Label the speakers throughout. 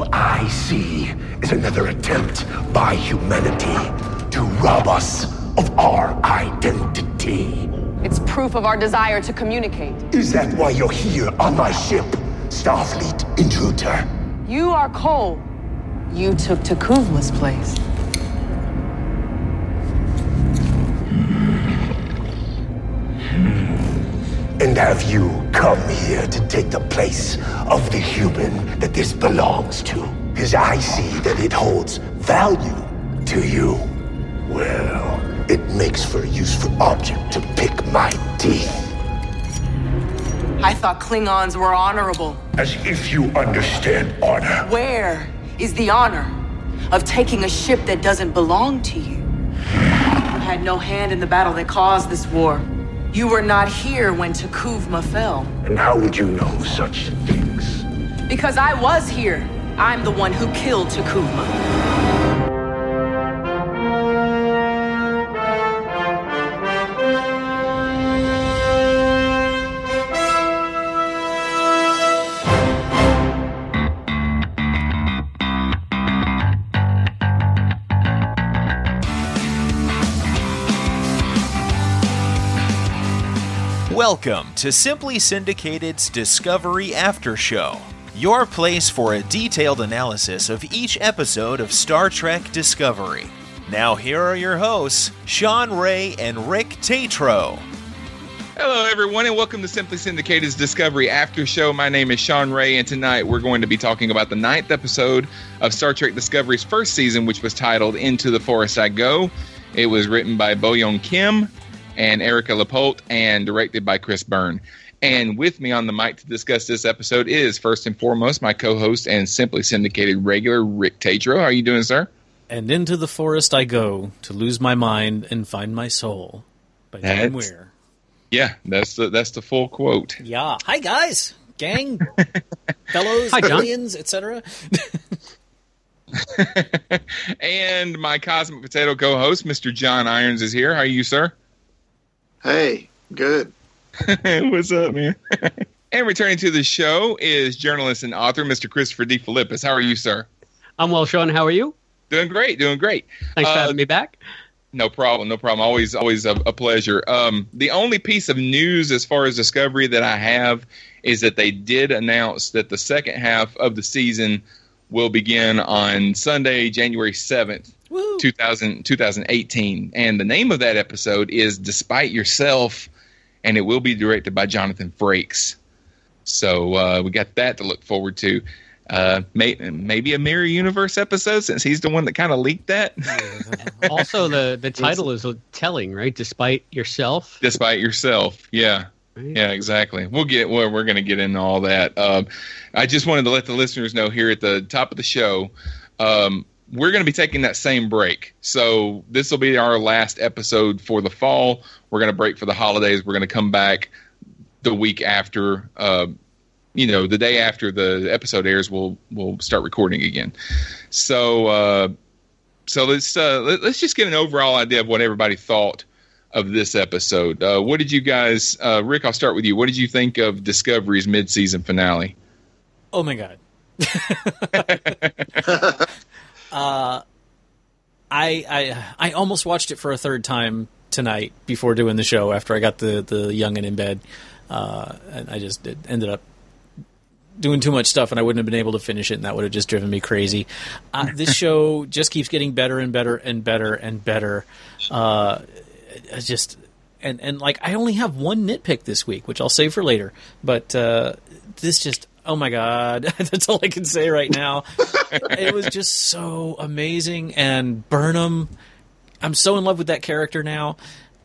Speaker 1: All I see is another attempt by humanity to rob us of our identity.
Speaker 2: It's proof of our desire to communicate.
Speaker 1: Is that why you're here on my ship, Starfleet Intruder?
Speaker 2: You are Cole. You took T'Kuvma's place.
Speaker 1: And have you come here to take the place of the human that this belongs to? Because I see that it holds value to you. Well, it makes for a useful object to pick my teeth.
Speaker 2: I thought Klingons were honorable.
Speaker 1: As if you understand honor.
Speaker 2: Where is the honor of taking a ship that doesn't belong to you? You had no hand in the battle that caused this war. You were not here when T'Kuvma fell.
Speaker 1: And how would you know such things?
Speaker 2: Because I was here. I'm the one who killed T'Kuvma.
Speaker 3: Welcome to Simply Syndicated's Discovery After Show, your place for a detailed analysis of each episode of Star Trek Discovery. Now, here are your hosts, Shawn Ray and Rick Tatro.
Speaker 4: Hello, everyone, and welcome to Simply Syndicated's Discovery After Show. My name is Shawn Ray, and tonight we're going to be talking about the ninth episode of Star Trek Discovery's first season, which was titled Into the Forest I Go. It was written by Bo Yeon Kim and Erika Lippoldt and directed by Chris Byrne. And with me on the mic to discuss this episode is first and foremost my co-host and Simply Syndicated regular Rick Tatro. How are you doing, sir?
Speaker 5: And into the forest I go to lose my mind and find my soul. By Dan
Speaker 4: That's-
Speaker 5: Weir.
Speaker 4: Yeah, that's the that's the full quote.
Speaker 5: Yeah. Hi guys, gang, fellows,
Speaker 6: Hi,
Speaker 5: aliens, etc.
Speaker 4: and my Cosmic Potato co-host, Mr. John Irons, is here. How are you, sir?
Speaker 7: Hey, good.
Speaker 4: What's up, man? and returning to the show is journalist and author Mr. Christopher DeFilippis. How are you, sir?
Speaker 6: I'm well, Shawn. How are you?
Speaker 4: Doing great, doing great.
Speaker 6: Thanks for
Speaker 4: Uh,
Speaker 6: having me back.
Speaker 4: No problem, no problem. Always, always a, a pleasure. Um, the only piece of news as far as Discovery that I have is that they did announce that the second half of the season will begin on Sunday, January 7th,
Speaker 5: Woo.
Speaker 4: 2000, 2018. And the name of that episode is Despite Yourself, and it will be directed by Jonathan Frakes. So uh, we got that to look forward to. Uh, may, maybe a Mirror Universe episode since he's the one that kind of leaked that.
Speaker 6: Also, the the title is telling, right? Despite yourself.
Speaker 4: Despite yourself, yeah,
Speaker 6: Right.
Speaker 4: yeah, exactly. We'll get well, we're going to get into all that. Um, I just wanted to let the listeners know here at the top of the show, um, we're going to be taking that same break. So this will be our last episode for the fall. We're going to break for the holidays. We're going to come back the week after. Uh, you know, the day after the episode airs, we'll we'll start recording again. So uh, so let's uh, let, let's just get an overall idea of what everybody thought of this episode. Uh, what did you guys, uh, Rick? I'll start with you. What did you think of Discovery's mid-season finale?
Speaker 5: Oh my god. uh, I I I almost watched it for a third time tonight before doing the show after I got the the youngin in bed, uh, and I just ended up doing too much stuff and I wouldn't have been able to finish it and that would have just driven me crazy. Uh, this show just keeps getting better and better and better and better. Uh, just and and like I only have one nitpick this week, which I'll save for later. But uh, this just oh my god, that's all I can say right now. it was just so amazing and Burnham. I'm so in love with that character now.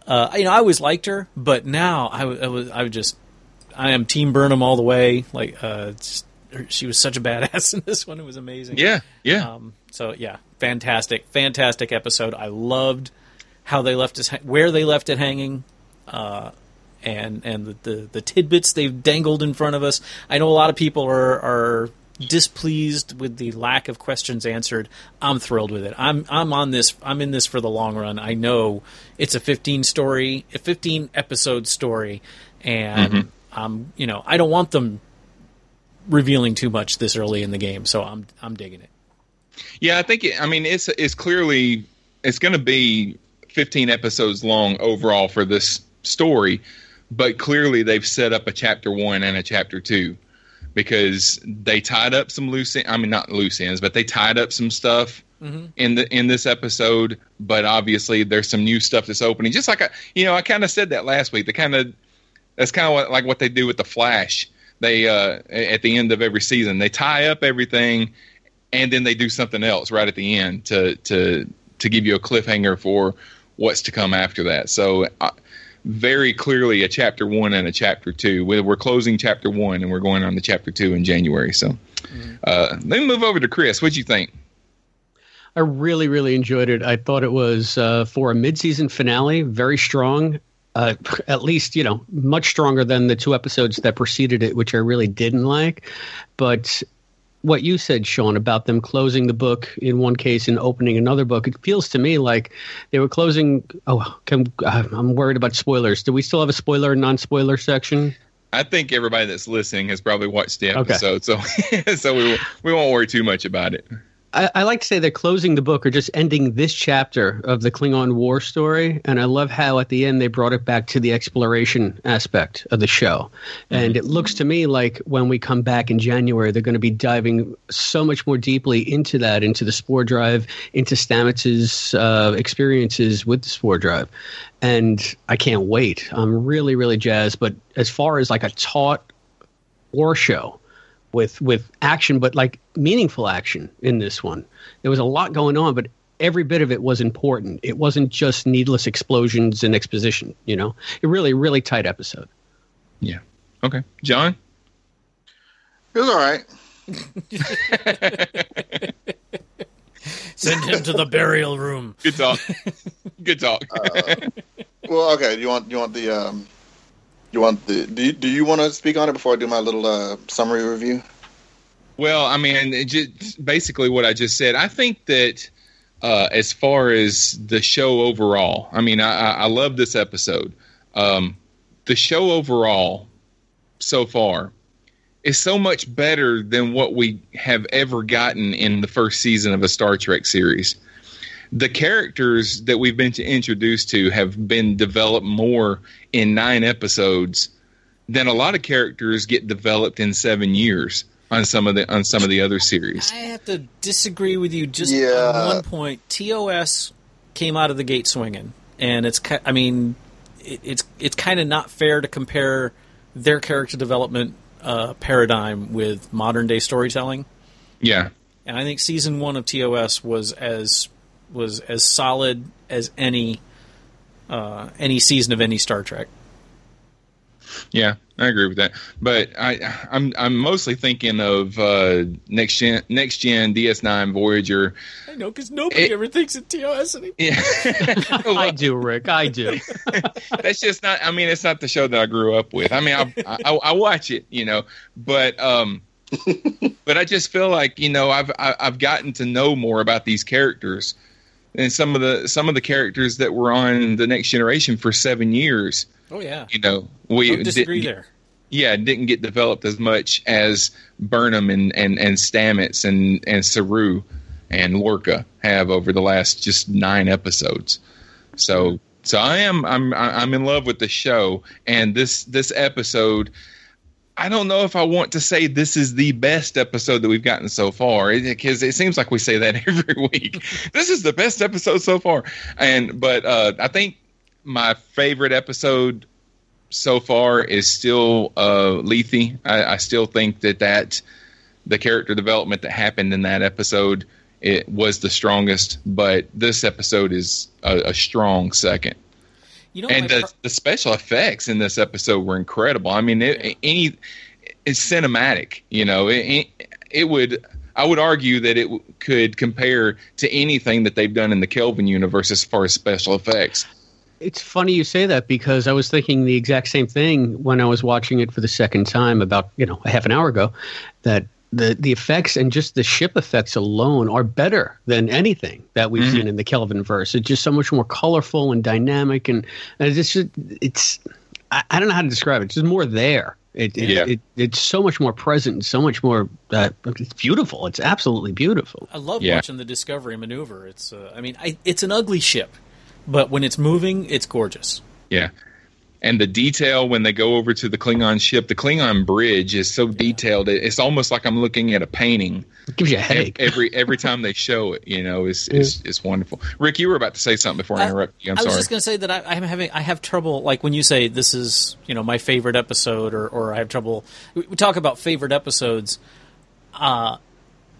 Speaker 5: Uh, you know, I always liked her, but now I was I would just I am Team Burnham all the way. Like, uh, just, she was such a badass in this one. It was amazing.
Speaker 4: Yeah, yeah,
Speaker 5: Um, so yeah, fantastic, fantastic episode. I loved how they left us, where they left it hanging, uh, and and the, the the tidbits they've dangled in front of us. I know a lot of people are are displeased with the lack of questions answered. I'm thrilled with it. I'm I'm on this. I'm in this for the long run. I know it's a 15 story, a 15 episode story, and um, you know, I don't want them revealing too much this early in the game. So I'm I'm digging it.
Speaker 4: Yeah, I think it, I mean it's it's clearly it's going to be 15 episodes long overall for this story, but clearly they've set up a chapter 1 and a chapter 2 because they tied up some loose I mean not loose ends, but they tied up some stuff mm-hmm. in the in this episode, but obviously there's some new stuff that's opening. Just like I, you know, I kind of said that last week. The kind of that's kind of like what they do with the Flash. They uh, at the end of every season they tie up everything, and then they do something else right at the end to to to give you a cliffhanger for what's to come after that. So. Very clearly a chapter one and a chapter two. We're closing chapter one and we're going on to chapter two in January. So mm-hmm. uh, let me move over to Chris. What'd you think?
Speaker 6: I really, really enjoyed it. I thought it was uh, for a midseason finale, very strong uh, at least you know much stronger than the two episodes that preceded it, which I really didn't like. But what you said, Shawn, about them closing the book in one case and opening another book, it feels to me like they were closing. Oh, can, uh, I'm worried about spoilers. Do we still have a spoiler non-spoiler section?
Speaker 4: I think everybody that's listening has probably watched the episode, okay. so so we we won't worry too much about it.
Speaker 6: I, I, like to say they're closing the book or just ending this chapter of the Klingon War story. And I love how at the end they brought it back to the exploration aspect of the show. And it looks to me like when we come back in January, they're going to be diving so much more deeply into that, into the Spore Drive, into Stamets's uh, experiences with the Spore Drive. And I can't wait. I'm really, really jazzed. But as far as like a taut war show, with with action, but like meaningful action in this one. There was a lot going on, but every bit of it was important. It wasn't just needless explosions and exposition. You know, a really really tight episode.
Speaker 4: Yeah. Okay, John.
Speaker 7: It was all right.
Speaker 5: Send him to the burial room.
Speaker 4: Good talk. Good talk.
Speaker 7: uh, well, okay. You want you want the um, you want the do you, do you want to speak on it before I do my little uh, summary review?
Speaker 4: Well, I mean, just basically what I just said. I think that uh, as far as the show overall, I mean, I, I love this episode. Um, the show overall so far is so much better than what we have ever gotten in the first season of a Star Trek series the characters that we've been introduced to have been developed more in nine episodes than a lot of characters get developed in seven years on some of the on some of the other series.
Speaker 5: I have to disagree with you just yeah. on one point. TOS came out of the gate swinging, and it's I mean it, it's it's kind of not fair to compare their character development uh, paradigm with modern day storytelling.
Speaker 4: Yeah,
Speaker 5: and I think season one of TOS was as was as solid as any uh, any season of any Star Trek.
Speaker 4: Yeah, I agree with that. But I, I'm I'm mostly thinking of uh, next gen, next gen DS9 Voyager.
Speaker 5: I know because nobody it, ever thinks of TOS anymore.
Speaker 6: Yeah, well, I do, Rick. I do.
Speaker 4: that's just not. I mean, it's not the show that I grew up with. I mean, I I, I watch it, you know, but um, but I just feel like you know I've I've gotten to know more about these characters and some of the some of the characters that were on the next generation for seven years.
Speaker 5: Oh yeah,
Speaker 4: you know we
Speaker 5: Don't disagree there.
Speaker 4: Yeah, didn't get developed as much as Burnham and and and Stamets and and Saru and Lorca have over the last just nine episodes. So so I am I'm I'm in love with the show and this this episode I don't know if I want to say this is the best episode that we've gotten so far because it, it, seems like we say that every week. this is the best episode so far, and but uh, I think my favorite episode so far is still uh, Lethe. I, I still think that that the character development that happened in that episode it was the strongest, but this episode is a, a strong second. You know, and the, pro- the special effects in this episode were incredible. I mean, it, any it's cinematic. You know, it, it would. I would argue that it could compare to anything that they've done in the Kelvin universe as far as special effects.
Speaker 6: It's funny you say that because I was thinking the exact same thing when I was watching it for the second time about you know a half an hour ago. That the the effects and just the ship effects alone are better than anything that we've mm-hmm. seen in the Kelvin verse. It's just so much more colorful and dynamic, and, and it's just it's I, I, don't know how to describe it. It's just more there It, it,
Speaker 4: Yeah.
Speaker 6: it, it's so much more present and so much more. Uh, it's beautiful. It's absolutely beautiful.
Speaker 5: I love
Speaker 4: Yeah.
Speaker 5: watching the Discovery maneuver. It's, uh, I mean, I, it's an ugly ship, but when it's moving, it's gorgeous.
Speaker 4: Yeah. And the detail when they go over to the Klingon ship, the Klingon bridge is so detailed. It's almost like I'm looking at a painting
Speaker 6: It gives you a headache.
Speaker 4: every every time they show it. You know, it's it's, it's wonderful. Rick, you were about to say something before I interrupt you. I'm sorry.
Speaker 5: I was
Speaker 4: sorry.
Speaker 5: just going to say that I, I'm having I have trouble like when you say this is you know my favorite episode or or I have trouble. We, we talk about favorite episodes. Uh,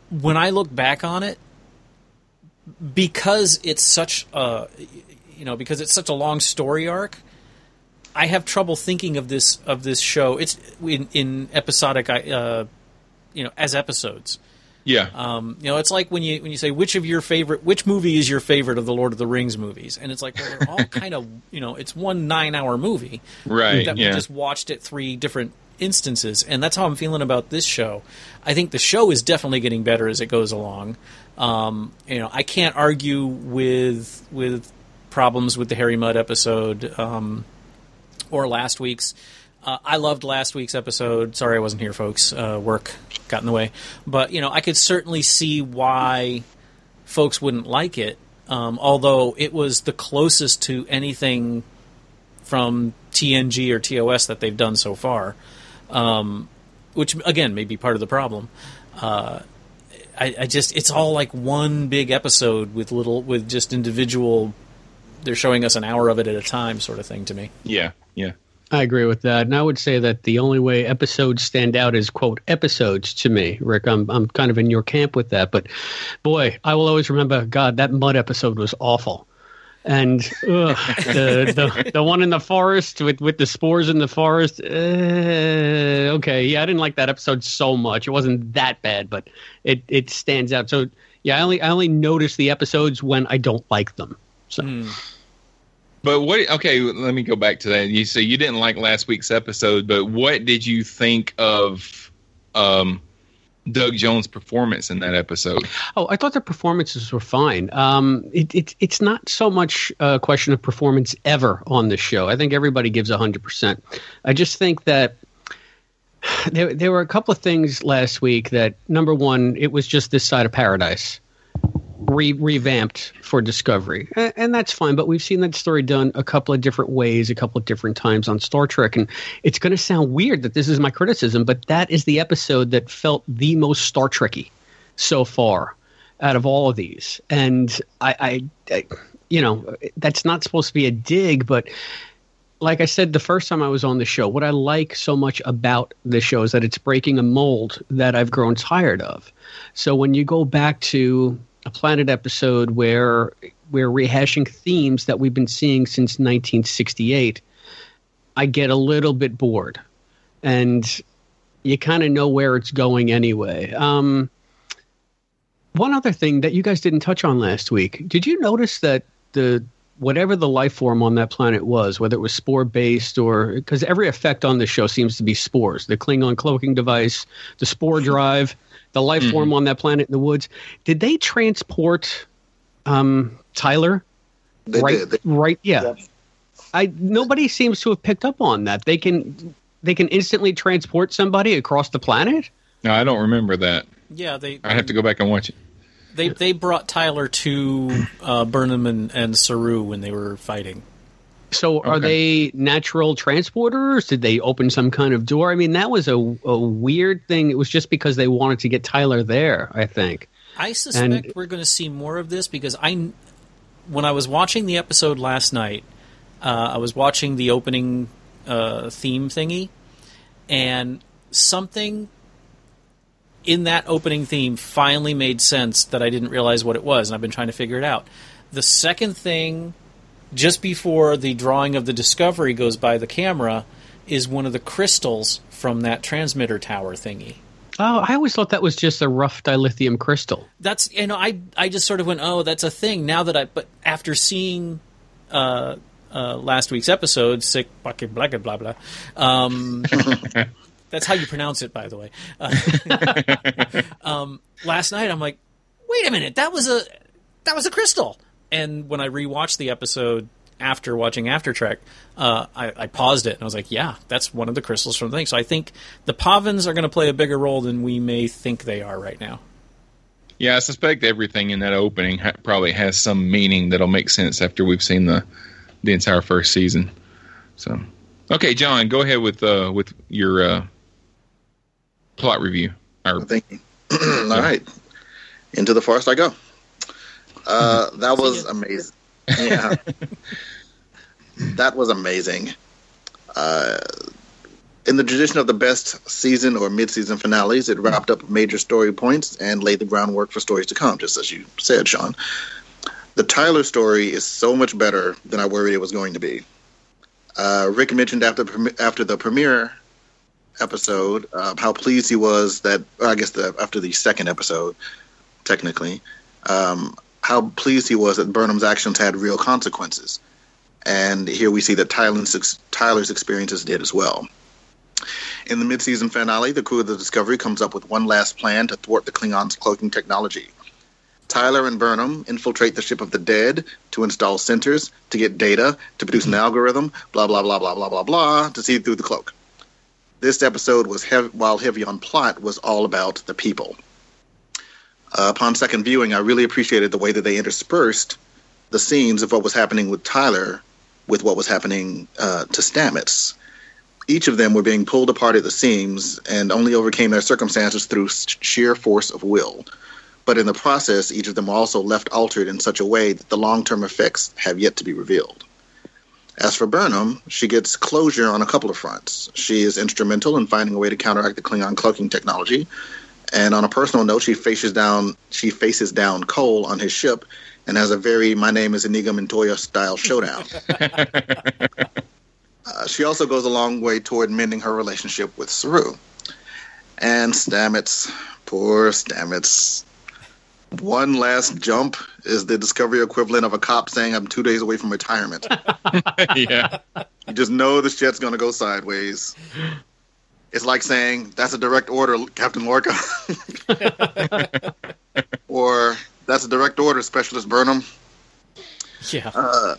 Speaker 5: when I look back on it, because it's such a you know because it's such a long story arc. I have trouble thinking of this of this show. It's in, in episodic, uh, you know, as episodes.
Speaker 4: yeah.
Speaker 5: Um, you know, it's like when you when you say which of your favorite, which movie is your favorite of the Lord of the Rings movies, and it's like well, they're all kind of you know, it's one nine hour movie
Speaker 4: Right,
Speaker 5: that
Speaker 4: yeah.
Speaker 5: we just watched at three different instances, and that's how I'm feeling about this show. I think the show is definitely getting better as it goes along. Um, you know, I can't argue with with problems with the Harry Mudd episode um, or last week's. Uh, I loved last week's episode. Sorry I wasn't here, folks. Uh, work got in the way. But, you know, I could certainly see why folks wouldn't like it, um, although it was the closest to anything from TNG or TOS that they've done so far, um, which, again, may be part of the problem. Uh, I, I just, it's all like one big episode with little, with just individual, they're showing us an hour of it at a time sort of thing to me.
Speaker 4: yeah. Yeah.
Speaker 6: I agree with that, and I would say that the only way episodes stand out is quote episodes to me, Rick. I'm I'm kind of in your camp with that, but boy, I will always remember. God, that Mudd episode was awful, and ugh, the the the one in the forest with with the spores in the forest. Uh, okay, yeah, I didn't like that episode so much. It wasn't that bad, but it it stands out. So yeah, I only I only notice the episodes when I don't like them. So.
Speaker 4: But what? Okay, let me go back to that. You say you didn't like last week's episode, but what did you think of um, Doug Jones' performance in that episode?
Speaker 6: Oh, I thought the performances were fine. Um, it, it, it's not so much a question of performance ever on the show. I think everybody gives 100%. I just think that there, there were a couple of things last week that, number one, it was just this side of paradise. Re- revamped for Discovery, and, and that's fine. But we've seen that story done a couple of different ways, a couple of different times on Star Trek, and it's going to sound weird that this is my criticism, but that is the episode that felt the most Star Trekky so far out of all of these. And I, I, I, you know, that's not supposed to be a dig, but like I said the first time I was on the show, what I like so much about the show is that it's breaking a mold that I've grown tired of. So when you go back to a planet episode where we're rehashing themes that we've been seeing since 1968, I get a little bit bored. And you kind of know where it's going anyway. Um, one other thing that you guys didn't touch on last week. Did you notice that the whatever the life form on that planet was, whether it was spore based or because every effect on the show seems to be spores, the Klingon cloaking device, the spore drive, the life form on that planet in the woods. Did they transport um, Tyler?
Speaker 7: They
Speaker 6: right,
Speaker 7: did. They-
Speaker 6: right, yeah. I nobody seems to have picked up on that. They can they can instantly transport somebody across the planet.
Speaker 4: No, I don't remember that.
Speaker 5: Yeah, they
Speaker 4: I have to go back and watch it.
Speaker 5: they they brought Tyler to uh, Burnham and, and Saru when they were fighting.
Speaker 6: So are
Speaker 4: Okay.
Speaker 6: they natural transporters? Did they open some kind of door? I mean, that was a, a weird thing. It was just because they wanted to get Tyler there, I think.
Speaker 5: I suspect
Speaker 6: And-
Speaker 5: we're going to see more of this because I, when I was watching the episode last night, uh, I was watching the opening uh, theme thingy, and something in that opening theme finally made sense that I didn't realize what it was, and I've been trying to figure it out. The second thing, just before the drawing of the Discovery goes by the camera, is one of the crystals from that transmitter tower thingy.
Speaker 6: Oh, I always thought that was just a rough dilithium crystal.
Speaker 5: that's you know I I just sort of went oh that's a thing now that I but after seeing uh, uh, last week's episode sick bucket blah blah blah blah um, that's how you pronounce it by the way uh, um, last night I'm like wait a minute that was a that was a crystal and when I rewatched the episode after watching After Trek, uh, I, I, paused it and I was like, yeah, that's one of the crystals from the thing. So I think the Pahvans are going to play a bigger role than we may think they are right now.
Speaker 4: Yeah, I suspect everything in that opening ha- probably has some meaning that'll make sense after we've seen the the entire first season. So, okay, John, go ahead with uh, with your uh, plot review.
Speaker 7: Or, Thank you. All right, into the forest I go. Uh, that was amazing. Yeah, that was amazing. Uh, in the tradition of the best season or mid-season finales, it wrapped up major story points and laid the groundwork for stories to come, just as you said, Shawn. The Tyler story is so much better than I worried it was going to be. Uh, Rick mentioned after after the premiere episode uh, how pleased he was that, I guess the, after the second episode, technically, um, how pleased he was that Burnham's actions had real consequences. And here we see that Tyler's, Tyler's experiences did as well. In the mid-season finale, the crew of the Discovery comes up with one last plan to thwart the Klingons' cloaking technology. Tyler and Burnham infiltrate the ship of the dead to install sensors, to get data, to produce an algorithm, blah, blah, blah, blah, blah, blah, blah, to see through the cloak. This episode was, heavy, while heavy on plot, was all about the people. Uh, upon second viewing, I really appreciated the way that they interspersed the scenes of what was happening with Tyler with what was happening uh, to Stamets each of them were being pulled apart at the seams and only overcame their circumstances through sheer force of will. But in the process, each of them were also left altered in such a way that the long term effects have yet to be revealed. As for Burnham, she gets closure on a couple of fronts. She is instrumental in finding a way to counteract the Klingon cloaking technology, and on a personal note, she faces down she faces down Cole on his ship and has a very "My name is Inigo Montoya" style showdown. Uh, she also goes a long way toward mending her relationship with Saru. And Stamets, poor Stamets. One last jump is the discovery equivalent of a cop saying, I'm two days away from retirement.
Speaker 4: yeah.
Speaker 7: You just know the shit's going to go sideways. It's like saying, That's a direct order, Captain Lorca. or, That's a direct order, Specialist Burnham.
Speaker 5: Yeah.
Speaker 7: Uh,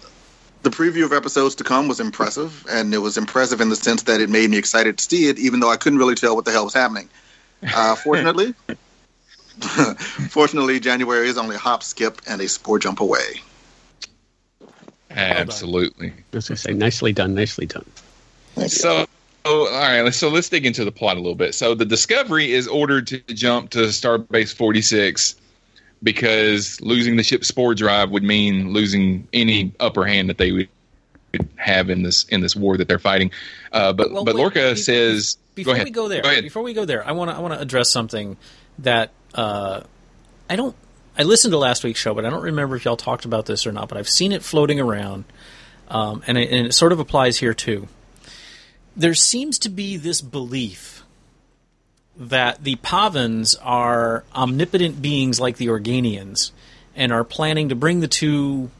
Speaker 7: the preview of episodes to come was impressive, and it was impressive in the sense that it made me excited to see it, even though I couldn't really tell what the hell was happening. Uh, fortunately, fortunately, January is only a hop, skip, and a spore jump away.
Speaker 4: Absolutely.
Speaker 6: As I say, nicely done, nicely done.
Speaker 4: So, all right. So let's dig into the plot a little bit. So the Discovery is ordered to jump to Starbase 46 because losing the ship's spore drive would mean losing any upper hand that they would have in this in this war that they're fighting. Uh, but well, but wait, Lorca be, says
Speaker 5: before
Speaker 4: go
Speaker 5: we go there,
Speaker 4: go
Speaker 5: before we go there, I want to I want to address something that uh, I don't. I listened to last week's show, but I don't remember if y'all talked about this or not. But I've seen it floating around, um, and, it, and it sort of applies here too. There seems to be this belief that the Pahvans are omnipotent beings like the Organians and are planning to bring the two,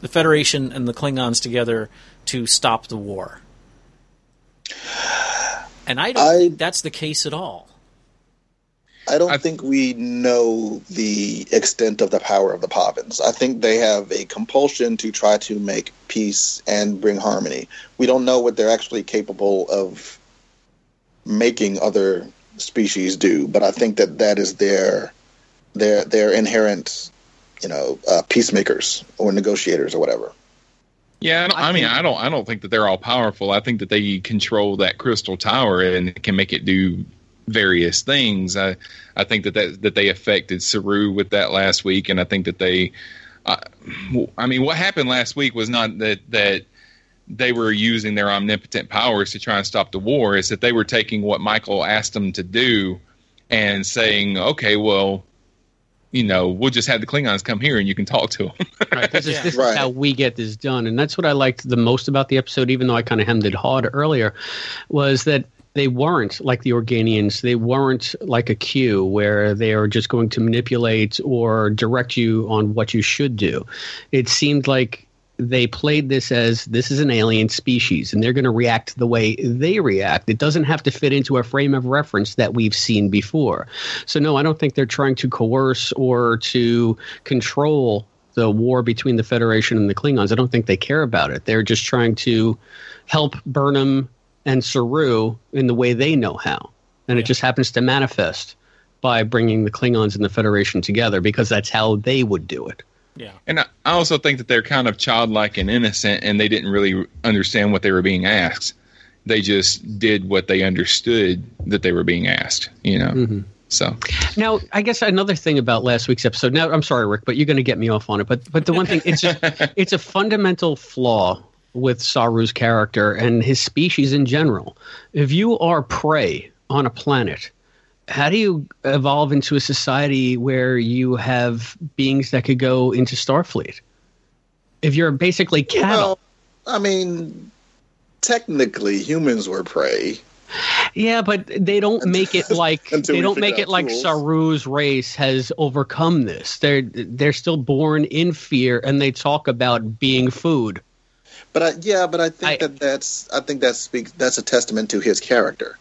Speaker 5: the Federation and the Klingons together to stop the war. And I don't I, think that's the case at all.
Speaker 7: I don't I, think we know the extent of the power of the Pahvans. I think they have a compulsion to try to make peace and bring harmony. We don't know what they're actually capable of making other species do, but I think that that is their their their inherent, you know, uh, peacemakers or negotiators or whatever.
Speaker 4: Yeah, I, I mean, I don't, I don't think that they're all powerful. I think that they control that crystal tower and can make it do various things. I, I think that that, that they affected Saru with that last week, and I think that they, uh, I mean, what happened last week was not that that they were using their omnipotent powers to try and stop the war is that they were taking what Michael asked them to do and saying, okay, well, you know, we'll just have the Klingons come here and you can talk to them.
Speaker 6: right. This, is, this right. is how we get this done. And that's what I liked the most about the episode, even though I kind of hemmed it hard earlier, was that they weren't like the Organians. They weren't like a Q where they are just going to manipulate or direct you on what you should do. It seemed like they played this as this is an alien species and they're going to react the way they react. It doesn't have to fit into a frame of reference that we've seen before. So, no, I don't think they're trying to coerce or to control the war between the Federation and the Klingons. I don't think they care about it. They're just trying to help Burnham and Saru in the way they know how. And it just happens to manifest by bringing the Klingons and the Federation together because that's how they would do it.
Speaker 5: Yeah.
Speaker 4: And I I also think that they're kind of childlike and innocent, and they didn't really understand what they were being asked. They just did what they understood that they were being asked. You know. Mm-hmm. So
Speaker 6: Now, I guess another thing about last week's episode. Now, I'm sorry, Rick, but you're going to get me off on it. But but the one thing, it's just it's a fundamental flaw with Saru's character and his species in general. If you are prey on a planet, how do you evolve into a society where you have beings that could go into Starfleet? If you're basically cattle.
Speaker 7: Well, I mean, technically, humans were prey.
Speaker 6: Yeah, but they don't make it like they don't make it like. Saru's race has overcome this. They're they're still born in fear, and they talk about being food.
Speaker 7: But I, yeah, but I think
Speaker 6: I-
Speaker 7: that that's I think that speaks that's a testament to his character.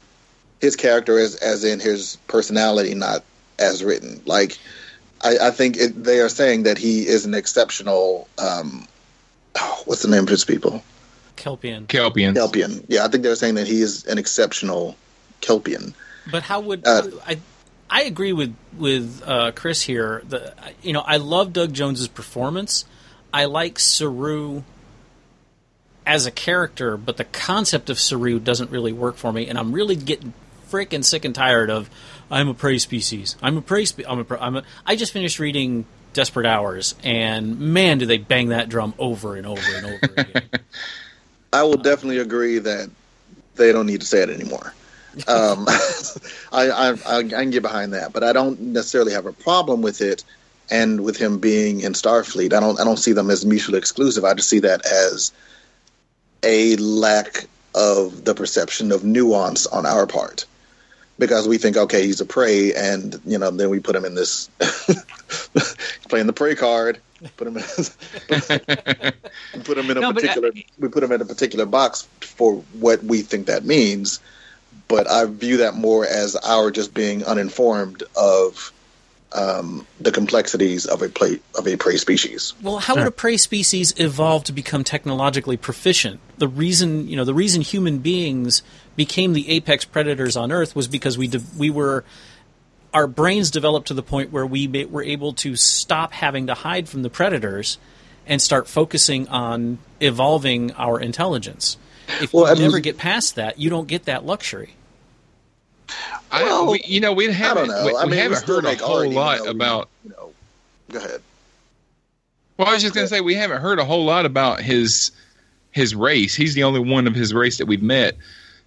Speaker 7: His character is as in his personality, not as written. Like I, I think it, they are saying that he is an exceptional. Um, oh, what's the name of his people?
Speaker 5: Kelpian.
Speaker 4: Kelpian.
Speaker 7: Kelpian. Yeah, I think they're saying that he is an exceptional Kelpian.
Speaker 5: But how would
Speaker 7: Uh,
Speaker 5: I? I agree with with uh, Chris here. The you know I love Doug Jones's performance. I like Saru as a character, but the concept of Saru doesn't really work for me, and I'm really getting freaking sick and tired of. I'm a prey species. I'm a prey. Spe- I'm a. Prey, I'm a. I just finished reading Desperate Hours, and man, do they bang that drum over and over and over again.
Speaker 7: I will definitely agree that they don't need to say it anymore. Um, I, I, I, I can get behind that, but I don't necessarily have a problem with it. And with him being in Starfleet, I don't I don't see them as mutually exclusive. I just see that as a lack of the perception of nuance on our part, because we think okay he's a prey, and you know then we put him in this playing the prey card. Put him in, put him in a
Speaker 6: No, I- uh,
Speaker 7: particular we put him in a particular box for what we think that means. But I view that more as our just being uninformed of um, the complexities of a play, of a prey species.
Speaker 5: Well, how would a prey species evolve to become technologically proficient? The reason, you know, the reason human beings became the apex predators on Earth was because we de- we were our brains developed to the point where we ma- were able to stop having to hide from the predators and start focusing on evolving our intelligence. If
Speaker 7: Well,
Speaker 5: you
Speaker 7: I mean-
Speaker 5: never get past that, you don't get that luxury.
Speaker 4: I,
Speaker 7: Well,
Speaker 4: we, you know, we haven't
Speaker 7: know.
Speaker 4: we,
Speaker 7: I mean, we
Speaker 4: haven't heard a whole
Speaker 7: art,
Speaker 4: lot about.
Speaker 7: You know, go ahead.
Speaker 4: Well, I was just gonna say we haven't heard a whole lot about his his race. He's the only one of his race that we've met.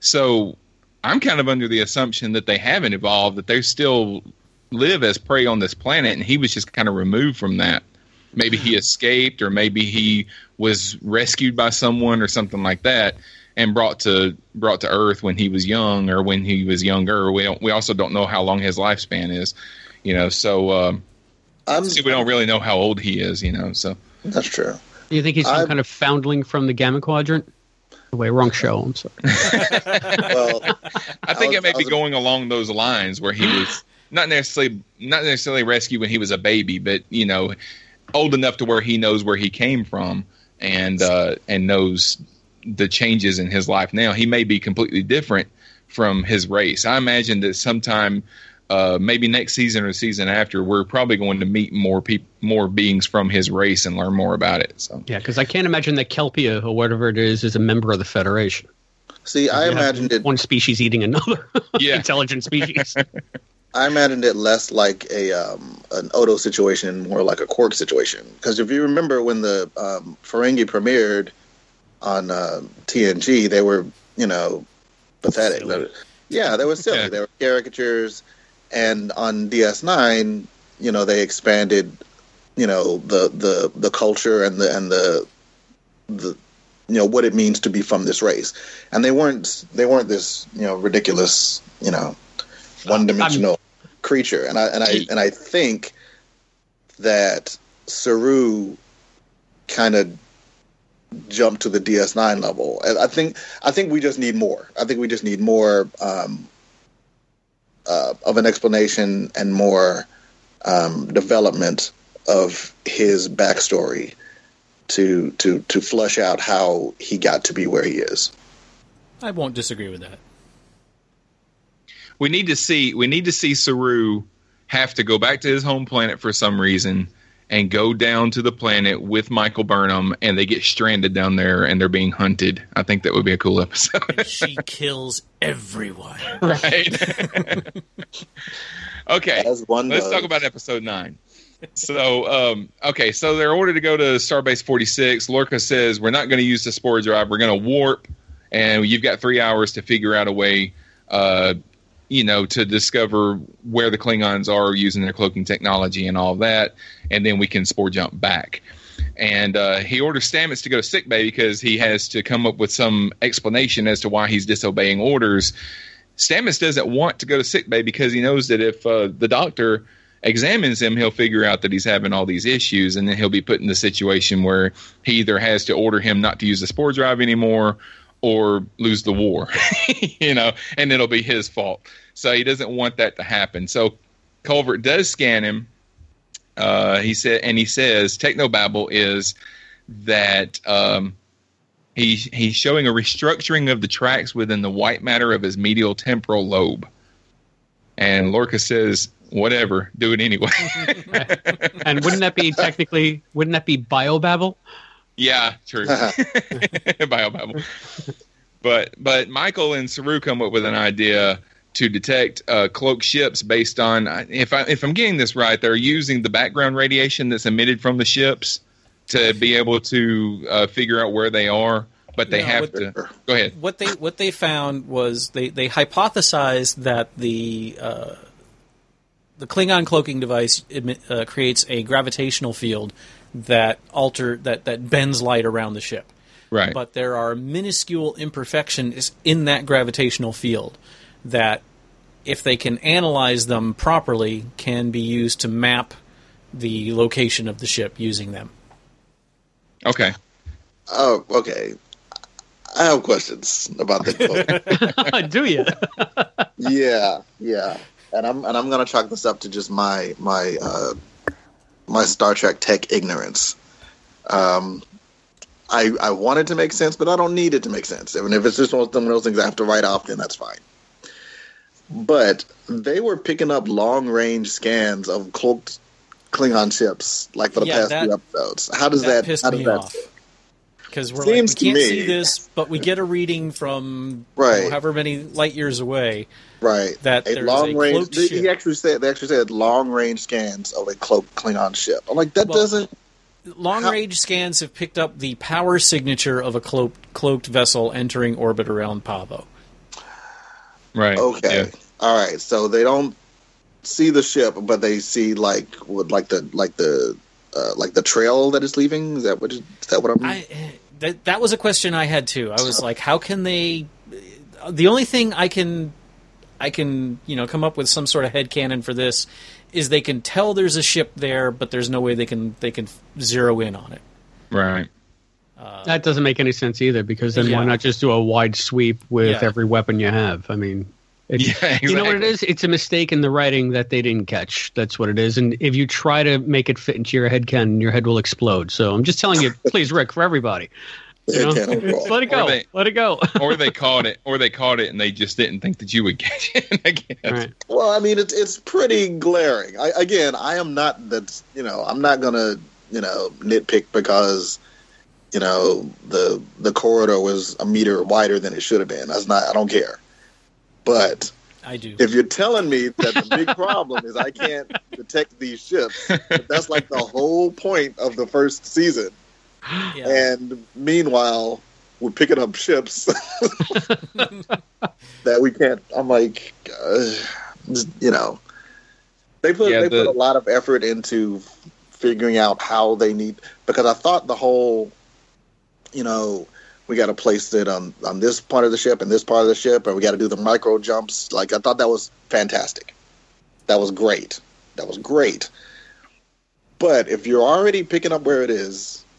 Speaker 4: So I'm kind of under the assumption that they haven't evolved, that they still live as prey on this planet, and he was just kind of removed from that. Maybe he escaped, or maybe he was rescued by someone, or something like that, and brought to brought to Earth when he was young, or when he was younger. We don't. We also don't know how long his lifespan is, you know. So um,
Speaker 7: I'm,
Speaker 4: see, we don't really know how old he is, you know. So
Speaker 7: That's true.
Speaker 6: Do you think he's some
Speaker 7: I'm-
Speaker 6: kind of foundling from the Gamma Quadrant? Wait, wrong show. I'm sorry.
Speaker 7: Well,
Speaker 4: I think
Speaker 7: was-
Speaker 4: it may be
Speaker 7: was-
Speaker 4: going along those lines where he was not necessarily not necessarily rescued when he was a baby, but you know, old enough to where he knows where he came from and uh, and knows the changes in his life now. He may be completely different from his race. I imagine that sometime. Uh, maybe next season or the season after, we're probably going to meet more people, more beings from his race, and learn more about it. So,
Speaker 6: Yeah, because I can't imagine that Kelpia or whatever it is is a member of the Federation.
Speaker 7: see, I
Speaker 6: You
Speaker 7: imagined it.
Speaker 6: one species eating another
Speaker 4: Yeah.
Speaker 6: intelligent species.
Speaker 7: I imagined it less like a um, an Odo situation and more like a Quark situation. Because if you remember when the um, Ferengi premiered on uh, TNG, they were you know pathetic.
Speaker 5: Silly.
Speaker 7: Yeah, they were silly.
Speaker 4: Yeah.
Speaker 7: They were caricatures. And on DS9, you know, they expanded, you know, the the the culture and the and the the you know what it means to be from this race. And they weren't they weren't this you know ridiculous you know one dimensional creature. And I and I and I think that Saru kind of jumped to the DS9 level. And I think I think we just need more. I think we just need more um, uh, of an explanation and more um, development of his backstory to to to flush out how he got to be where he is.
Speaker 5: I won't disagree with that.
Speaker 4: We need to see we need to see Saru have to go back to his home planet for some reason and go down to the planet with Michael Burnham and they get stranded down there and they're being hunted. I think that would be a cool episode.
Speaker 5: And she kills everyone.
Speaker 4: right. okay.
Speaker 7: As one
Speaker 4: Let's
Speaker 7: does.
Speaker 4: talk about episode nine. So, um, okay, so they're ordered to go to Starbase 46. Lorca says, We're not going to use the spore drive. We're going to warp, and you've got three hours to figure out a way, uh, you know, to discover where the Klingons are using their cloaking technology and all that, and then we can spore jump back. And uh, he orders Stamets to go to sickbay because he has to come up with some explanation as to why he's disobeying orders. Stamets doesn't want to go to sickbay because he knows that if uh, the doctor examines him, he'll figure out that he's having all these issues, and then he'll be put in the situation where he either has to order him not to use the spore drive anymore or lose the war, you know, and it'll be his fault. So he doesn't want that to happen. So Culber does scan him. Uh, he said, and he says, technobabble is that um, he he's showing a restructuring of the tracks within the white matter of his medial temporal lobe. And Lorca says, whatever, do it anyway.
Speaker 6: And wouldn't that be technically? Wouldn't that be biobabble?
Speaker 4: Yeah, true. Biobabble. But but Michael and Saru come up with an idea to detect uh, cloaked ships based on if I if I'm getting this right, they're using the background radiation that's emitted from the ships to be able to uh, figure out where they are. But they
Speaker 5: No,
Speaker 4: have
Speaker 5: what-
Speaker 4: to go ahead.
Speaker 5: what they what they found was they they hypothesized that the uh, the Klingon cloaking device emit, uh, creates a gravitational field that alter that that bends light around the ship.
Speaker 4: Right.
Speaker 5: But there are minuscule imperfections in that gravitational field that, if they can analyze them properly, can be used to map the location of the ship using them.
Speaker 4: okay.
Speaker 7: Oh, okay. I have questions about the quote.
Speaker 6: Do you?
Speaker 7: yeah, yeah. And I'm and I'm gonna chalk this up to just my my uh, my Star Trek tech ignorance. Um, I I want it to make sense, but I don't need it to make sense. And if it's just one of those things I have to write off, then that's fine. But they were picking up long range scans of cloaked Klingon ships, like for the
Speaker 5: Yeah,
Speaker 7: past
Speaker 5: that-
Speaker 7: few episodes. How does
Speaker 5: that
Speaker 7: that? how does
Speaker 5: me
Speaker 7: that?
Speaker 5: off. Because we're like, we can't see this, but we get a reading from
Speaker 7: Right.
Speaker 5: however many light years away.
Speaker 7: Right.
Speaker 5: that
Speaker 7: a long
Speaker 5: a
Speaker 7: range.
Speaker 5: cloaked
Speaker 7: They,
Speaker 5: ship.
Speaker 7: he actually said they actually said long range scans of a cloaked Klingon ship. I'm like that
Speaker 5: Well,
Speaker 7: doesn't.
Speaker 5: Long
Speaker 7: How-
Speaker 5: range scans have picked up the power signature of a cloaked, cloaked vessel entering orbit around Pahvo.
Speaker 4: Right.
Speaker 7: Okay.
Speaker 4: Yeah.
Speaker 7: All right. So they don't see the ship, but they see like what, like the like the uh, like the trail that it's leaving. Is that what? Is, is that what I'm?
Speaker 5: I that that was a question I had too. I was like, how can they? The only thing I can I can you know come up with some sort of head canon for this is they can tell there's a ship there, but there's no way they can they can zero in on it.
Speaker 4: Right.
Speaker 6: Uh, that doesn't make any sense either, because then
Speaker 5: Yeah.
Speaker 6: why not just do a wide sweep with
Speaker 5: Yeah.
Speaker 6: every weapon you have? I mean, it's,
Speaker 4: Yeah,
Speaker 6: you know what it is? It's a mistake in the writing that they didn't catch. That's what it is. And if you try to make it fit into your head canon, your head will explode. So I'm just telling you, please, Rick, for everybody, you know, let it go.
Speaker 4: Or they-
Speaker 6: let it go.
Speaker 4: or they caught it, or they caught it, and they just didn't think that you would catch it. I guess.
Speaker 6: Right.
Speaker 7: Well, I mean, it's it's pretty glaring. I, again, I am not that. You know, I'm not gonna you know nitpick because you know the the corridor was a meter wider than it should have been. That's not. I don't care. But
Speaker 5: I do.
Speaker 7: if you're telling me that the big problem is I can't detect these ships, that's like the whole point of the first season.
Speaker 5: Yeah.
Speaker 7: And meanwhile, we're picking up ships that we can't. I'm like, uh, you know, they put
Speaker 4: Yeah,
Speaker 7: they
Speaker 4: the-
Speaker 7: put a lot of effort into figuring out how they need because I thought the whole, you know, we got to place it on on this part of the ship and this part of the ship, and we got to do the micro jumps. Like I thought that was fantastic. That was great. That was great. But if you're already picking up where it is, it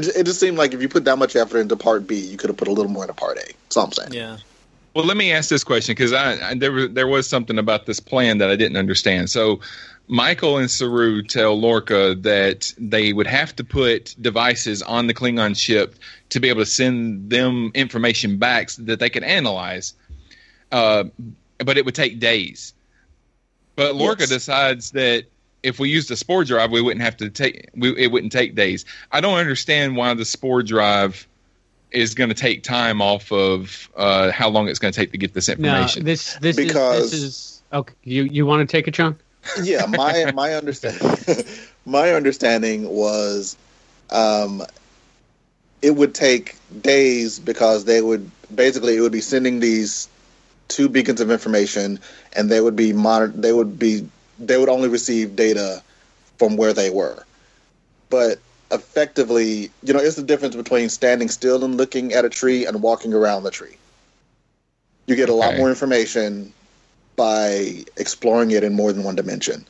Speaker 7: just, it just seemed like if you put that much effort into part B, you could have put a little more into part A. That's all I'm saying.
Speaker 5: yeah.
Speaker 4: Well, let me ask this question because I, I there was there was something about this plan that I didn't understand. So, Michael and Saru tell Lorca that they would have to put devices on the Klingon ship to be able to send them information back so that they could analyze. Uh, but it would take days. But Lorca
Speaker 7: Yes.
Speaker 4: decides that if we used a spore drive, we wouldn't have to take. We, it wouldn't take days. I don't understand why the spore drive is going to take time off of uh, how long it's going to take to get this
Speaker 6: No,
Speaker 4: information.
Speaker 6: this this
Speaker 7: Because-
Speaker 6: is this is okay. You you want to take it, John?
Speaker 7: yeah my my understanding my understanding was um it would take days because they would basically it would be sending these two beacons of information and they would be monitor they would be they would only receive data from where they were but effectively you know it's the difference between standing still and looking at a tree and walking around the tree you get a lot
Speaker 4: Okay.
Speaker 7: more information by exploring it in more than one dimension.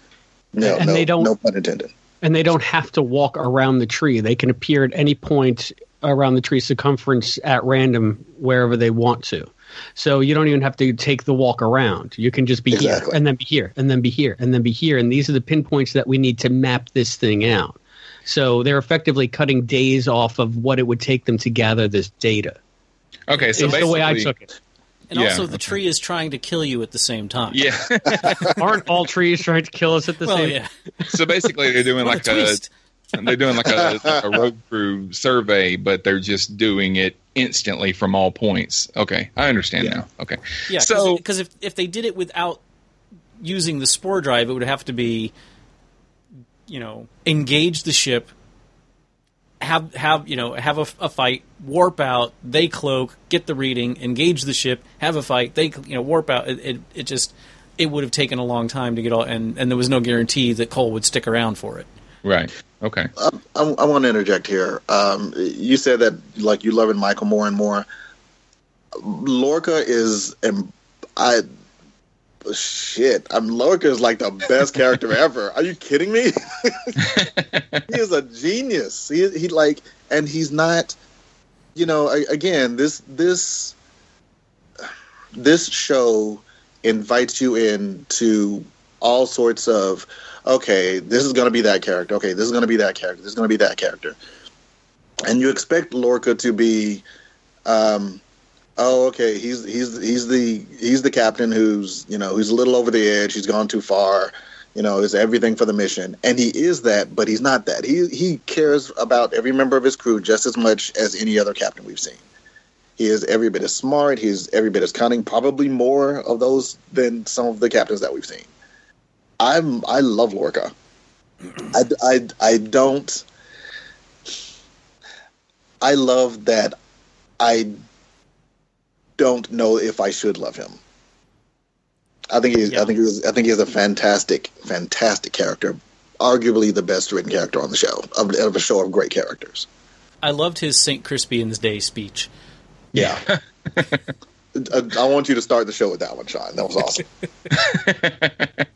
Speaker 7: No,
Speaker 6: And
Speaker 7: no,
Speaker 6: they don't-
Speaker 7: no pun intended.
Speaker 6: And they don't have to walk around the tree. They can appear at any point around the tree circumference at random wherever they want to. So you don't even have to take the walk around. You can just be here and then be here and then be here and then be here. And these are the pinpoints that we need to map this thing out. So they're effectively cutting days off of what it would take them to gather this data.
Speaker 4: okay, so
Speaker 6: is the way I took it.
Speaker 5: And
Speaker 4: Yeah,
Speaker 5: also, the
Speaker 4: okay.
Speaker 5: tree is trying to kill you at the same time.
Speaker 4: Yeah.
Speaker 6: Aren't all trees trying to kill us at the
Speaker 5: Well,
Speaker 6: same
Speaker 5: yeah.
Speaker 4: so basically, they're doing like
Speaker 5: a
Speaker 4: a
Speaker 5: twist.
Speaker 4: They're doing like a, like a road crew survey, but they're just doing it instantly from all points. Okay, I understand now. Okay,
Speaker 5: Yeah,
Speaker 4: So-
Speaker 5: because if if they did it without using the spore drive, it would have to be, you know, engage the ship, have have you know have a, a fight, warp out, they cloak, get the reading, engage the ship, have a fight, they you know warp out. It it, it just it would have taken a long time to get all, and and there was no guarantee that Kol would stick around for it.
Speaker 4: Right. Okay.
Speaker 7: I, I want to interject here. Um, you said that like you loving Michael more and more. Lorca is, and I shit. I'm Lorca is like the best character ever. Are you kidding me? he is a genius. He he like, and he's not. You know, again, this this this show invites you in to all sorts of okay, this is going to be that character. Okay, this is going to be that character. This is going to be that character. And you expect Lorca to be, um, oh, okay, he's he's he's the he's the captain who's you know who's a little over the edge. He's gone too far. You know, is everything for the mission, and he is that, but he's not that. He he cares about every member of his crew just as much as any other captain we've seen. He is every bit as smart. He's every bit as cunning. Probably more of those than some of the captains that we've seen. I'm I love Lorca. I, I, I don't. I love that. I don't know if I should love him. I think he's.
Speaker 5: Yeah.
Speaker 7: I think he's. I think he's a fantastic, fantastic character. Arguably the best written character on the show of, of a show of great characters.
Speaker 5: I loved his St. Crispian's Day speech.
Speaker 7: Yeah. I, I want you to start the show with that one, Shawn. That was awesome.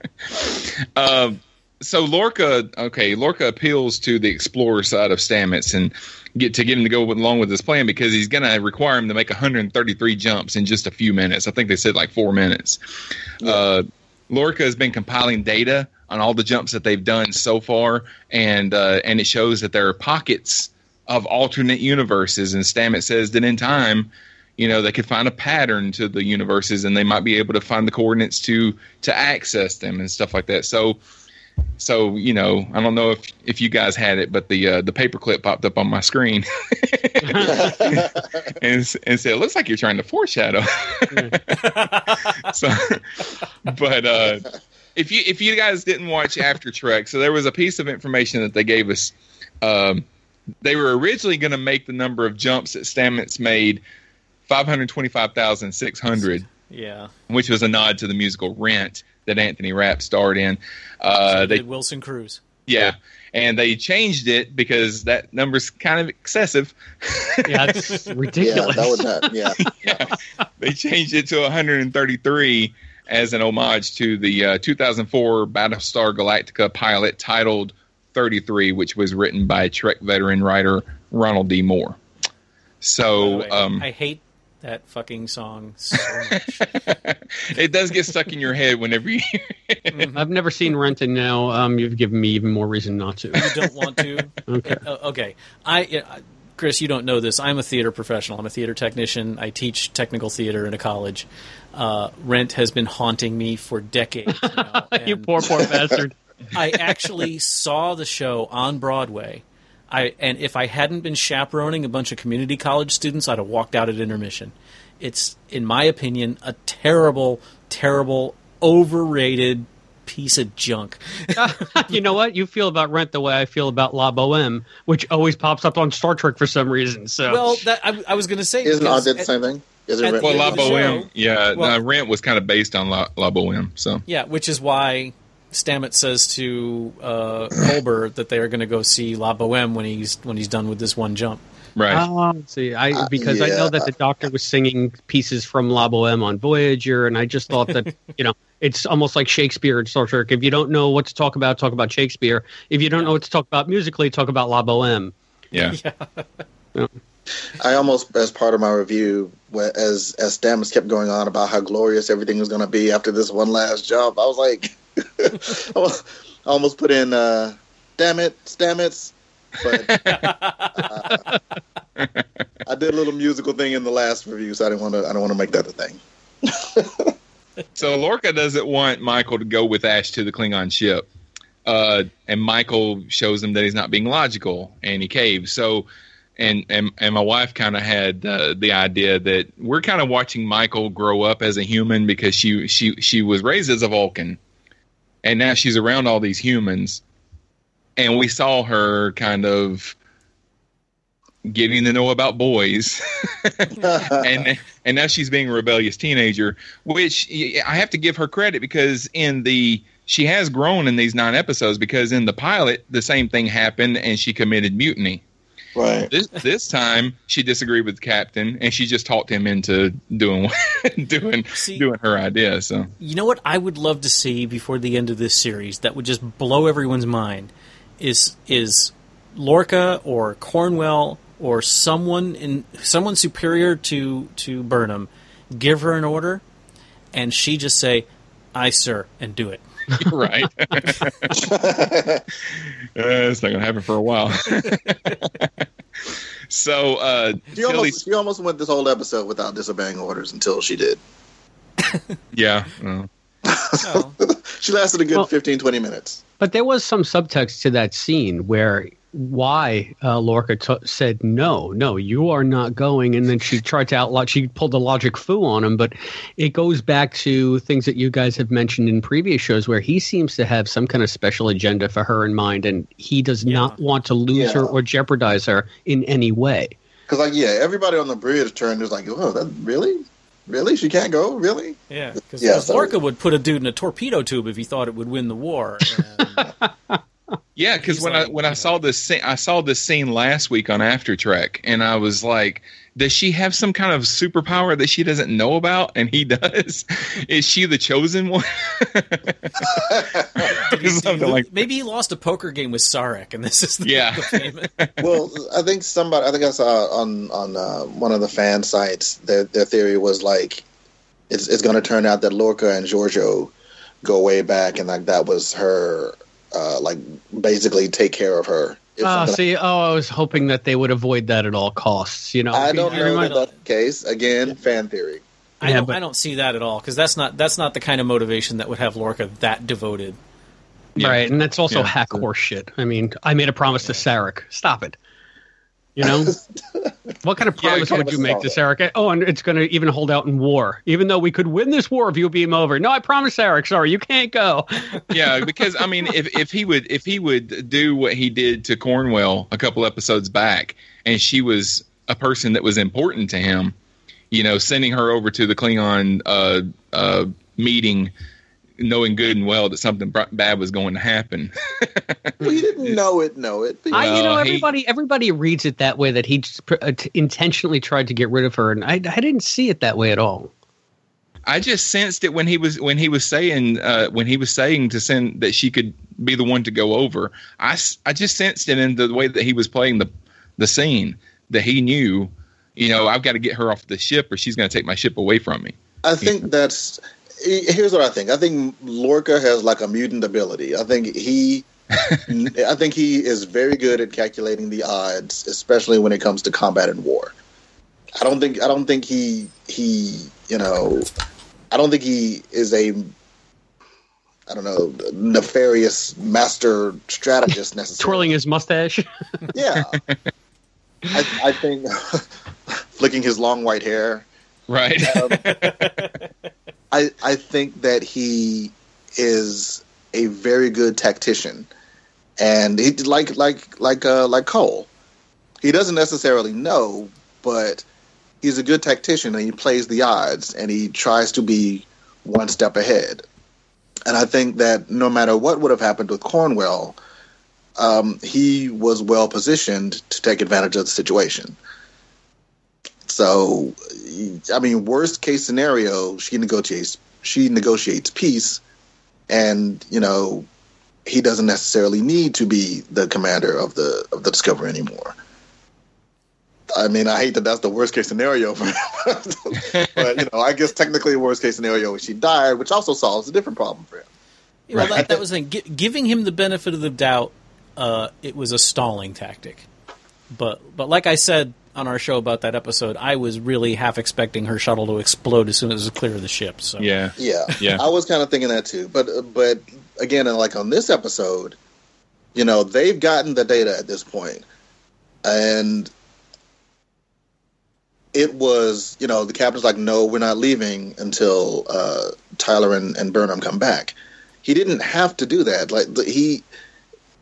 Speaker 4: Um, so Lorca, okay, Lorca appeals to the explorer side of Stamets and get to get him to go along with his plan because he's going to require him to make 133 jumps in just a few minutes. I think they said like four minutes. Uh, Lorca has been compiling data on all the jumps that they've done so far, and uh, and it shows that there are pockets of alternate universes. And Stamets says that in time, you know, they could find a pattern to the universes, and they might be able to find the coordinates to to access them and stuff like that. So, so you know, I don't know if if you guys had it, but the uh, the paperclip popped up on my screen and and said, "It looks like you're trying to foreshadow." so, but uh, if you if you guys didn't watch After Trek, so there was a piece of information that they gave us. Um, they were originally going to make the number of jumps that Stamets made five hundred twenty-five thousand six hundred,
Speaker 5: Yeah.
Speaker 4: which was a nod to the musical Rent that Anthony Rapp starred in. Uh,
Speaker 5: So
Speaker 4: they
Speaker 5: did Wilson Cruz.
Speaker 4: yeah, and they changed it because that number's kind of excessive.
Speaker 6: Yeah, it's
Speaker 7: yeah,
Speaker 6: ridiculous.
Speaker 7: that would not. Yeah,
Speaker 4: they changed it to 133 as an homage to the uh, 2004 Battlestar Galactica pilot titled 33, which was written by Trek veteran writer Ronald D. Moore. So,
Speaker 5: way,
Speaker 4: um,
Speaker 5: I hate that fucking song so much.
Speaker 4: it does get stuck in your head whenever you hear it.
Speaker 6: I've never seen Rent, and now um, you've given me even more reason not to.
Speaker 5: you don't want to.
Speaker 6: Okay.
Speaker 5: Uh, okay. I, uh, Chris, you don't know this. I'm a theater professional. I'm a theater technician. I teach technical theater in a college. Uh, Rent has been haunting me for decades. now,
Speaker 6: you poor, poor bastard.
Speaker 5: I actually saw the show on Broadway. I and if I hadn't been chaperoning a bunch of community college students, I'd have walked out at intermission. It's, in my opinion, a terrible, terrible, overrated piece of junk.
Speaker 6: you know what? You feel about Rent the way I feel about La Boheme, which always pops up on Star Trek for some reason. So
Speaker 5: well, that I, I was going to say
Speaker 7: Isn't Odd did the same thing? Is it
Speaker 5: the
Speaker 4: Well, La Boheme,
Speaker 5: show-
Speaker 4: yeah,
Speaker 5: Well-
Speaker 4: no, Rent was kind of based on La, La Boheme. So
Speaker 5: Yeah, which is why Stamets says to uh, Culber that they are going to go see La Boheme when he's when he's done with this one jump.
Speaker 4: right,
Speaker 6: Um, see, I
Speaker 7: Uh,
Speaker 6: because I know that the Doctor was singing pieces from La Boheme on Voyager, and I just thought that you know it's almost like Shakespeare in Star Trek. If you don't know what to talk about, talk about Shakespeare. If you don't know what to talk about musically, talk about La Boheme.
Speaker 4: yeah.
Speaker 7: I almost, as part of my review, as as Stamets kept going on about how glorious everything was going to be after this one last jump, I was like, I almost put in, uh, "Damn it, Stamets," but uh, I did a little musical thing in the last review, so I didn't want to. I don't want to make that a thing.
Speaker 4: So Lorca doesn't want Michael to go with Ash to the Klingon ship, uh, and Michael shows him that he's not being logical, and he caves. So, and and and my wife kind of had uh, the idea that we're kind of watching Michael grow up as a human because she she she was raised as a Vulcan, and now she's around all these humans, and we saw her kind of getting to know about boys. And and now she's being a rebellious teenager which i have to give her credit because in the she has grown in these nine episodes because in the pilot the same thing happened and she committed mutiny
Speaker 7: right.
Speaker 4: this this time she disagreed with the captain and she just talked him into doing doing
Speaker 5: See-
Speaker 4: doing her idea so
Speaker 5: You know what I would love to see before the end of this series that would just blow everyone's mind is is Lorca or Cornwell or someone in someone superior to to Burnham give her an order and she just say aye sir and do it.
Speaker 4: right it's not gonna happen for a while so uh
Speaker 7: She
Speaker 4: Tilly-
Speaker 7: almost, she almost went this whole episode without disobeying orders until she did.
Speaker 4: yeah well,
Speaker 5: Oh.
Speaker 7: She lasted a good
Speaker 6: Well-
Speaker 7: fifteen, twenty 15, 20 minutes.
Speaker 6: But there was some subtext to that scene where why uh, Lorca t- said no, no, you are not going, and then she tried to outlaw. She pulled the logic foo on him, but it goes back to things that you guys have mentioned in previous shows where he seems to have some kind of special agenda for her in mind, and he does not want to lose her or jeopardize her in any way.
Speaker 7: Because, like, yeah, everybody on the bridge turned is like, oh, that really? Really? She can't go? Really?
Speaker 5: Yeah, because
Speaker 7: Yeah, so-
Speaker 5: Lorca would put a dude in a torpedo tube if he thought it would win the war. And,
Speaker 4: Yeah, because
Speaker 5: He's
Speaker 4: when I when I
Speaker 5: you
Speaker 4: saw this scene, I saw this scene last week on After Trek, and I was like, "Does she have some kind of superpower that she doesn't know about?" And he does. Is she the chosen one? Something like
Speaker 5: maybe he lost a poker game with Sarek, and this is the,
Speaker 4: Yeah.
Speaker 7: well, I think somebody, I think I saw on on uh, one of the fan sites, their their theory was like, it's it's going to turn out that Lorca and Georgiou go way back, and like that was her, uh, like basically take care of her. If
Speaker 6: Oh,
Speaker 7: something-
Speaker 6: see, oh, I was hoping that they would avoid that at all costs. You know,
Speaker 7: I don't
Speaker 6: You
Speaker 7: know
Speaker 6: remind-
Speaker 7: if that's case. Again, fan theory.
Speaker 5: I
Speaker 6: Yeah,
Speaker 5: don't.
Speaker 6: but-
Speaker 5: I don't see that at all because that's not that's not the kind of motivation that would have Lorca that devoted.
Speaker 4: Yeah.
Speaker 6: Right, and that's also
Speaker 4: Yeah.
Speaker 6: hack horse shit. I mean, I made a promise to Sarek. Stop it. You know, what kind of promise
Speaker 7: you
Speaker 6: would you make to
Speaker 7: solve
Speaker 6: Sarek? Oh, and it's going to even hold out in war, even though we could win this war if you beam over. No, I promise, Sarek. Sorry, you can't go.
Speaker 4: yeah, because I mean, if if he would if he would do what he did to Cornwell a couple episodes back, and she was a person that was important to him, you know, sending her over to the Klingon uh, uh, meeting, knowing good and well that something br- bad was going to happen.
Speaker 7: We didn't know it, know it. but-
Speaker 6: I, you know,
Speaker 4: Well, he-
Speaker 6: everybody, everybody reads it that way that he just pr- uh, t- intentionally tried to get rid of her, and I, I didn't see it that way at all.
Speaker 4: I just sensed it when he was when he was saying uh, when he was saying to send that she could be the one to go over. I, I just sensed it in the way that he was playing the the scene that he knew, you know, I've got to get her off the ship or she's going to take my ship away from me.
Speaker 7: I think that's here's what I think. I think Lorca has like a mutant ability. I think he I think he is very good at calculating the odds, especially when it comes to combat and war. I don't think I don't think he he you know I don't think he is a I don't know nefarious master strategist necessarily.
Speaker 6: Twirling his mustache.
Speaker 7: yeah, I, I think flicking his long white hair.
Speaker 4: Right.
Speaker 7: Um, I I think that he is a very good tactician, and he like like like uh, like Kol. He doesn't necessarily know, but he's a good tactician, and he plays the odds, and he tries to be one step ahead. And I think that no matter what would have happened with Cornwell, um, he was well positioned to take advantage of the situation. So, I mean, worst case scenario, she negotiates she negotiates peace, and you know, he doesn't necessarily need to be the commander of the of the Discovery anymore. I mean, I hate that that's the worst case scenario for him, but you know, I guess technically, worst case scenario is she died, which also solves a different problem for him.
Speaker 5: Yeah, well, that, that was thing. G- giving him the benefit of the doubt, uh, it was a stalling tactic. But but like I said on our show about that episode, I was really half expecting her shuttle to explode as soon as it was clear of the ship. So
Speaker 4: Yeah.
Speaker 7: Yeah,
Speaker 4: Yeah.
Speaker 7: I was kind of thinking that too. But but again, like on this episode, you know, they've gotten the data at this point, and it was you know the captain's like, no, we're not leaving until uh, Tyler and, and Burnham come back. He didn't have to do that. Like he.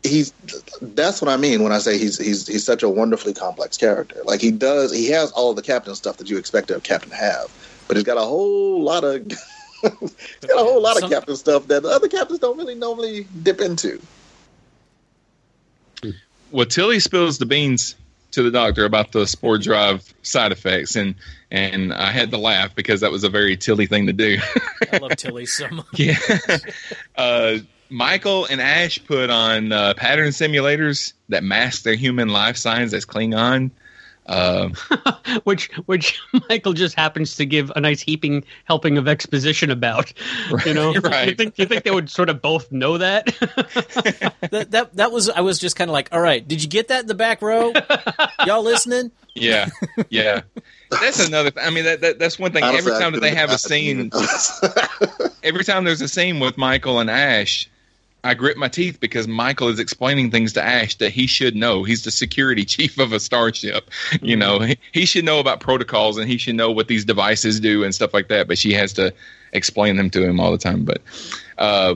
Speaker 7: He's that's what I mean when I say he's he's he's such a wonderfully complex character. Like he does, he has all the captain stuff that you expect a captain to have, but he's got a whole lot of he's got a whole lot
Speaker 5: Some-
Speaker 7: of captain stuff that the other captains don't really normally dip into.
Speaker 4: Well, Tilly spills the beans to the doctor about the spore drive side effects, and and I had to laugh because that was a very Tilly thing to do.
Speaker 5: I love Tilly so much.
Speaker 4: yeah. Uh, Michael and Ash put on uh, pattern simulators that mask their human life signs as Klingon. Uh,
Speaker 6: which which Michael just happens to give a nice heaping helping of exposition about. You know,
Speaker 4: Right.
Speaker 6: you think you think they would sort of both know that?
Speaker 5: that, that that was I was just kind of like, all right, did you get that in the back row? Y'all listening?
Speaker 4: yeah, yeah. That's another. I mean, that, that that's one thing. Every time that they have a scene, every time there's a scene with Michael and Ash, I grit my teeth because Michael is explaining things to Ash that he should know. He's the security chief of a starship. You know, he, he should know about protocols and he should know what these devices do and stuff like that. But she has to explain them to him all the time. But uh,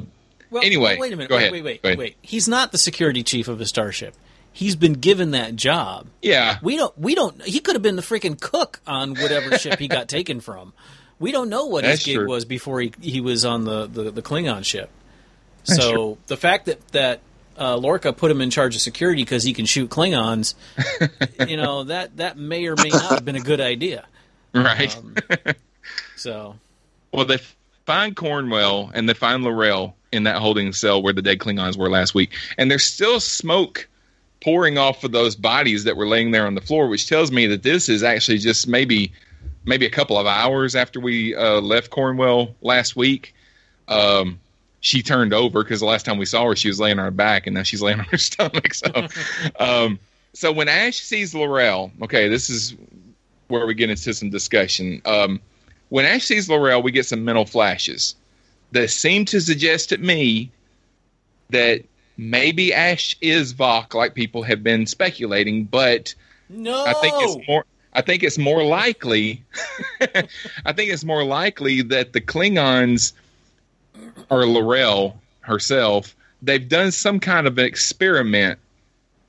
Speaker 5: Well,
Speaker 4: Anyway,
Speaker 5: well, wait a minute.
Speaker 4: go
Speaker 5: wait,
Speaker 4: ahead.
Speaker 5: wait, wait,
Speaker 4: ahead.
Speaker 5: wait. He's not the security chief of a starship. He's been given that job.
Speaker 4: yeah,
Speaker 5: We don't. We don't. He could have been the freaking cook on whatever ship he got taken from. We don't know what
Speaker 4: That's
Speaker 5: his gig
Speaker 4: true.
Speaker 5: was before he he was on the the, the Klingon ship. So the fact that that uh, Lorca put him in charge of security because he can shoot Klingons, you know that that may or may not have been a good idea.
Speaker 4: right.
Speaker 5: Um, so
Speaker 4: Well, they find Cornwell and they find L'Rell in that holding cell where the dead Klingons were last week, and there's still smoke pouring off of those bodies that were laying there on the floor, which tells me that this is actually just maybe maybe a couple of hours after we uh, left Cornwell last week. Um, she turned over because the last time we saw her, she was laying on her back, and now she's laying on her stomach. So, um, so when Ash sees L'Rell, okay, this is where we get into some discussion. Um, when Ash sees L'Rell, we get some mental flashes that seem to suggest to me that maybe Ash is Voq, like people have been speculating, but
Speaker 5: no,
Speaker 4: I think it's more. I think it's more likely. I think it's more likely that the Klingons or L'Rell herself, they've done some kind of an experiment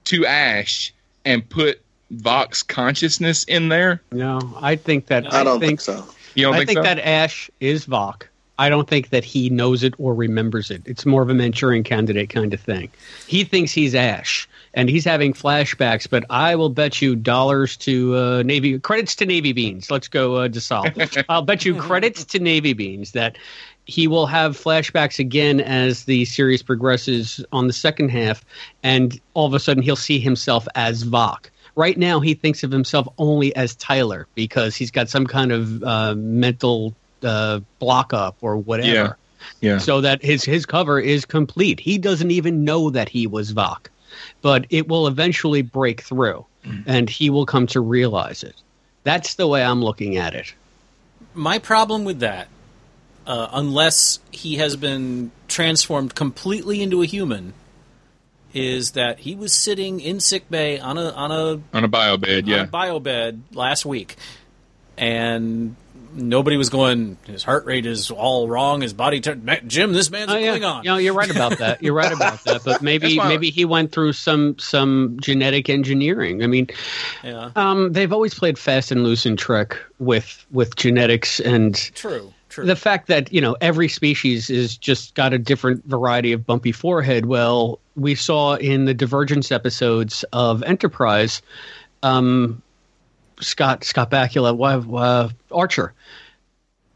Speaker 4: to Ash and put Voq's consciousness in there.
Speaker 6: no, I think that
Speaker 7: I don't think so.
Speaker 4: You don't
Speaker 6: I
Speaker 4: think,
Speaker 6: think
Speaker 4: so?
Speaker 6: that Ash is Voq. I don't think that he knows it or remembers it. It's more of a Manchurian candidate kind of thing. He thinks he's Ash, and he's having flashbacks. But I will bet you dollars to uh, Navy credits to Navy Beans. Let's go uh, DeSalle. I'll bet you credits to Navy Beans that he will have flashbacks again as the series progresses on the second half, and all of a sudden he'll see himself as Voq. Right now, he thinks of himself only as Tyler because he's got some kind of uh, mental uh, block up or whatever.
Speaker 4: Yeah. Yeah.
Speaker 6: So that his his cover is complete. He doesn't even know that he was Voq, but it will eventually break through, and he will come to realize it. That's the way I'm looking at it.
Speaker 5: My problem with that, uh, unless he has been transformed completely into a human, is that he was sitting in sick bay on a on a
Speaker 4: On a bio bed,
Speaker 5: on
Speaker 4: yeah.
Speaker 5: a bio bed last week, and nobody was going. His heart rate is all wrong. His body turned. Jim, this man's
Speaker 6: Oh,
Speaker 5: a
Speaker 6: yeah.
Speaker 5: Klingon.
Speaker 6: Yeah, you're right about that. You're right about that. But maybe maybe he went through some some genetic engineering. I mean,
Speaker 5: Yeah.
Speaker 6: um, they've always played fast and loose in Trek with with genetics and
Speaker 5: True. True.
Speaker 6: the fact that you know every species is just got a different variety of bumpy forehead. Well, we saw in the Divergence episodes of Enterprise, um, Scott Scott Bakula, uh, uh, Archer,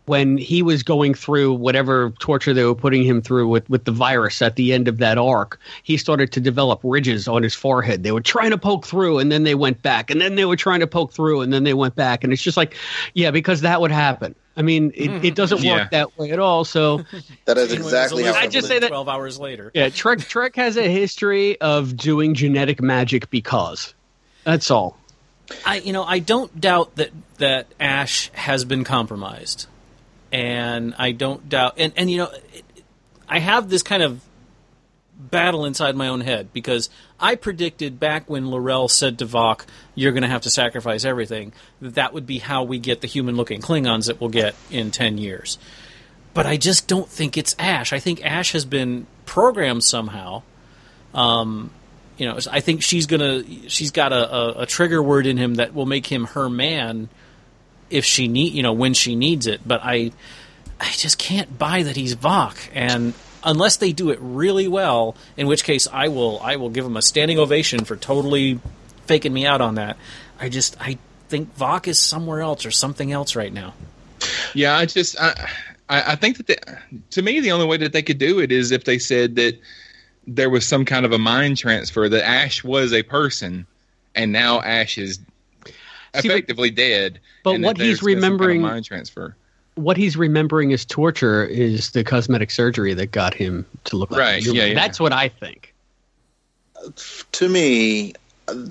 Speaker 6: when he was going through whatever torture they were putting him through with, with the virus at the end of that arc, he started to develop ridges on his forehead. They were trying to poke through and then they went back, and then they were trying to poke through and then they went back. And it's just like, yeah, because that would happen. I mean, it, mm-hmm. it doesn't
Speaker 4: Yeah.
Speaker 6: work that way at all. So,
Speaker 7: That is exactly how
Speaker 5: alive
Speaker 6: I just say that-
Speaker 5: twelve hours later.
Speaker 6: yeah, Trek Trek has a history of doing genetic magic because. That's all.
Speaker 5: I you know I don't doubt that that Ash has been compromised, and I don't doubt and and you know I have this kind of battle inside my own head because I predicted back when L'Rell said to Voq, "You're going to have to sacrifice everything," that that would be how we get the human-looking Klingons that we'll get in ten years. But I just don't think it's Ash. I think Ash has been programmed somehow um, you know, I think she's gonna she's got a, a, a trigger word in him that will make him her man if she need you know when she needs it. But I I just can't buy that he's Voq, and unless they do it really well, in which case I will I will give him a standing ovation for totally faking me out on that. I just I think Voq is somewhere else or something else right now.
Speaker 4: Yeah, I just I I, think that the, to me the only way that they could do it is if they said that there was some kind of a mind transfer that Ash was a person and now Ash is
Speaker 6: but-
Speaker 4: effectively dead.
Speaker 6: but
Speaker 4: and that
Speaker 6: what he's
Speaker 4: there's some kind of
Speaker 6: remembering-
Speaker 4: mind transfer.
Speaker 6: What he's remembering as torture is the cosmetic surgery that got him to look like
Speaker 4: Right, yeah, yeah.
Speaker 6: That's what I think.
Speaker 7: to me, uh,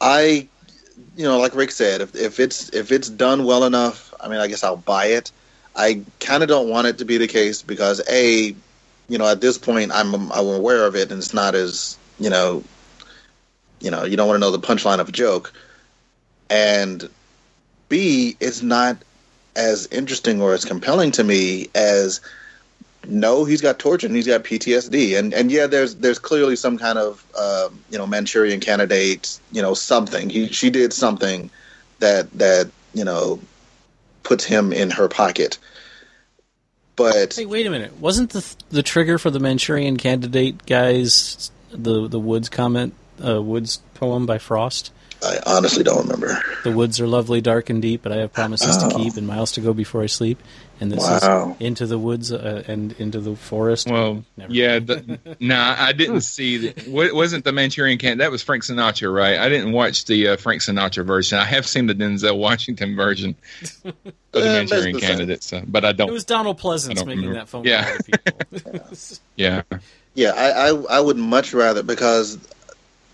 Speaker 7: I, you know, like Rick said, if, if it's if it's done well enough, I mean, I guess I'll buy it. I kind of don't want it to be the case because a, you know, at this point, I'm I'm aware of it, and it's not as you know, you know, you don't want to know the punchline of a joke, and b, it's not as interesting or as compelling to me as no, he's got torture and he's got PTSD, and and yeah, there's there's clearly some kind of um, you know Manchurian candidate, you know something. He she did something that that you know puts him in her pocket. But
Speaker 5: Hey, wait a minute! Wasn't the the trigger for the Manchurian Candidate guys the the Woods comment, uh, Woods poem by Frost?
Speaker 7: I honestly don't remember.
Speaker 5: The woods are lovely, dark and deep, but I have promises
Speaker 7: Oh.
Speaker 5: to keep and miles to go before I sleep. And this
Speaker 7: Wow.
Speaker 5: is into the woods uh, and into the forest.
Speaker 4: Well,
Speaker 5: Never
Speaker 4: yeah,
Speaker 5: mind.
Speaker 4: the, nah, I didn't see that. What wasn't the Manchurian Candidate? That was Frank Sinatra, right? I didn't watch the uh, Frank Sinatra version. I have seen the Denzel Washington version of the
Speaker 7: Uh,
Speaker 4: Manchurian
Speaker 7: that's
Speaker 4: Candidate, so, but I don't.
Speaker 5: it was Donald
Speaker 4: I Pleasence
Speaker 5: making
Speaker 4: remember.
Speaker 5: that phone
Speaker 4: Yeah.
Speaker 5: call to people.
Speaker 4: yeah,
Speaker 7: Yeah, I, I I would much rather because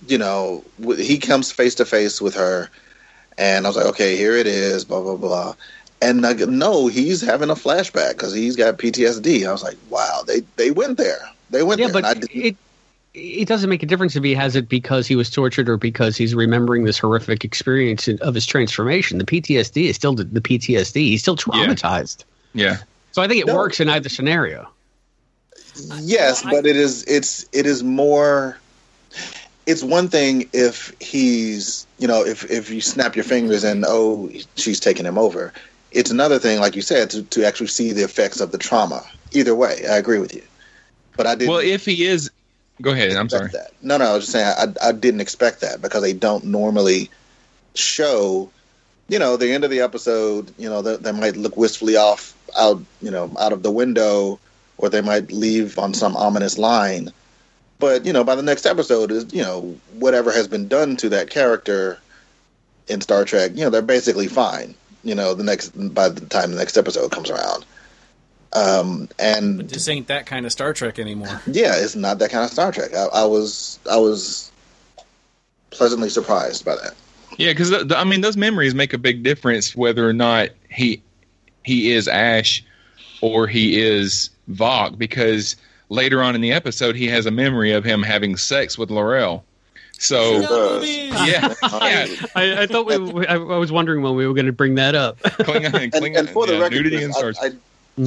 Speaker 7: you know he comes face to face with her, and I was like, okay, here it is, blah blah blah, and I, go, no, he's having a flashback because he's got PTSD. I was like, wow, they they went there, they went
Speaker 6: Yeah,
Speaker 7: there. and I
Speaker 6: but
Speaker 7: didn't-
Speaker 6: it it doesn't make a difference if he has it because he was tortured or because he's remembering this horrific experience in- of his transformation. The PTSD is still the, the PTSD. He's still traumatized.
Speaker 4: yeah.
Speaker 6: So I think it
Speaker 7: No.
Speaker 6: works in either scenario.
Speaker 7: yes,
Speaker 5: I-
Speaker 7: but it is it's it is more. It's one thing if he's you know if if you snap your fingers and oh she's taking him over. It's another thing, like you said, to, to actually see the effects of the trauma. Either way, I agree with you. But I didn't.
Speaker 4: Well, if he is, go ahead. I'm sorry.
Speaker 7: that. No, no, I was just saying I, I didn't expect that because they don't normally show. You know, the end of the episode. You know, they, they might look wistfully off out. You know, out of the window, or they might leave on some ominous line. But you know, by the next episode is you know whatever has been done to that character in Star Trek. You know, they're basically fine. You know, the next by the time the next episode comes around. Um, and
Speaker 5: But this ain't that kind of Star Trek anymore.
Speaker 7: yeah, it's not that kind of Star Trek. I, I was I was pleasantly surprised by that.
Speaker 4: Yeah, because I mean, those memories make a big difference whether or not he he is Ash or he is Voq. Because later on in the episode, he has a memory of him having sex with L'Rell. So
Speaker 7: does.
Speaker 4: yeah, yeah,
Speaker 6: I, I thought we, we- I, I was wondering when we were going to bring that up.
Speaker 4: Klingon,
Speaker 7: And,
Speaker 4: Klingon,
Speaker 7: and for the
Speaker 4: yeah,
Speaker 7: record,
Speaker 4: nudity
Speaker 7: Chris,
Speaker 4: and Star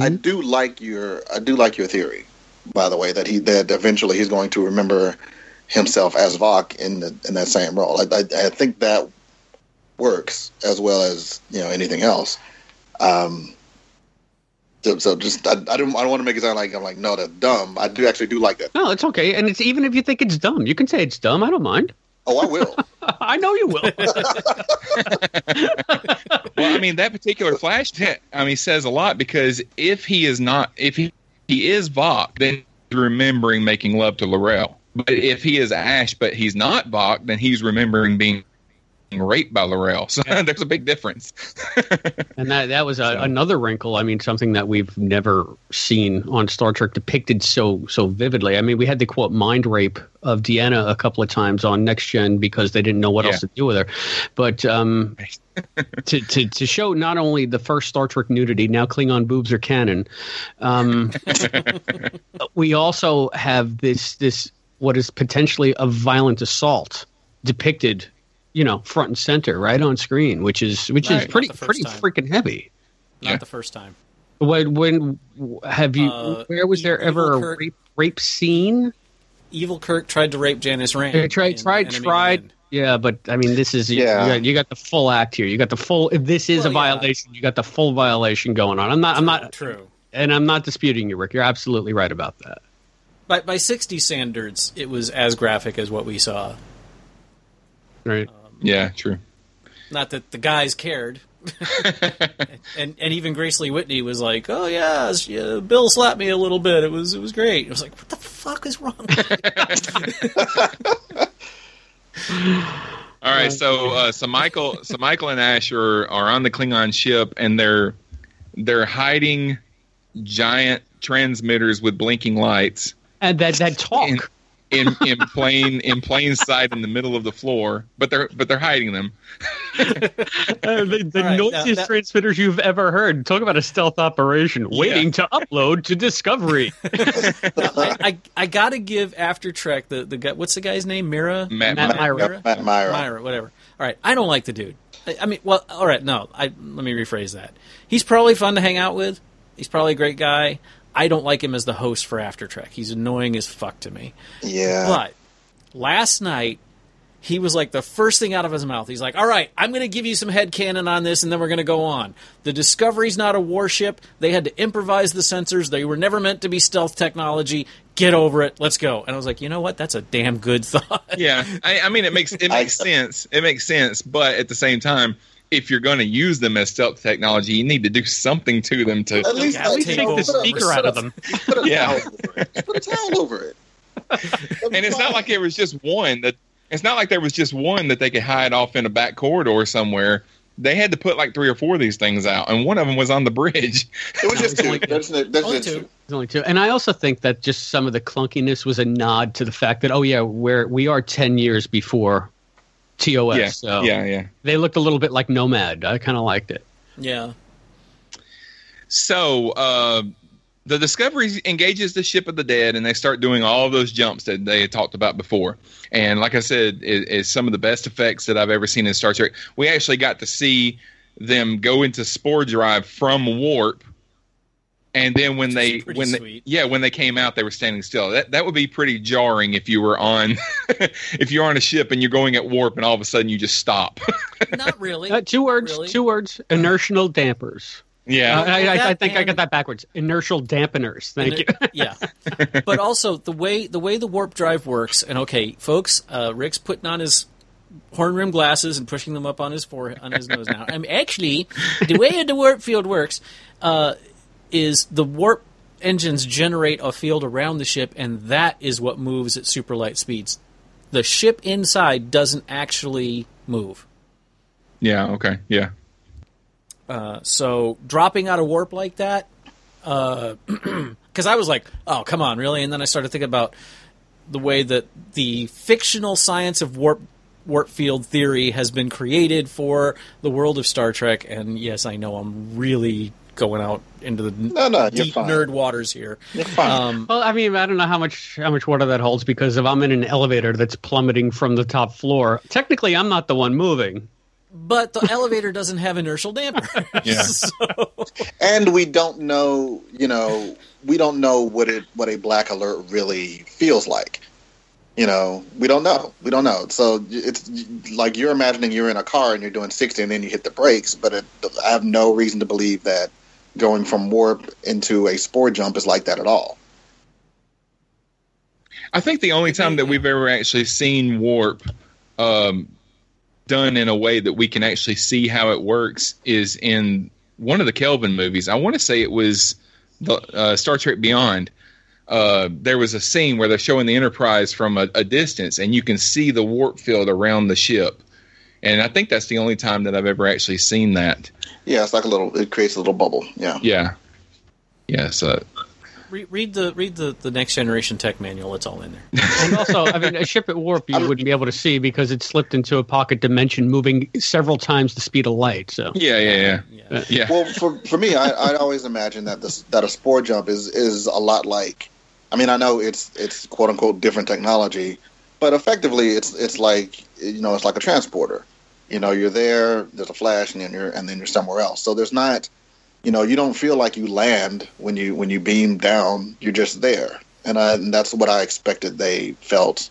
Speaker 7: I, I, I do like your I do like your theory. By the way, that he that eventually he's going to remember himself as Voq in the, in that same role. I, I, I think that works as well as you know anything else. Um, so, so just I, I don't I don't want to make it sound like I'm like no that's dumb. I do actually do like that.
Speaker 6: No, it's okay, and it's even if you think it's dumb, you can say it's dumb. I don't mind.
Speaker 7: Oh, I will.
Speaker 6: I know you will.
Speaker 4: well, I mean, that particular flash, te- I mean, says a lot because if he is not, if he, he is Voq, then he's remembering making love to L'Rell. But if he is Ash, but he's not Voq, then he's remembering being raped by L'Rell. So there's a big difference.
Speaker 6: And that that was a,
Speaker 4: So-
Speaker 6: another wrinkle. I mean, something that we've never seen on Star Trek depicted so so vividly. I mean, we had the quote mind rape of Deanna a couple of times on Next Gen because they didn't know what
Speaker 4: Yeah.
Speaker 6: else to do with her. But um, to, to to show not only the first Star Trek nudity, now Klingon boobs are canon. Um, we also have this this what is potentially a violent assault depicted. You know, front and center, right on screen, which is which
Speaker 4: Right.
Speaker 6: is pretty pretty
Speaker 5: time.
Speaker 6: freaking heavy.
Speaker 5: Not
Speaker 4: Yeah.
Speaker 5: the first time.
Speaker 6: When when have you?
Speaker 5: Uh,
Speaker 6: where was there
Speaker 5: Evil
Speaker 6: ever a
Speaker 5: Kirk-
Speaker 6: rape, rape scene?
Speaker 5: Evil Kirk tried to rape Janice Rand.
Speaker 6: They tried tried tried.
Speaker 5: Within.
Speaker 6: Yeah, but I mean, this is you,
Speaker 7: Yeah.
Speaker 6: you, got, you got the full act here. You got the full. If this is
Speaker 5: Well,
Speaker 6: a
Speaker 5: yeah.
Speaker 6: violation, you got the full violation going on. I'm not. I'm not.
Speaker 5: True.
Speaker 6: And I'm not disputing you, Rick. You're absolutely right about that.
Speaker 5: By by 60 standards, it was as graphic as what we saw.
Speaker 6: Right.
Speaker 4: Yeah, true.
Speaker 5: Not that the guys cared. and and even Grace Lee Whitney was like, "Oh yeah, s- yeah, Bill slapped me a little bit. It was it was great." I was like, "What the fuck is wrong?"
Speaker 4: All right, so uh, so Michael, so Michael and Ash are, are on the Klingon ship, and they're they're hiding giant transmitters with blinking lights
Speaker 6: And that that talk.
Speaker 4: in in, in plain in plain sight in the middle of the floor, but they're but they're hiding them.
Speaker 6: Uh, the the
Speaker 5: All right, now-
Speaker 6: noisiest
Speaker 5: that-
Speaker 6: transmitters you've ever heard. Talk about a stealth operation waiting to upload to Discovery.
Speaker 5: I, I I gotta give After Trek the the guy. What's the guy's name? Mira.
Speaker 4: Matt,
Speaker 6: Matt
Speaker 4: Mira.
Speaker 6: Mira.
Speaker 7: Yep, Matt Mira.
Speaker 5: Mira, whatever. All right, I don't like the dude. I, I mean, well, all right, no. I let me rephrase that. He's probably fun to hang out with. He's probably a great guy. I don't like him as the host for After Trek. He's annoying as fuck to me.
Speaker 7: Yeah.
Speaker 5: But last night, he was like the first thing out of his mouth. He's like, "All right, I'm going to give you some headcanon on this, and then we're going to go on. The Discovery's not a warship. They had to improvise the sensors. They were never meant to be stealth technology. Get over it. Let's go." And I was like, "You know what? That's a damn good thought."
Speaker 4: Yeah, I, I mean it makes it makes sense. It makes sense, but at the same time, if you're going to use them as stealth technology, you need to do something to them to.
Speaker 7: At least,
Speaker 5: At least take the
Speaker 7: put a-
Speaker 6: speaker out of them.
Speaker 7: Put a
Speaker 4: Yeah.
Speaker 7: towel over it. Put a towel over it.
Speaker 4: and it's not like it was just one that. It's not like there was just one that they could hide off in a back corridor somewhere. They had to put like three or four of these things out, and one of them was on the bridge.
Speaker 7: It was just two.
Speaker 6: only-
Speaker 7: That's, that's
Speaker 5: Only two.
Speaker 7: two.
Speaker 6: There's only two. And I also think that just some of the clunkiness was a nod to the fact that, oh, yeah, we're, we are 10 years before TOS.
Speaker 4: yeah,
Speaker 6: so
Speaker 4: yeah, yeah.
Speaker 6: they looked a little bit like Nomad. I kind of liked it.
Speaker 5: yeah.
Speaker 4: So uh, the Discovery engages the ship of the dead, and they start doing all of those jumps that they had talked about before. And like I said, it, it's some of the best effects that I've ever seen in Star Trek. We actually got to see them go into spore drive from warp. And then when they when they, yeah when they came out they were standing still. That that would be pretty jarring if you were on if you're on a ship and you're going at warp and all of a sudden you just stop.
Speaker 5: Not really.
Speaker 6: Uh, two words,
Speaker 5: Really?
Speaker 6: two words inertial dampers.
Speaker 4: yeah.
Speaker 6: Uh, I, I, I
Speaker 5: that
Speaker 6: think I got that backwards. Inertial dampeners. Thank you.
Speaker 5: yeah, but also the way the way the warp drive works. And okay, folks, uh, Rick's putting on his horn rim glasses and pushing them up on his forehead on his nose now. I mean, actually, the way the warp field works uh, is the warp engines generate a field around the ship, and that is what moves at super light speeds. The ship inside doesn't actually move.
Speaker 4: Yeah. Okay. Yeah.
Speaker 5: Uh, so dropping out of warp like that, because I was like, "Oh, come on, really?" And then I started thinking about the way that the fictional science of warp warp field theory has been created for the world of Star Trek. And yes, I know I'm really going out into the
Speaker 7: No, no,
Speaker 5: deep nerd waters here.
Speaker 7: You're fine.
Speaker 5: Um,
Speaker 6: Well, I mean, I don't know how much how much water that holds because if I'm in an elevator that's plummeting from the top floor, technically I'm not the one moving.
Speaker 5: but the elevator doesn't have inertial dampers.
Speaker 4: Yeah.
Speaker 5: so,
Speaker 7: and we don't know you know we don't know what it what a black alert really feels like you know we don't know we don't know so it's like you're imagining you're in a car and you're doing 60 and then you hit the brakes but it, i have no reason to believe that going from warp into a spore jump is like that at all
Speaker 4: I think the only time that we've ever actually seen warp um, done in a way that we can actually see how it works is in one of the Kelvin movies. I want to say it was the uh, Star Trek Beyond. Uh, there was a scene where they're showing the Enterprise from a, a distance, and you can see the warp field around the ship. And I think that's the only time that I've ever actually seen that.
Speaker 7: Yeah it's like a little it creates a little bubble yeah
Speaker 4: Yeah, yeah. So uh,
Speaker 5: re- read the read the, the next generation tech manual. It's all in there.
Speaker 6: And also, I mean, a ship at warp you wouldn't be able to see because it slipped into a pocket dimension, moving several times the speed of light. So
Speaker 4: yeah, yeah, yeah,
Speaker 5: Yeah.
Speaker 4: Uh, yeah.
Speaker 7: well for, for me I, I always imagine that this that a spore jump is is a lot like i mean i know it's it's quote unquote different technology but effectively it's it's like you know it's like a transporter you know you're there there's a flash and then you're and then you're somewhere else so there's not you know you don't feel like you land when you when you beam down you're just there and, I, and that's what i expected they felt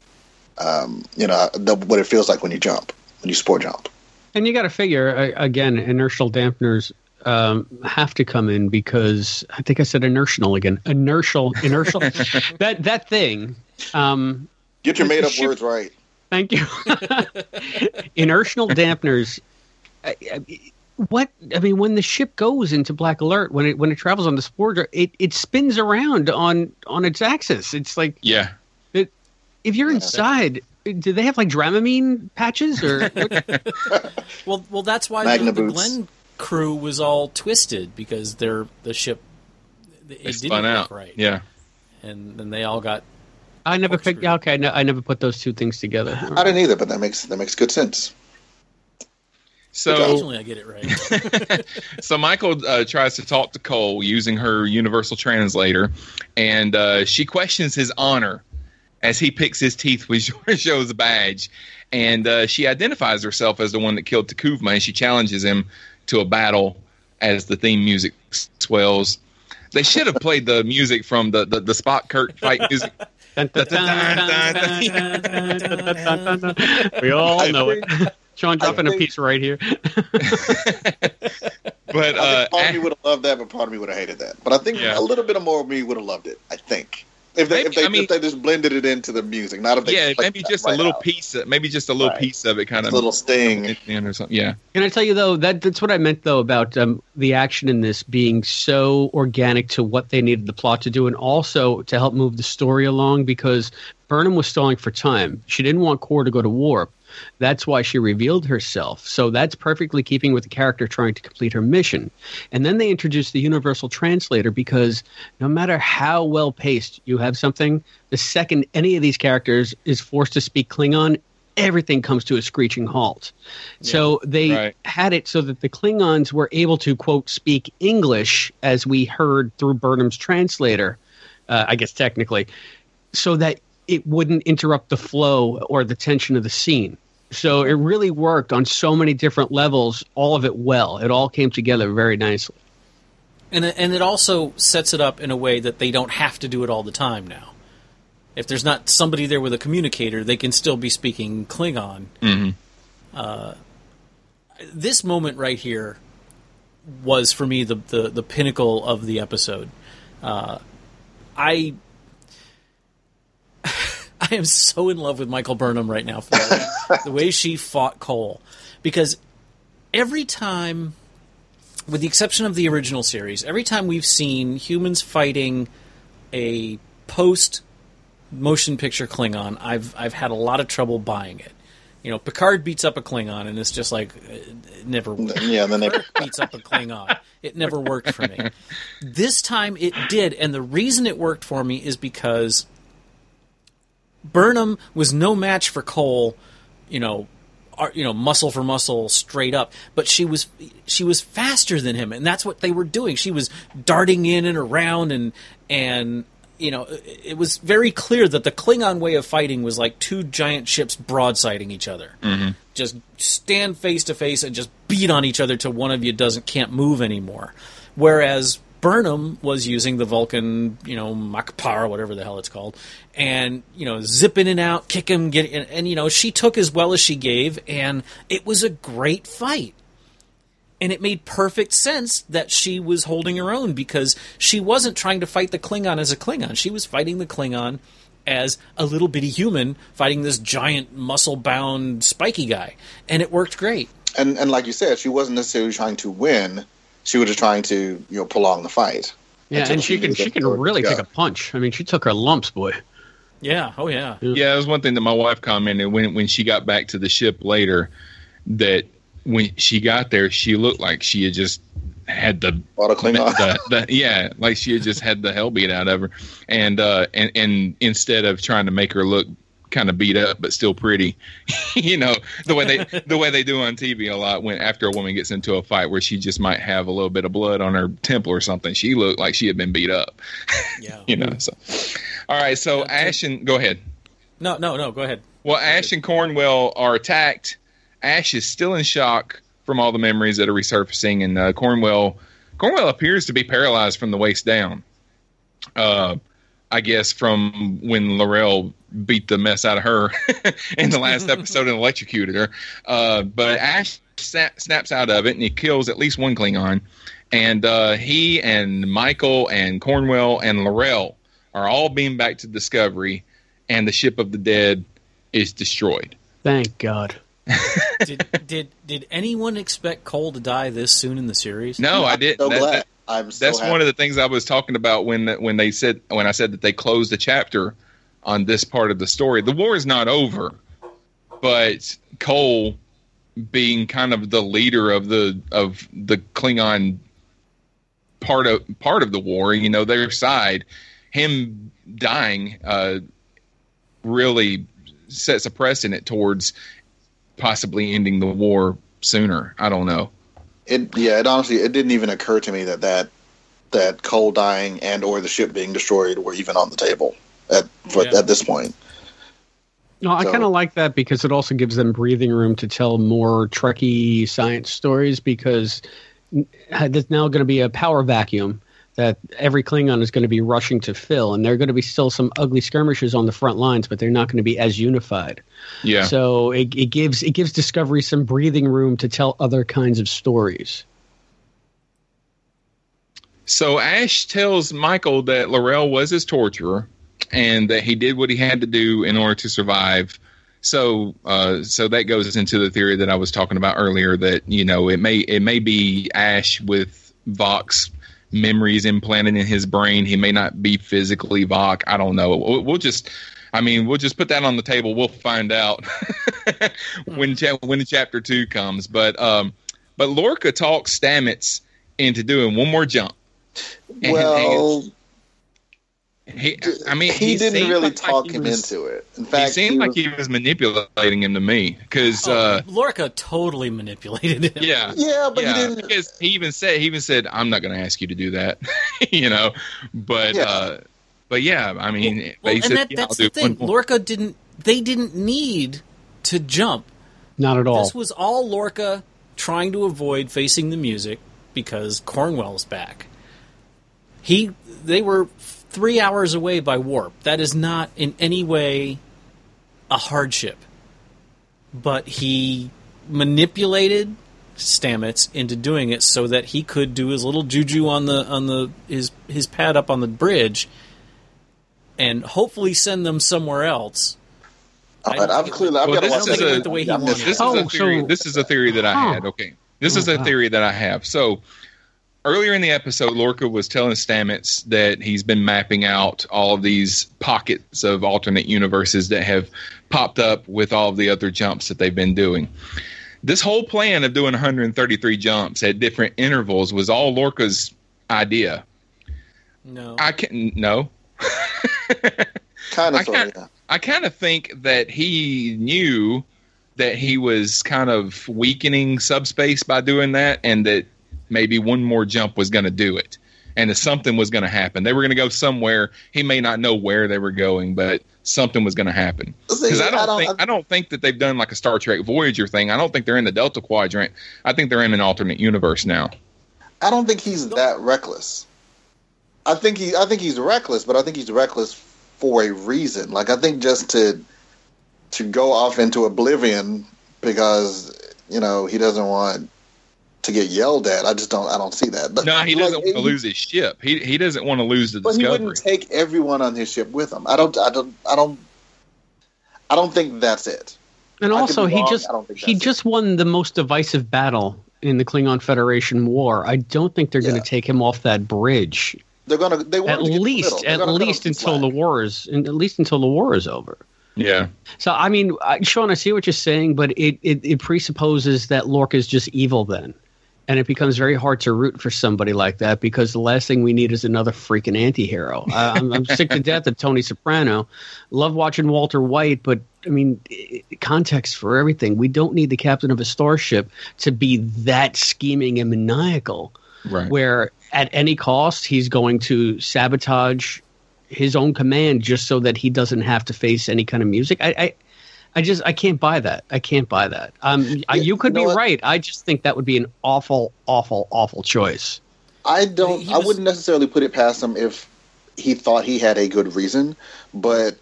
Speaker 7: um, you know the, what it feels like when you jump when you spore jump
Speaker 6: And you got to figure again, inertial dampeners um, have to come in because I think I said inertial again. Inertial, inertial. that that thing. Um,
Speaker 7: get your made up
Speaker 6: ship-
Speaker 7: words right
Speaker 6: thank you. inertial dampeners. I- I- What I mean, when the ship goes into black alert, when it when it travels on the spore, it it spins around on on its axis. It's like
Speaker 4: yeah.
Speaker 6: if you're inside, do they have like Dramamine patches or?
Speaker 5: Well, well, that's why
Speaker 7: Magna
Speaker 5: the, the
Speaker 7: boots.
Speaker 5: Glenn crew was all twisted because their the ship it
Speaker 4: They
Speaker 5: didn't
Speaker 4: spun
Speaker 5: work
Speaker 4: out.
Speaker 5: right,
Speaker 4: Yeah.
Speaker 5: and then they all got
Speaker 6: I never
Speaker 5: Corkscrew.
Speaker 6: picked. yeah, Okay, no, I never put those two things together.
Speaker 7: I didn't either, but that makes that makes good sense.
Speaker 4: So
Speaker 5: occasionally I get it right.
Speaker 4: so Michael uh, tries to talk to Kol using her universal translator, and uh, she questions his honor as he picks his teeth with Georgiou's badge, and uh, she identifies herself as the one that killed T'Kuvma, and she challenges him to a battle as the theme music swells. They should have played the music from the the, the Spock Kirk fight music.
Speaker 6: we all know it. Shawn dropping a piece right here.
Speaker 4: but uh,
Speaker 7: part of me would have loved that, but part of me would have hated that. But I think
Speaker 4: yeah.
Speaker 7: a little bit more of me would have loved it. I think if they
Speaker 4: Maybe-
Speaker 7: if they,
Speaker 4: I mean-
Speaker 7: if they just blended it into the music, not if they
Speaker 4: yeah,
Speaker 7: just played
Speaker 4: maybe
Speaker 7: that
Speaker 4: just a little
Speaker 7: out.
Speaker 4: piece, of, maybe just a little
Speaker 7: Right.
Speaker 4: piece of it, kind of
Speaker 7: a little sting.
Speaker 4: in or something. Yeah,
Speaker 6: Can I tell you though that that's what I meant though about um, the action in this being so organic to what they needed the plot to do, and also to help move the story along because Burnham was stalling for time. She didn't want Core to go to warp. That's why she revealed herself. So that's perfectly keeping with the character trying to complete her mission. And then they introduced the universal translator because no matter how well paced you have something, the second any of these characters is forced to speak Klingon, everything comes to a screeching halt. So they
Speaker 4: Right.
Speaker 6: had it so that the Klingons were able to quote speak English as we heard through Burnham's translator, uh, I guess technically, so that it wouldn't interrupt the flow or the tension of the scene. So it really worked on so many different levels, all of it well. It all came together very nicely.
Speaker 5: and it- and it also sets it up in a way that they don't have to do it all the time now. If there's not somebody there with a communicator, they can still be speaking Klingon. Uh, this moment right here was for me the the, the pinnacle of the episode. Uh, I I am so in love with Michael Burnham right now for the, way she fought Kol because every time with the exception of the original series, every time we've seen humans fighting a post motion picture Klingon, I've I've had a lot of trouble buying it. You know, Picard beats up a Klingon, and it's just like uh, it never.
Speaker 7: Yeah, then they
Speaker 5: beats up a Klingon. It never worked for me. This time it did, and the reason it worked for me is because Burnham was no match for Kol. You know, you know, muscle for muscle, straight up. But she was she was faster than him, and that's what they were doing. She was darting in and around, and and you know, it was very clear that the Klingon way of fighting was like two giant ships broadsiding each other.
Speaker 4: Mm-hmm.
Speaker 5: Just stand face to face and just beat on each other till one of you doesn't can't move anymore. Whereas Burnham was using the Vulcan, you know, Makpar, whatever the hell it's called, and you know, zip in and out, kick him, get and, and you know, she took as well as she gave, and it was a great fight. And it made perfect sense that she was holding her own because she wasn't trying to fight the Klingon as a Klingon. She was fighting the Klingon as a little bitty human fighting this giant muscle bound spiky guy. And it worked great.
Speaker 7: And and like you said, she wasn't necessarily trying to win she was just trying to you know prolong the fight.
Speaker 6: Yeah, and she can she can really take a punch. I mean, she took her lumps, boy.
Speaker 5: Yeah. Oh yeah.
Speaker 4: Yeah, that was one thing that my wife commented when when she got back to the ship later that when she got there, she looked like she had just had the, the, the, yeah, like she had just had the hell beat out of her, and uh, and and instead of trying to make her look kind of beat up but still pretty. you know the way they the way they do on TV a lot when after a woman gets into a fight where she just might have a little bit of blood on her temple or something. She looked like she had been beat up.
Speaker 5: Yeah.
Speaker 4: you know. So all right. So yeah, Ash and go ahead.
Speaker 5: No, no, no. Go ahead.
Speaker 4: Well, Ash and Cornwell are attacked. Ash is still in shock from all the memories that are resurfacing, and uh, Cornwell Cornwell appears to be paralyzed from the waist down. Uh, I guess from when L'Rell beat the mess out of her in the last episode and electrocuted her. Uh, but Ash snaps out of it and he kills at least one Klingon. And uh, he and Michael and Cornwell and L'Rell are all beamed back to Discovery, and the ship of the dead is destroyed.
Speaker 6: Thank God.
Speaker 5: did did did anyone expect Kol to die this soon in the series?
Speaker 4: No, I didn't.
Speaker 7: So that, that, I'm so
Speaker 4: that's
Speaker 7: happy.
Speaker 4: one of the things I was talking about when when they said when I said that they closed the chapter on this part of the story. The war is not over, but Kol being kind of the leader of the of the Klingon part of part of the war, you know, their side, him dying uh, really sets a precedent towards possibly ending the war sooner. I don't know.
Speaker 7: It yeah, it honestly it didn't even occur to me that that that Kol dying and or the ship being destroyed were even on the table at for, yeah. at this point.
Speaker 6: No, I kind of like that because it also gives them breathing room to tell more Trekkie science stories because there's now going to be a power vacuum that every Klingon is going to be rushing to fill, and there are going to be still some ugly skirmishes on the front lines, but they're not going to be as unified.
Speaker 4: Yeah.
Speaker 6: So it, it gives it gives Discovery some breathing room to tell other kinds of stories.
Speaker 4: So Ash tells Michael that L'Rell was his torturer, and that he did what he had to do in order to survive. So, uh, so that goes into the theory that I was talking about earlier. That you know, it may it may be Ash with Voq's memories implanted in his brain. He may not be physically Voq. I don't know. We'll, we'll, just, I mean, we'll just put that on the table. We'll find out when cha- when chapter two comes. But um, but Lorca talks Stamets into doing one more jump.
Speaker 7: Well.
Speaker 4: He, I mean,
Speaker 7: he,
Speaker 4: he
Speaker 7: didn't really
Speaker 4: like
Speaker 7: talk
Speaker 4: he
Speaker 7: him
Speaker 4: was,
Speaker 7: into it. In fact,
Speaker 4: he seemed
Speaker 7: he
Speaker 4: like
Speaker 7: was,
Speaker 4: he was manipulating him to me because
Speaker 5: Oh,
Speaker 4: uh,
Speaker 5: Lorca totally manipulated him.
Speaker 4: yeah,
Speaker 7: yeah, but
Speaker 4: yeah,
Speaker 7: he didn't.
Speaker 4: because he even said he even said I'm not going to ask you to do that, you know. But
Speaker 7: Yeah.
Speaker 4: uh, but yeah, I mean,
Speaker 5: Well,
Speaker 4: he
Speaker 5: and
Speaker 4: said,
Speaker 5: that,
Speaker 4: yeah,
Speaker 5: that's the thing. Lorca didn't. They didn't need to jump.
Speaker 6: Not at all.
Speaker 5: This was all Lorca trying to avoid facing the music because Cornwell's back. He, they were three hours away by warp. That is not in any way a hardship. But he manipulated Stamets into doing it so that he could do his little juju on the on the his his pad up on the bridge, and hopefully send them somewhere else.
Speaker 7: Uh, All
Speaker 5: I
Speaker 7: right,
Speaker 5: don't
Speaker 7: I've clearly, I've
Speaker 4: Well,
Speaker 7: got to
Speaker 4: this
Speaker 7: watch
Speaker 4: is
Speaker 5: think it
Speaker 4: a-
Speaker 5: the way he
Speaker 7: Yeah,
Speaker 5: wanted.
Speaker 4: This is
Speaker 6: Oh,
Speaker 4: a theory.
Speaker 6: so-
Speaker 4: this is a theory that I
Speaker 6: Huh.
Speaker 4: had. Okay, this is
Speaker 6: Oh,
Speaker 4: a theory that I have. So, earlier in the episode, Lorca was telling Stamets that he's been mapping out all of these pockets of alternate universes that have popped up with all of the other jumps that they've been doing. This whole plan of doing 133 jumps at different intervals was all Lorca's idea.
Speaker 5: No.
Speaker 4: I can no.
Speaker 7: Kind
Speaker 4: I
Speaker 7: of,
Speaker 4: can't-
Speaker 7: yeah.
Speaker 4: I kind of think that he knew that he was kind of weakening subspace by doing that, and that maybe one more jump was going to do it, and that something was going to happen. They were going to go somewhere. He may not know where they were going, but something was going to happen. Because I don't,
Speaker 7: I don't-
Speaker 4: think I don't think that they've done like a Star Trek Voyager thing. I don't think they're in the Delta Quadrant. I think they're in an alternate universe now.
Speaker 7: I don't think he's that reckless. I think he I think he's reckless, but I think he's reckless for a reason. Like I think just to to go off into oblivion because you know he doesn't want to get yelled at. I just don't I don't see that. But
Speaker 4: No, he
Speaker 7: like,
Speaker 4: doesn't want to lose his ship. He he doesn't want to lose the discovery.
Speaker 7: But he wouldn't take everyone on his ship with him. I don't I don't I don't I don't think that's it.
Speaker 6: And
Speaker 7: I
Speaker 6: also, he just
Speaker 7: I don't think
Speaker 6: he
Speaker 7: that's it.
Speaker 6: just won the most divisive battle in the Klingon Federation War. I don't think they're going to take him off that bridge.
Speaker 7: They're gonna they want
Speaker 6: At
Speaker 7: him to get the
Speaker 6: least, at
Speaker 7: gonna cut him
Speaker 6: least
Speaker 7: some
Speaker 6: until the war is, at least until the war is over.
Speaker 4: yeah.
Speaker 6: So, I mean, I, Shawn, I see what you're saying, but it, it, it presupposes that Lorca's just evil then. And it becomes very hard to root for somebody like that because the last thing we need is another freaking anti-hero. I, I'm, I'm sick to death of Tony Soprano. Love watching Walter White, but I mean, context for everything. We don't need the captain of a starship to be that scheming and maniacal
Speaker 4: Right.
Speaker 6: where at any cost he's going to sabotage his own command just so that he doesn't have to face any kind of music. I, I, I just I can't buy that. I can't buy that. Um, I, you could
Speaker 7: you know
Speaker 6: be
Speaker 7: what?
Speaker 6: right. I just think that would be an awful, awful, awful choice.
Speaker 7: I don't.
Speaker 5: He
Speaker 7: I
Speaker 5: was-
Speaker 7: wouldn't necessarily put it past him if he thought he had a good reason, but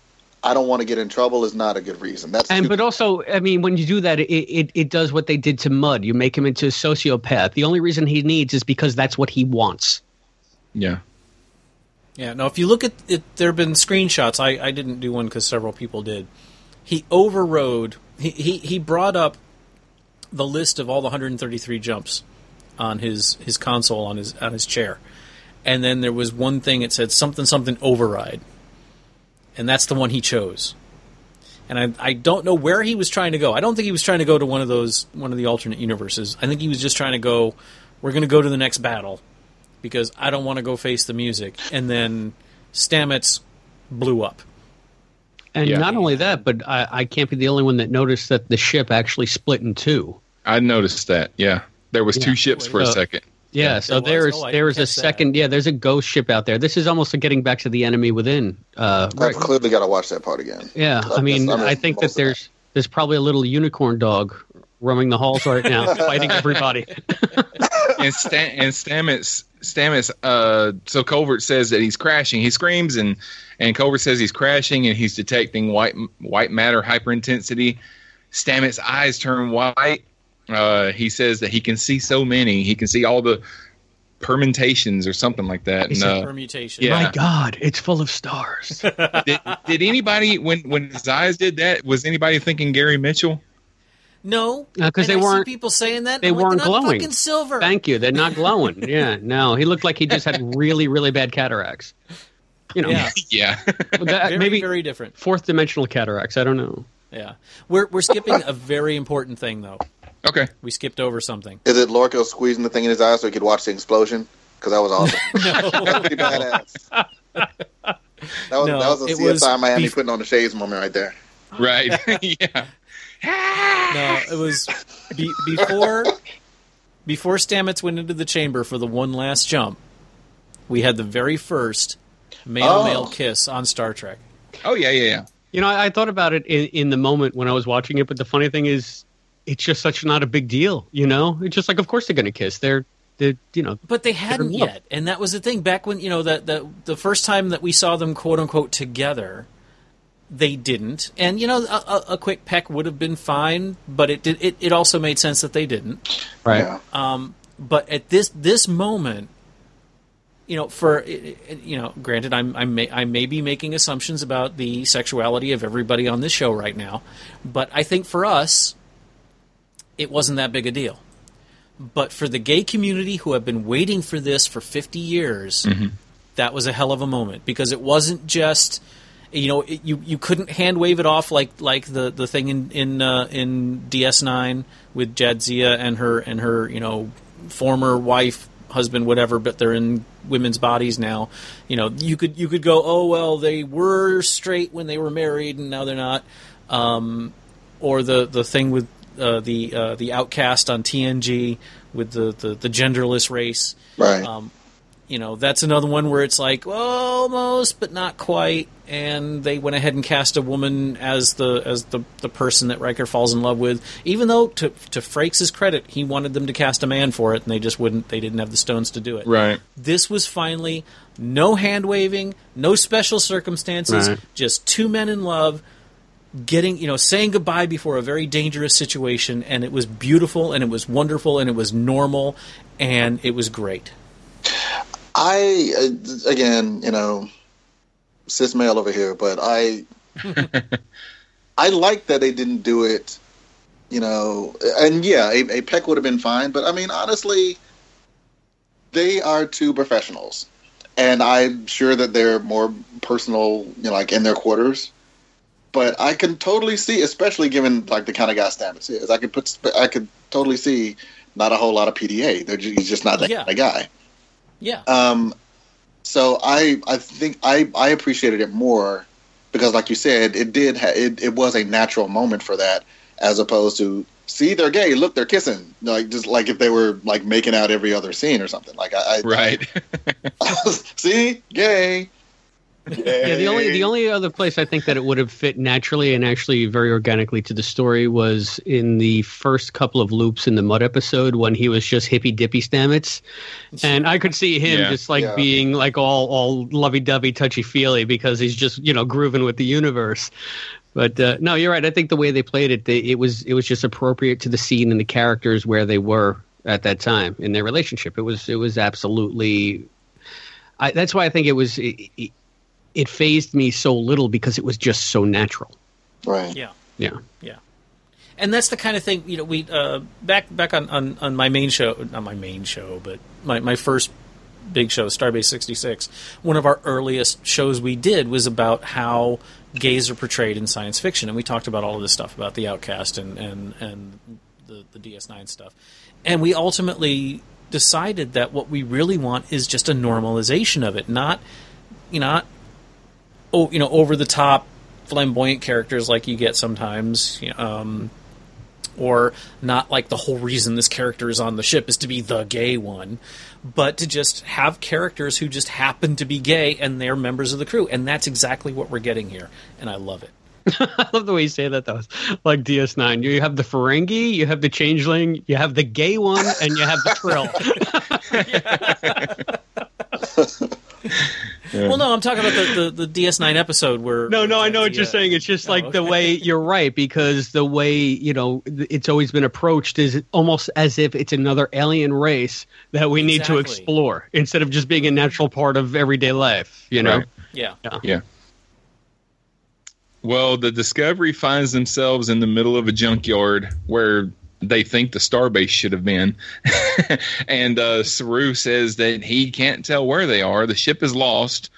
Speaker 7: I don't want to get in trouble is not a good reason. That's
Speaker 6: And
Speaker 7: too-
Speaker 6: but also, I mean, when you do that, it, it it does what they did to Mudd. You make him into a sociopath. The only reason he needs is because that's what he wants.
Speaker 4: Yeah.
Speaker 5: Yeah, Now, if you look at it, there have been screenshots. I, I didn't do one because several people did. He overrode, he, he, he brought up the list of all the 133 jumps on his, his console on his on his chair. And then there was one thing it said something something override. And that's the one he chose. And I, I don't know where he was trying to go. I don't think he was trying to go to one of those one of the alternate universes. I think he was just trying to go we're going to go to the next battle because I don't want to go face the music. And then Stamets blew up.
Speaker 6: And
Speaker 4: Yeah.
Speaker 6: not only that, but I, I can't be the only one that noticed that the ship actually split in two.
Speaker 4: I noticed that. Yeah. There was
Speaker 6: Yeah.
Speaker 4: two ships for a second.
Speaker 6: Yeah, so
Speaker 5: was?
Speaker 6: there's
Speaker 5: Oh, I
Speaker 6: there's a
Speaker 5: catch that.
Speaker 6: second. Yeah, there's a ghost ship out there. This is almost like getting back to the enemy within. Uh,
Speaker 7: I've clearly got to watch that part again.
Speaker 6: yeah,
Speaker 7: I
Speaker 6: I mean,
Speaker 7: I
Speaker 6: I think that
Speaker 7: of
Speaker 6: there's there's probably a little unicorn dog roaming the halls right now, fighting everybody.
Speaker 4: and Stam- and Stamets Stamets uh so Culber says that he's crashing. He screams and and Culber says he's crashing and he's detecting white white matter hyperintensity. Stamets' eyes turn white. Uh, he says that he can see so many. He can see all the permutations or something like that.
Speaker 6: He
Speaker 4: And,
Speaker 6: said
Speaker 4: uh,
Speaker 5: Permutation.
Speaker 4: Yeah.
Speaker 6: My God, it's full of stars.
Speaker 4: did, did anybody when when his eyes did that? Was anybody thinking Gary Mitchell?
Speaker 5: No,
Speaker 6: because
Speaker 5: And
Speaker 6: they
Speaker 5: I
Speaker 6: weren't-
Speaker 5: people saying that.
Speaker 6: they
Speaker 5: I'm
Speaker 6: weren't
Speaker 5: they're
Speaker 6: glowing.
Speaker 5: Fucking silver.
Speaker 6: Thank you. They're not glowing. Yeah, no, he looked like he just had really, really bad cataracts. You know,
Speaker 5: Yeah,
Speaker 4: Yeah.
Speaker 6: that-
Speaker 5: very
Speaker 6: maybe
Speaker 5: very different.
Speaker 6: fourth dimensional cataracts. I don't know.
Speaker 5: Yeah, we're we're skipping a very important thing though.
Speaker 4: okay.
Speaker 5: We skipped over something.
Speaker 7: Is it Lorca squeezing the thing in his eye so he could watch the explosion? Because that was awesome. that was pretty badass. That was,
Speaker 5: No,
Speaker 7: that was a
Speaker 5: it
Speaker 7: CSI
Speaker 5: was
Speaker 7: Miami
Speaker 5: bef-
Speaker 7: putting on the shades moment right there.
Speaker 4: Right. yeah.
Speaker 5: No, it was be, before before Stamets went into the chamber for the one last jump. We had the very first male male
Speaker 7: Oh.
Speaker 5: kiss on Star Trek.
Speaker 4: Oh yeah, yeah, yeah.
Speaker 6: You know, I, I thought about it in, in the moment when I was watching it, but the funny thing is, it's just such not a big deal. You know, it's just like, of course they're going to kiss. They're, they, you know,
Speaker 5: But they hadn't yet, and that was the thing. Back when you know that the the first time that we saw them quote unquote together, they didn't. And you know, a, a, a quick peck would have been fine, but it did. It, it also made sense that they didn't.
Speaker 6: right?
Speaker 7: Yeah.
Speaker 5: Um, but at this this moment, you know, for you know, granted, I'm I'm may, I may be making assumptions about the sexuality of everybody on this show right now, but I think for us, it wasn't that big a deal. but for the gay community who have been waiting for this for 50 years, that was a hell of a moment because it wasn't just you know it, you you couldn't hand wave it off like like the the thing in in uh, in DS9 with Jadzia and her and her you know former wife husband whatever but they're in women's bodies now. You know you could you could go oh well they were straight when they were married and now they're not. Um, or the the thing with uh, the uh, the outcast on TNG with the, the, the genderless race.
Speaker 7: Right.
Speaker 5: um, you know, that's another one where it's like well, almost, but not quite. And they went ahead and cast a woman as the as the, the person that Riker falls in love with, even though to to Frakes' credit, he wanted them to cast a man for it, and they just wouldn't. They didn't have the stones to do it.
Speaker 4: Right.
Speaker 5: This was finally no hand waving, no special circumstances,
Speaker 6: Right.
Speaker 5: just two men in love getting you know saying goodbye before a very dangerous situation and it was beautiful and it was wonderful and it was normal and it was great
Speaker 7: I uh, again, you know, cis male over here, but I I like that they didn't do it. You know, and yeah, a, a peck would have been fine, but I mean, honestly, they are two professionals, and I'm sure that they're more personal, you know, like in their quarters. But I can totally see, especially given like the kind of guy Stamets is, I could put, I could totally see not a whole lot of PDA. They're ju- he's just not that
Speaker 5: Yeah.
Speaker 7: kind of guy.
Speaker 5: Yeah
Speaker 7: Um, so I I think I I appreciated it more because, like you said, it did ha- it it was a natural moment for that, as opposed to see they're gay, look they're kissing, like just like if they were like making out every other scene or something. Like I, I
Speaker 4: Right.
Speaker 7: see gay.
Speaker 6: Yeah, the only the only other place I think that it would have fit naturally and actually very organically to the story was in the first couple of loops in the Mudd episode when he was just hippy dippy Stamets, and I could see him
Speaker 4: Yeah.
Speaker 6: just like
Speaker 7: Yeah.
Speaker 6: being like all all lovey dovey touchy feely because he's just you know grooving with the universe. But uh, no, you're right. I think the way they played it, they, it was it was just appropriate to the scene and the characters where they were at that time in their relationship. It was it was absolutely. I, that's why I think it was. It, it, it phased me so little because it was just so natural.
Speaker 7: right.
Speaker 5: yeah
Speaker 6: Yeah.
Speaker 5: yeah and that's the kind of thing you know we uh, back back on, on, on my main show not my main show but my, my first big show starbase 66 one of our earliest shows we did was about how gays are portrayed in science fiction and we talked about all of this stuff about the outcast and and, and the, the ds9 stuff and we ultimately decided that what we really want is just a normalization of it not you know not oh, you know, over the top, flamboyant characters like you get sometimes, um, or not like the whole reason this character is on the ship is to be the gay one, but to just have characters who just happen to be gay and they're members of the crew, and that's exactly what we're getting here, and I love it.
Speaker 6: I love the way you say that, though. It's Like DS9. You have the Ferengi, you have the Changeling, you have the gay one, and you have the Trill.
Speaker 5: Well, no, I'm talking about the, the, the DS9 episode where.
Speaker 6: No, no, I know what you're
Speaker 5: uh,
Speaker 6: saying. It's just
Speaker 5: Oh,
Speaker 6: like the way you're right because the way you know it's always been approached is almost as if it's another alien race that we need to explore instead of just being a natural part of everyday life. You know,
Speaker 4: Right.
Speaker 5: Yeah.
Speaker 4: Yeah. Well, the Discovery finds themselves in the middle of a junkyard where they think the starbase should have been. and uh, Saru says that he can't tell where they are. The ship is lost.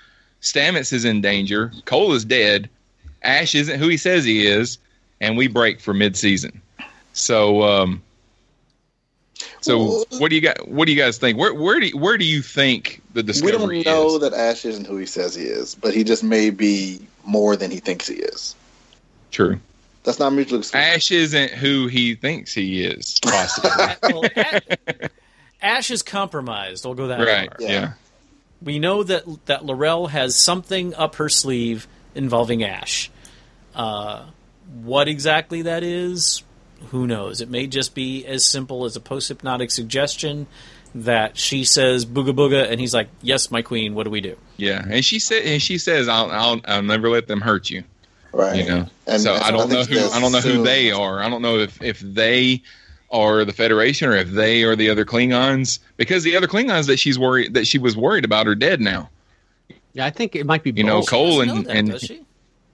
Speaker 4: Stamets is in danger. Kol is dead. Ash isn't who he says he is. And we break for mid-season. So, um, so what do you got? What do you guys think? Where where do you, where do you think the discovery?
Speaker 7: We don't know
Speaker 4: is?
Speaker 7: that Ash isn't who he says he is, but he just may be more than he thinks he is.
Speaker 4: True.
Speaker 7: That's not mutually exclusive.
Speaker 4: Ash isn't who he thinks he is, possibly.
Speaker 5: well, Ash, Ash is compromised. I'll go that
Speaker 4: right.
Speaker 5: far.
Speaker 7: Yeah.
Speaker 4: Yeah.
Speaker 5: We know that that L'Rell has something up her sleeve involving Ash. Uh, what exactly that is, who knows? It may just be as simple as a post hypnotic suggestion that she says "booga booga" and he's like, "Yes, my queen. What do we do?"
Speaker 4: Yeah. And she said, and she says, "I'll, I'll, I'll never let them hurt you."
Speaker 7: Right.
Speaker 4: You know.
Speaker 7: And-
Speaker 4: so I don't
Speaker 7: think
Speaker 4: know who I don't know who they are. I don't know if if they are the Federation or if they are the other Klingons because the other Klingons that she's worried that she was worried about are dead now.
Speaker 6: yeah, I think it might be.
Speaker 4: You know.
Speaker 5: Kol
Speaker 4: and
Speaker 5: know that,
Speaker 4: and?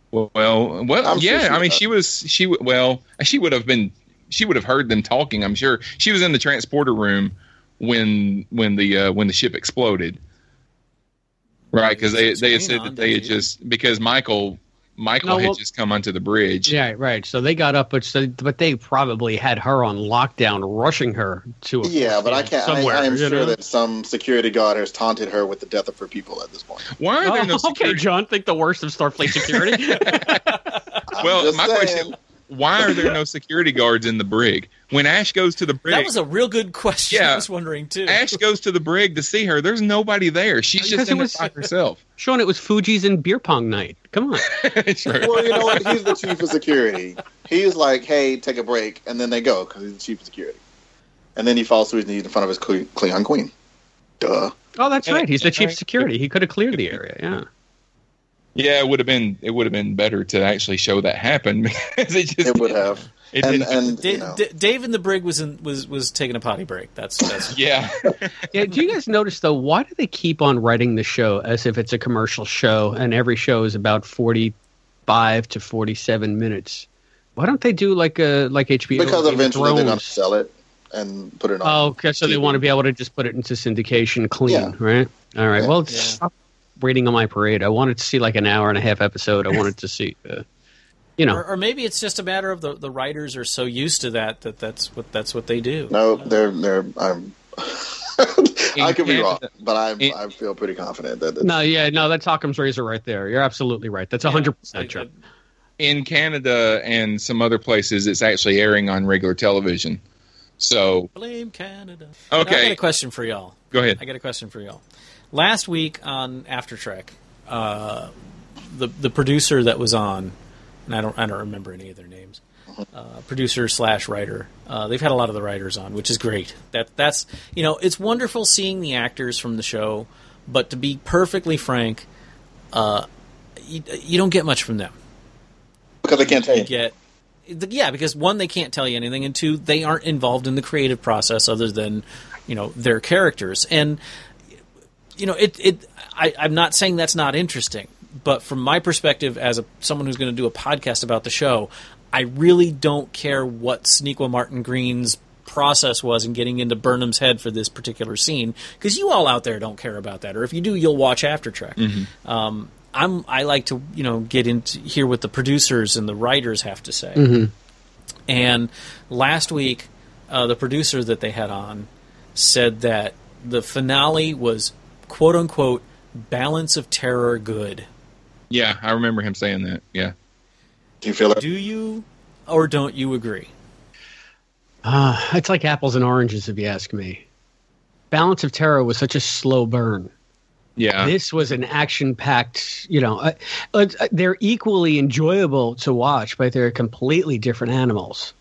Speaker 4: Well, well, well
Speaker 7: I'm sure
Speaker 4: yeah.
Speaker 7: she
Speaker 4: I mean,
Speaker 7: does.
Speaker 4: she was she w- well, she would have been she would have heard them talking. I'm sure she was in the transporter room when when the uh, when the ship exploded. Right, because they they had said that they had just because Michael Michael
Speaker 6: No,
Speaker 4: had
Speaker 6: well-
Speaker 4: just come onto the bridge.
Speaker 6: Yeah, right. So they got up, but so, but they probably had her on lockdown, rushing her to a
Speaker 7: Yeah, but I can't.
Speaker 6: Somewhere.
Speaker 7: I am sure
Speaker 6: know?
Speaker 7: that some security guard has taunted her with the death of her people at this point.
Speaker 4: Why are there no
Speaker 6: Oh, okay,
Speaker 4: security?
Speaker 6: John. Think the worst of Starfleet security.
Speaker 4: Well, my
Speaker 7: saying.
Speaker 4: question: Why are there no security guards in the brig when Ash goes to the brig?
Speaker 5: That was a real good question.
Speaker 4: Yeah.
Speaker 5: I was wondering too.
Speaker 4: Ash goes to the brig to see her. There's nobody there. She's
Speaker 6: Because
Speaker 4: just
Speaker 6: it
Speaker 4: in there
Speaker 6: was-
Speaker 4: by herself.
Speaker 6: Shawn, it was Fuji's and beer pong night. Come on.
Speaker 4: Sure.
Speaker 7: Well, you know what? He's the chief of security. He's like, "Hey, take a break," and then they go because he's the chief of security. And then he falls to his knees in front of his Cle- Klingon queen. Duh.
Speaker 6: Oh, that's
Speaker 4: Yeah,
Speaker 6: right. He's the chief
Speaker 4: of
Speaker 6: security. He could have cleared the area. Yeah.
Speaker 4: Yeah, it would have been it would have been better to actually show that happen because it just
Speaker 7: It would have.
Speaker 4: It
Speaker 7: And
Speaker 4: didn't-
Speaker 7: and
Speaker 5: Da-
Speaker 7: you know,
Speaker 5: D- Dave in the brig was in, was was taking a potty break. That's that's
Speaker 4: yeah.
Speaker 6: Yeah. Do you guys notice though? Why do they keep on writing the show as if it's a commercial show, and every show is about forty-five to forty-seven minutes? Why don't they do like a like HBO?
Speaker 7: because
Speaker 6: Game of
Speaker 7: eventually they're going to sell it and put it on.
Speaker 6: Oh, okay. So they want to be able to just put it into syndication clean,
Speaker 7: Yeah.
Speaker 6: right? All right.
Speaker 7: Yeah.
Speaker 6: Well,
Speaker 5: Yeah.
Speaker 6: stop waiting on my parade. I wanted to see like an hour and a half episode. I wanted to see, uh, you know.
Speaker 5: or, or maybe it's just a matter of the, the writers are so used to that that that's what that's what they do.
Speaker 7: No, they're they're. I'm. I could be wrong, but I
Speaker 4: in-
Speaker 7: I feel pretty confident that.
Speaker 6: No, yeah, no, that's Occam's razor right there. You're absolutely right. That's
Speaker 5: Yeah.
Speaker 6: hundred
Speaker 5: I-
Speaker 6: percent true.
Speaker 4: In Canada and some other places, it's actually airing on regular television. So
Speaker 5: Blame Canada.
Speaker 4: Okay.
Speaker 5: I got a question for y'all.
Speaker 4: go ahead.
Speaker 5: I got a question for y'all. Last week on After Trek, uh, the the producer that was on, and I don't I don't remember any of their names. Uh, producer slash writer. Uh, they've had a lot of the writers on, which is great. That that's you know it's wonderful seeing the actors from the show, but to be perfectly frank, uh, you, you don't get much from them.
Speaker 7: because they can't tell you.
Speaker 5: get yeah because one they can't tell you anything and two they aren't involved in the creative process other than you know their characters and you know it it I, i'm not saying that's not interesting but from my perspective as a someone who's going to do a podcast about the show i really don't care what Sonequa martin green's process was in getting into burnham's head for this particular scene because you all out there don't care about that or if you do you'll watch after trek um, I'm I like to you know get into hear what the producers and the writers have to say. And last week, uh, the producer that they had on said that the finale was quote unquote balance of terror good.
Speaker 4: Yeah, I remember him saying that. Yeah.
Speaker 7: Do you feel it?
Speaker 5: Do you or don't you agree?
Speaker 6: Uh, it's like apples and oranges, if you ask me. Balance of Terror was such a slow burn.
Speaker 4: Yeah.
Speaker 6: this was an action-packed. You know, uh, uh, they're equally enjoyable to watch, but they're completely different animals.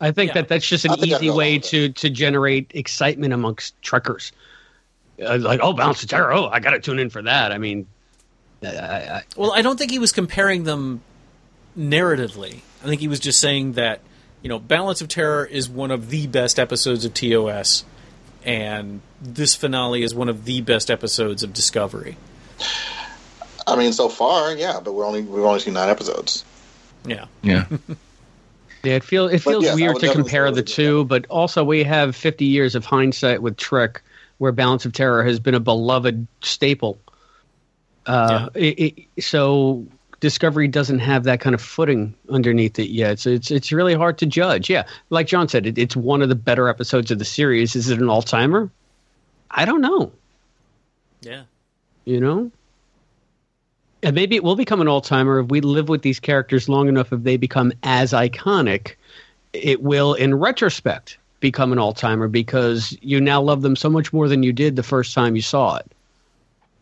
Speaker 6: I think
Speaker 5: Yeah.
Speaker 6: that that's just an
Speaker 7: I think I
Speaker 6: easy way to to generate excitement amongst trekkers. Uh, like, oh, Balance of Terror! Oh, I got to tune in for that. I mean, I, I,
Speaker 5: Well, I don't think he was comparing them narratively. I think he was just saying that you know, Balance of Terror is one of the best episodes of TOS, and this finale is one of the best episodes of Discovery.
Speaker 7: I mean, so far, yeah, but we're only we've only seen nine episodes.
Speaker 5: Yeah.
Speaker 4: Yeah.
Speaker 6: Yeah, it feels it feels
Speaker 7: yes,
Speaker 6: weird to compare the
Speaker 7: it was a
Speaker 6: two, but also we have 50 years of hindsight with Trek, where Balance of Terror has been a beloved staple. Uh, it, it, so Discovery doesn't have that kind of footing underneath it yet. So it's it's really hard to judge. Yeah, like John said, it, it's one of the better episodes of the series. Is it an all timer? I don't know.
Speaker 5: Yeah.
Speaker 6: You know. And maybe it will become an all timer if we live with these characters long enough. If they become as iconic, it will, in retrospect, become an all timer because you now love them so much more than you did the first time you saw it.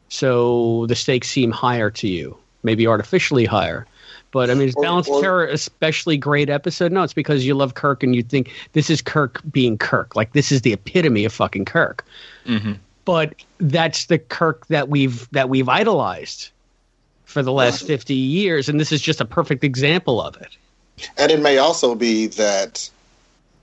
Speaker 6: So the stakes seem higher to you, maybe artificially higher. But I mean, is
Speaker 7: Or-
Speaker 6: Balance of
Speaker 7: or-
Speaker 6: Terror especially great episode? No, it's because you love Kirk and you think this is Kirk being Kirk. Like this is the epitome of fucking Kirk.
Speaker 4: hmm
Speaker 6: But that's the Kirk that we've that we've idolized for the last fifty years, and this is just a perfect example of it.
Speaker 7: And it may also be that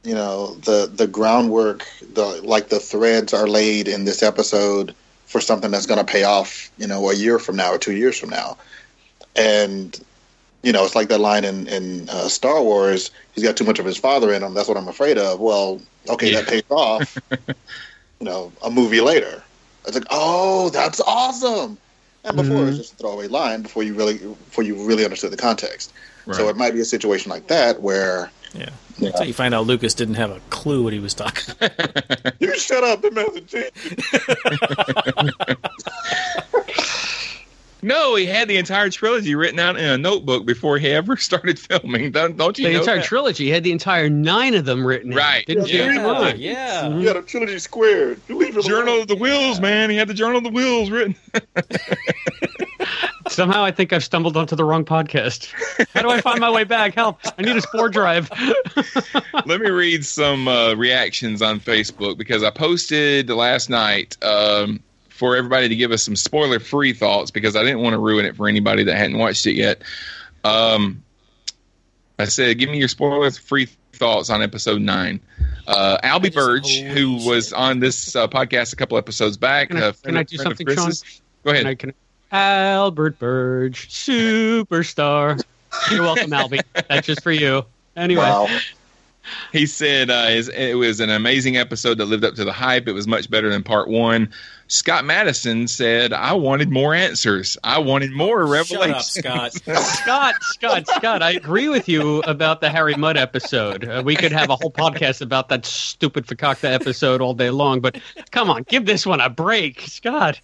Speaker 7: you know the the groundwork, the like the threads are laid in this episode for something that's going to pay off, you know, a year from now or two years from now, and you know, it's like that line in in uh, Star Wars. He's got too much of his father in him. That's what I'm afraid of. Well, okay,
Speaker 4: Yeah.
Speaker 7: that pays off. you know, a movie later, it's like, oh, that's awesome. And before it's just a throwaway line before you really before you really understood the context. So it might be a situation like that where
Speaker 5: Yeah.
Speaker 7: Yeah.
Speaker 5: Until you find out Lucas didn't have a clue what he was talking. about.
Speaker 7: you shut up, the message.
Speaker 4: No, he had the entire trilogy written out in a notebook before he ever started filming. Don't, don't you
Speaker 6: The
Speaker 4: know
Speaker 6: entire
Speaker 4: that?
Speaker 6: trilogy he had the entire nine of them written. in,
Speaker 4: Right.
Speaker 6: Didn't
Speaker 4: Yeah.
Speaker 6: you?
Speaker 5: yeah,
Speaker 6: Come on.
Speaker 5: yeah.
Speaker 7: You got a trilogy squared. You leave it
Speaker 4: Journal
Speaker 7: alone.
Speaker 4: of the Whills, man. He had the Journal of the Whills written.
Speaker 6: Somehow I think I've stumbled onto the wrong podcast. How do I find my way back? Help! I need a spore drive.
Speaker 4: Let me read some uh, reactions on Facebook because I posted last night um, for everybody to give us some spoiler free thoughts because I didn't want to ruin it for anybody that hadn't watched it yet. Um, I said, give me your spoiler free thoughts on episode nine. Uh, Albie
Speaker 5: just-
Speaker 4: Burge, who was on this uh, podcast a couple episodes back,
Speaker 6: Can I-
Speaker 4: uh,
Speaker 6: can I do something,
Speaker 4: Shawn? Go ahead.
Speaker 6: Can I- can I- Albert Burge, superstar. You're welcome, Albie. That's just for you. Anyway,
Speaker 7: Wow.
Speaker 4: He said uh, it was an amazing episode that lived up to the hype. It was much better than part one. Scott Madison said, I wanted more answers. I wanted more
Speaker 5: Shut
Speaker 4: revelation.
Speaker 5: up, Scott.
Speaker 6: Scott, Scott, Scott, I agree with you about the Harry Mudd episode. Uh, we could have a whole podcast about that stupid Fakakta episode all day long, but come on, give this one a break, Scott.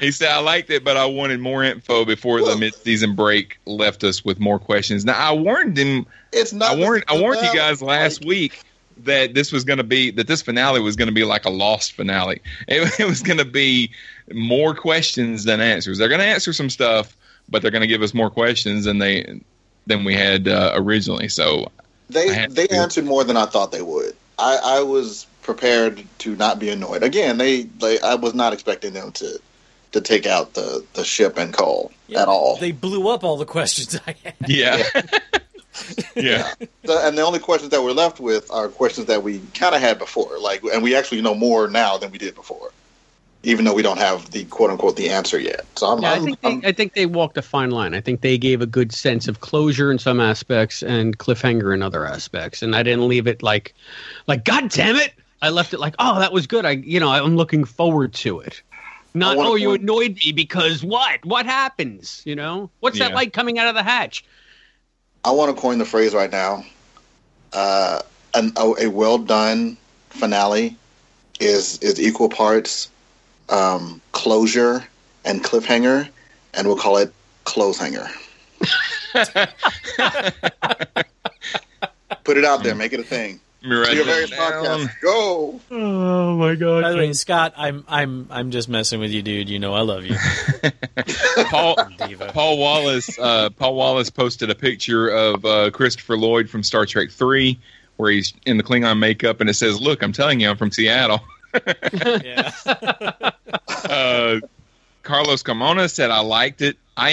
Speaker 4: He said, I liked it, but I wanted more info before the mid season break left us with more questions. Now, I warned him,
Speaker 7: It's not.
Speaker 4: I warned, I warned you guys last week that this was going to be, that this finale was going to be like a lost finale. It, it was going to be more questions than answers. They're going to answer some stuff, but they're going to give us more questions than they, than we had uh, originally. So
Speaker 7: They they
Speaker 4: to.
Speaker 7: answered more than I thought they would. I, I was prepared to not be annoyed. Again, they, they I was not expecting them to to take out the, the ship and Kol
Speaker 5: Yeah,
Speaker 7: at all.
Speaker 5: They blew up all the questions I had.
Speaker 4: Yeah. yeah.
Speaker 7: The- and the only questions that we're left with are questions that we kind of had before. Like, and we actually know more now than we did before, even though we don't have the quote unquote the answer yet. So I'm,
Speaker 6: Yeah, I
Speaker 7: I'm,
Speaker 6: think
Speaker 7: I'm-
Speaker 6: they, I think they walked a fine line. I think they gave a good sense of closure in some aspects and cliffhanger in other aspects. And I didn't leave it like, like God damn it! I left it like, oh, that was good. I, you know, I'm looking forward to it. Not,
Speaker 7: wanna
Speaker 6: oh, you annoyed me because what? What happens? You know, what's that
Speaker 4: Yeah.
Speaker 6: light coming out of the hatch?
Speaker 7: I want to coin the phrase right now. Uh, an, a, a well done finale is is equal parts um, closure and cliffhanger, and we'll call it close hanger. Put it out there, make it a thing.
Speaker 4: Let me write
Speaker 7: To your
Speaker 4: that
Speaker 7: various
Speaker 4: down.
Speaker 7: podcasts, go.
Speaker 6: Oh my god!
Speaker 5: By the way, Scott, I'm I'm I'm just messing with you, dude. You know I love you.
Speaker 4: Paul Paul Wallace uh, Paul Wallace posted a picture of uh, Christopher Lloyd from Star Trek Three, where he's in the Klingon makeup, and it says, "Look, I'm telling you, I'm from Seattle."
Speaker 5: yeah.
Speaker 4: Uh, Carlos Carmona said, "I liked it. I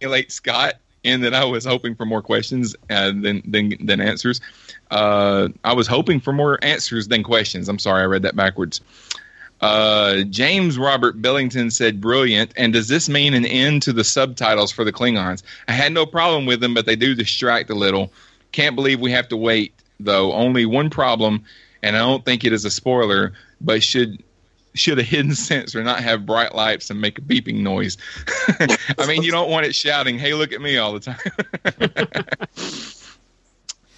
Speaker 4: emulate Scott And that I was hoping for more questions uh, than than than answers. Uh, I was hoping for more answers than questions. I'm sorry, I read that backwards." Uh, James Robert Billington said, "Brilliant." And does this mean an end to the subtitles for the Klingons? I had no problem with them, but they do distract a little. Can't believe we have to wait though. Only one problem, and I don't think it is a spoiler, but should should a hidden sensor not have bright lights and make a beeping noise? I mean, you don't want it shouting, "Hey, look at me!" all the time.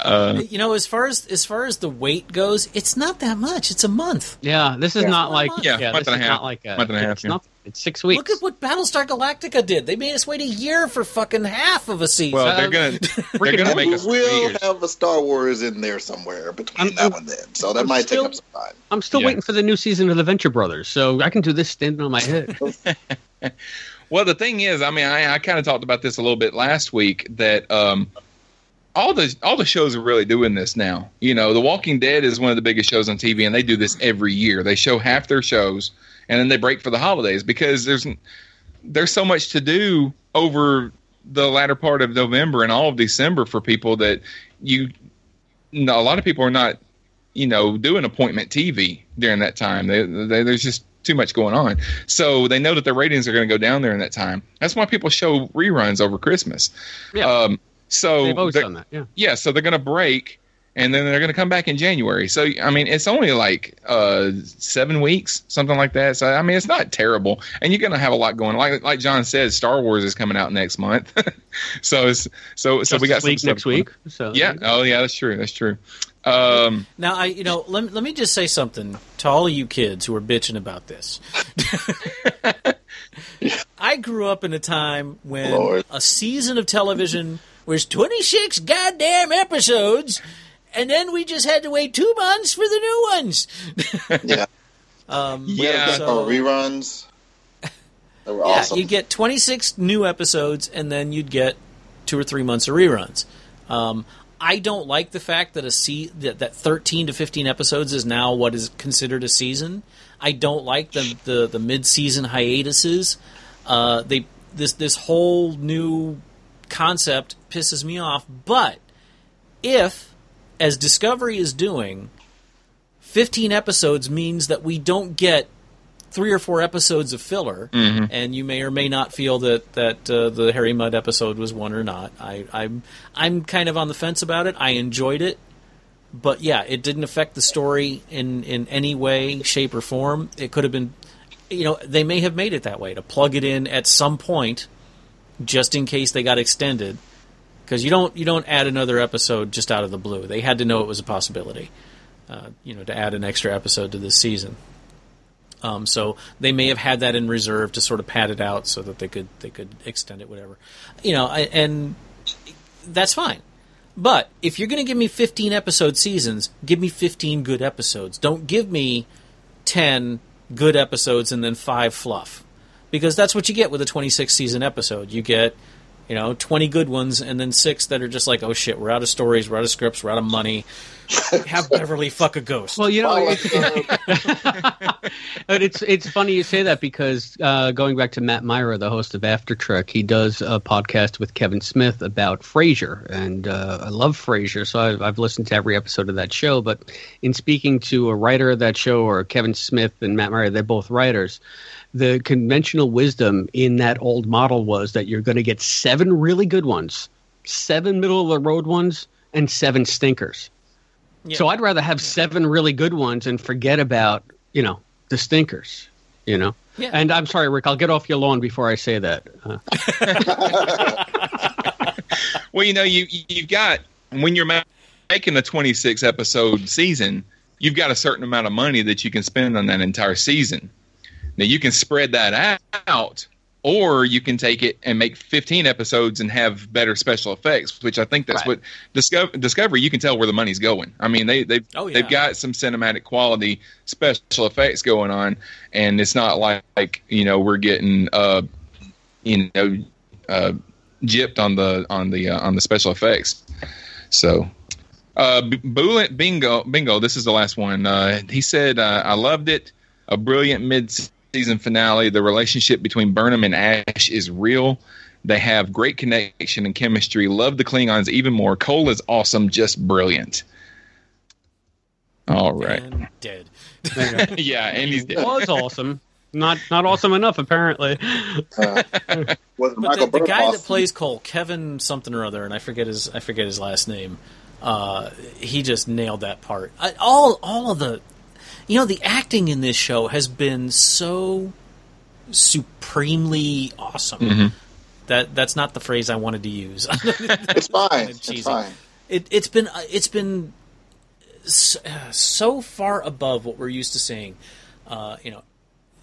Speaker 4: uh,
Speaker 5: You know, as far as as far as the wait goes, it's not that much. It's a month.
Speaker 6: Yeah, this is not like
Speaker 4: Yeah,
Speaker 6: yeah, this is
Speaker 4: half.
Speaker 6: not like a,
Speaker 4: Month and a half,
Speaker 6: It's,
Speaker 4: yeah.
Speaker 6: nothing. it's six weeks.
Speaker 5: Look at what Battlestar Galactica did. They made us wait a year for fucking half of a season.
Speaker 4: well, they're gonna they're gonna make us. We'll
Speaker 7: have a Star Wars in there somewhere between
Speaker 6: I'm-
Speaker 7: now and then, so that
Speaker 6: I'm
Speaker 7: might
Speaker 6: still-
Speaker 7: take up some time.
Speaker 6: I'm still
Speaker 4: Yeah.
Speaker 6: waiting for the new season of the Venture Brothers, so I can do this standing on my head.
Speaker 4: Well, the thing is, I mean, I, I kind of talked about this a little bit last week that um, all the all the shows are really doing this now. You know, The Walking Dead is one of the biggest shows on TV, and they do this every year. They show half their shows, and then they break for the holidays because there's there's so much to do over the latter part of November and all of December for people that you, no, a lot of people are not, you know, doing appointment TV during that time. They, they, there's just too much going on. So they know that their ratings are going to go down there in that time. That's why people show reruns over Christmas.
Speaker 6: Yeah.
Speaker 4: Um, So
Speaker 6: They've always done that. Yeah.
Speaker 4: yeah, so they're going to break, and then they're going to come back in January. So I mean, it's only like uh, seven weeks, something like that. So I mean, it's not terrible, and you're going to have a lot going. Like like John says, Star Wars is coming out next month, so it's so so we got
Speaker 6: Justice
Speaker 4: some
Speaker 6: next week. So
Speaker 4: Yeah. Oh yeah, that's true. That's true. Um,
Speaker 5: Now, I you know let, let me just say something to all of you kids who are bitching about this. I grew up in a time when
Speaker 7: Lord.
Speaker 5: a season of television was 26 goddamn episodes, and then we just had to wait two months for the new ones.
Speaker 7: Yeah.
Speaker 5: Um,
Speaker 4: Yeah.
Speaker 5: So-
Speaker 7: reruns. They were
Speaker 5: Yeah,
Speaker 7: awesome.
Speaker 5: you get 26 new episodes, and then you'd get two or three months of reruns. Um, I don't like the fact that a se- that, that 13 to 15 episodes is now what is considered a season. I don't like the the, the mid season hiatuses. Uh, they this this whole new concept pisses me off. But if, as Discovery is doing, 15 episodes means that we don't get three or four episodes of filler, and you may or may not feel that that uh, the Harry Mudd episode was one or not. I, I'm I'm kind of on the fence about it. I enjoyed it, but yeah, it didn't affect the story in in any way, shape, or form. It could have been, you know, they may have made it that way to plug it in at some point, just in case they got extended. Because you don't you don't add another episode just out of the blue. They had to know it was a possibility, uh, you know, to add an extra episode to this season. Um, so they may have had that in reserve to sort of pad it out so that they could they could extend it, whatever. You know, I, and that's fine. But if you're going to give me 15 episode seasons, give me 15 good episodes. Don't give me 10 good episodes and then five fluff, because that's what you get with a 26 season episode. You get you know 20 good ones and then six that are just like oh shit we're out of stories we're out of scripts we're out of money have beverly fuck a ghost
Speaker 6: Well, you know, it's, but it's it's funny you say that because uh, going back to Matt Mira, the host of After Trek, he does a podcast with Kevin Smith about Frasier, and uh, I love Frasier, so I've, I've listened to every episode of that show. But in speaking to a writer of that show, or Kevin Smith and Matt Mira, they're both writers. The conventional wisdom in that old model was that you're going to get seven really good ones, seven middle of the road ones, and seven stinkers.
Speaker 5: Yeah.
Speaker 6: So I'd rather have seven really good ones and forget about, you know, the stinkers, you know?
Speaker 5: Yeah.
Speaker 6: And I'm sorry, Rick, I'll get off your lawn before I say that. Uh,
Speaker 4: Well, you know, you you've got when you're making a 26 episode season, you've got a certain amount of money that you can spend on that entire season. Now you can spread that out, or you can take it and make 15 episodes and have better special effects, which I think that's
Speaker 6: Right.
Speaker 4: what Discover, Discovery. You can tell where the money's going. I mean, they they've
Speaker 5: Oh, yeah.
Speaker 4: they've got some cinematic quality special effects going on, and it's not like, like you know we're getting uh you know uh gypped on the on the uh, on the special effects. So, uh, Bullet Bingo Bingo. This is the last one. Uh, he said, uh, "I loved it. A brilliant mid-season finale. The relationship between Burnham and Ash is real." They have great connection and chemistry. Love the Klingons even more. Kol is awesome, just brilliant. All right.
Speaker 5: and dead
Speaker 4: yeah, and he's dead.
Speaker 6: was awesome. Not not awesome enough, apparently.
Speaker 7: Uh, was
Speaker 5: But the, the guy
Speaker 7: Burkoff-
Speaker 5: that plays Kol, Kevin something or other, and I forget his I forget his last name. Uh, he just nailed that part. I, all all of the, you know, the acting in this show has been so supremely awesome.
Speaker 7: Mm-hmm.
Speaker 5: That that's not the phrase I wanted to use.
Speaker 7: It's fine. It's fine.
Speaker 5: it, it's been it's been so, so far above what we're used to seeing. Uh, you know,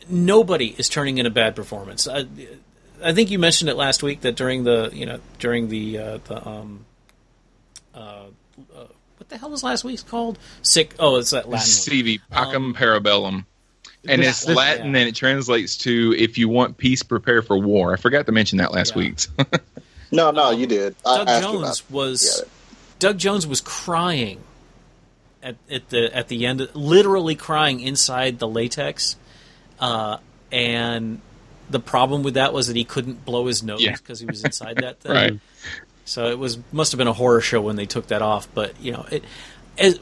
Speaker 5: nobody is turning in a bad performance. I, I think you mentioned it last week that during the you know during the uh, the um, uh, uh, what the hell was last week's called? Sick. Oh, it's that Latin. one.
Speaker 4: CV Pacum Parabellum. And
Speaker 6: This-
Speaker 4: it's
Speaker 6: this-
Speaker 4: Latin
Speaker 5: yeah.
Speaker 4: and it translates to if you want peace, prepare for war. I forgot to mention that last
Speaker 5: Yeah.
Speaker 4: week.
Speaker 7: No, no, you did. I
Speaker 5: Doug
Speaker 7: asked you
Speaker 5: Jones
Speaker 7: about
Speaker 5: was Doug Jones was crying at, at the at the end, literally crying inside the latex, uh, and the problem with that was that he couldn't blow his nose
Speaker 4: Yeah.
Speaker 5: because he was inside that thing.
Speaker 4: Right.
Speaker 5: So it was must have been a horror show when they took that off. But you know, it, as,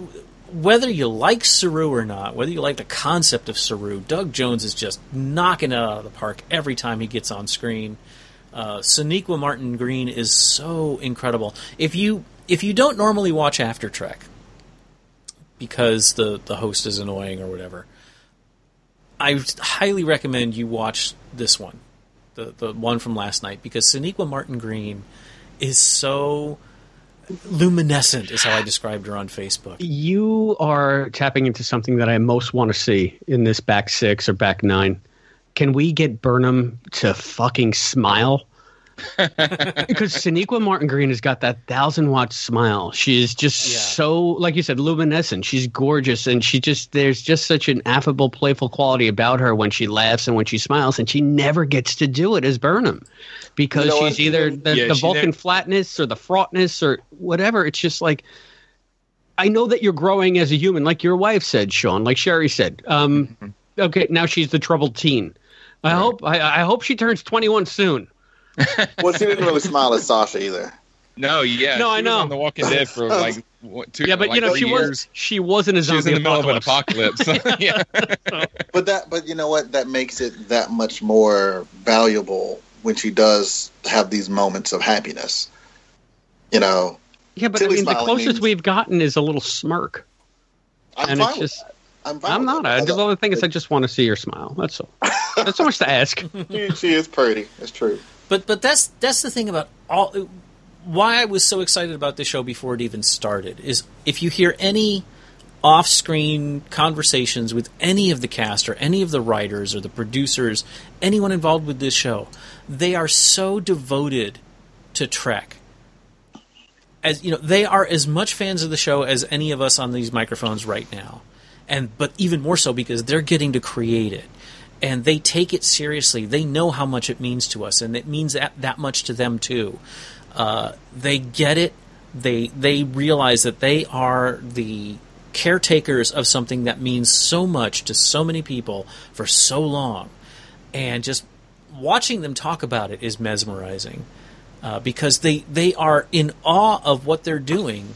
Speaker 5: whether you like Saru or not, whether you like the concept of Saru, Doug Jones is just knocking it out of the park every time he gets on screen. Uh, Sonequa Martin Green is so incredible. If you if you don't normally watch After Trek because the the host is annoying or whatever, I highly recommend you watch this one, the the one from last night, because Sonequa Martin Green is so luminescent, is how I described her on Facebook.
Speaker 6: You are tapping into something that I most want to see in this back six or back nine. Can we get Burnham to fucking smile? because Sonequa Martin Green has got that thousand watt smile. She is just
Speaker 5: Yeah.
Speaker 6: so, like you said, luminescent. She's gorgeous, and she just there's just such an affable, playful quality about her when she laughs and when she smiles, and she never gets to do it as Burnham because
Speaker 7: You know
Speaker 6: she's
Speaker 7: what?
Speaker 6: either the,
Speaker 4: Yeah,
Speaker 6: the
Speaker 4: she
Speaker 6: Vulcan
Speaker 4: never-
Speaker 6: flatness or the fraughtness or whatever. It's just like. I know that you're growing as a human, like your wife said, Shawn, like Sherry said. Um,
Speaker 4: Mm-hmm.
Speaker 6: okay, now she's the troubled teen. I hope I, I hope she turns 21 soon.
Speaker 7: Well, she didn't really smile at Sasha either.
Speaker 4: No, yeah,
Speaker 6: No,
Speaker 4: she
Speaker 6: I
Speaker 4: was
Speaker 6: know.
Speaker 4: on The Walking Dead for like what, two,
Speaker 6: Yeah, but
Speaker 4: like
Speaker 6: you know she
Speaker 4: years.
Speaker 6: was she was in a
Speaker 4: She
Speaker 6: zombie
Speaker 4: was in the middle of an apocalypse. yeah,
Speaker 7: But that, but you know what? That makes it that much more valuable when she does have these moments of happiness. You know,
Speaker 6: Yeah, but I mean, the closest
Speaker 7: means-
Speaker 6: we've gotten is a little smirk,
Speaker 7: I'm
Speaker 6: and
Speaker 7: fine
Speaker 6: it's
Speaker 7: with
Speaker 6: just
Speaker 7: that. I'm, fine
Speaker 6: I'm
Speaker 7: with
Speaker 6: not.
Speaker 7: that.
Speaker 6: I,
Speaker 7: I
Speaker 6: the
Speaker 7: don't-
Speaker 6: only thing is, I just want to see her smile. That's all. That's so much to ask.
Speaker 7: she, she is pretty. It's true.
Speaker 5: But but that's that's the thing about all. Why I was so excited about this show before it even started is if you hear any off-screen conversations with any of the cast or any of the writers or the producers, anyone involved with this show, they are so devoted to Trek. As you know, they are as much fans of the show as any of us on these microphones right now, and but even more so because they're getting to create it, and they take it seriously. They know how much it means to us, and it means that, that much to them too. Uh, they get it. They they realize that they are the caretakers of something that means so much to so many people for so long, and just watching them talk about it is mesmerizing uh, because they they are in awe of what they're doing.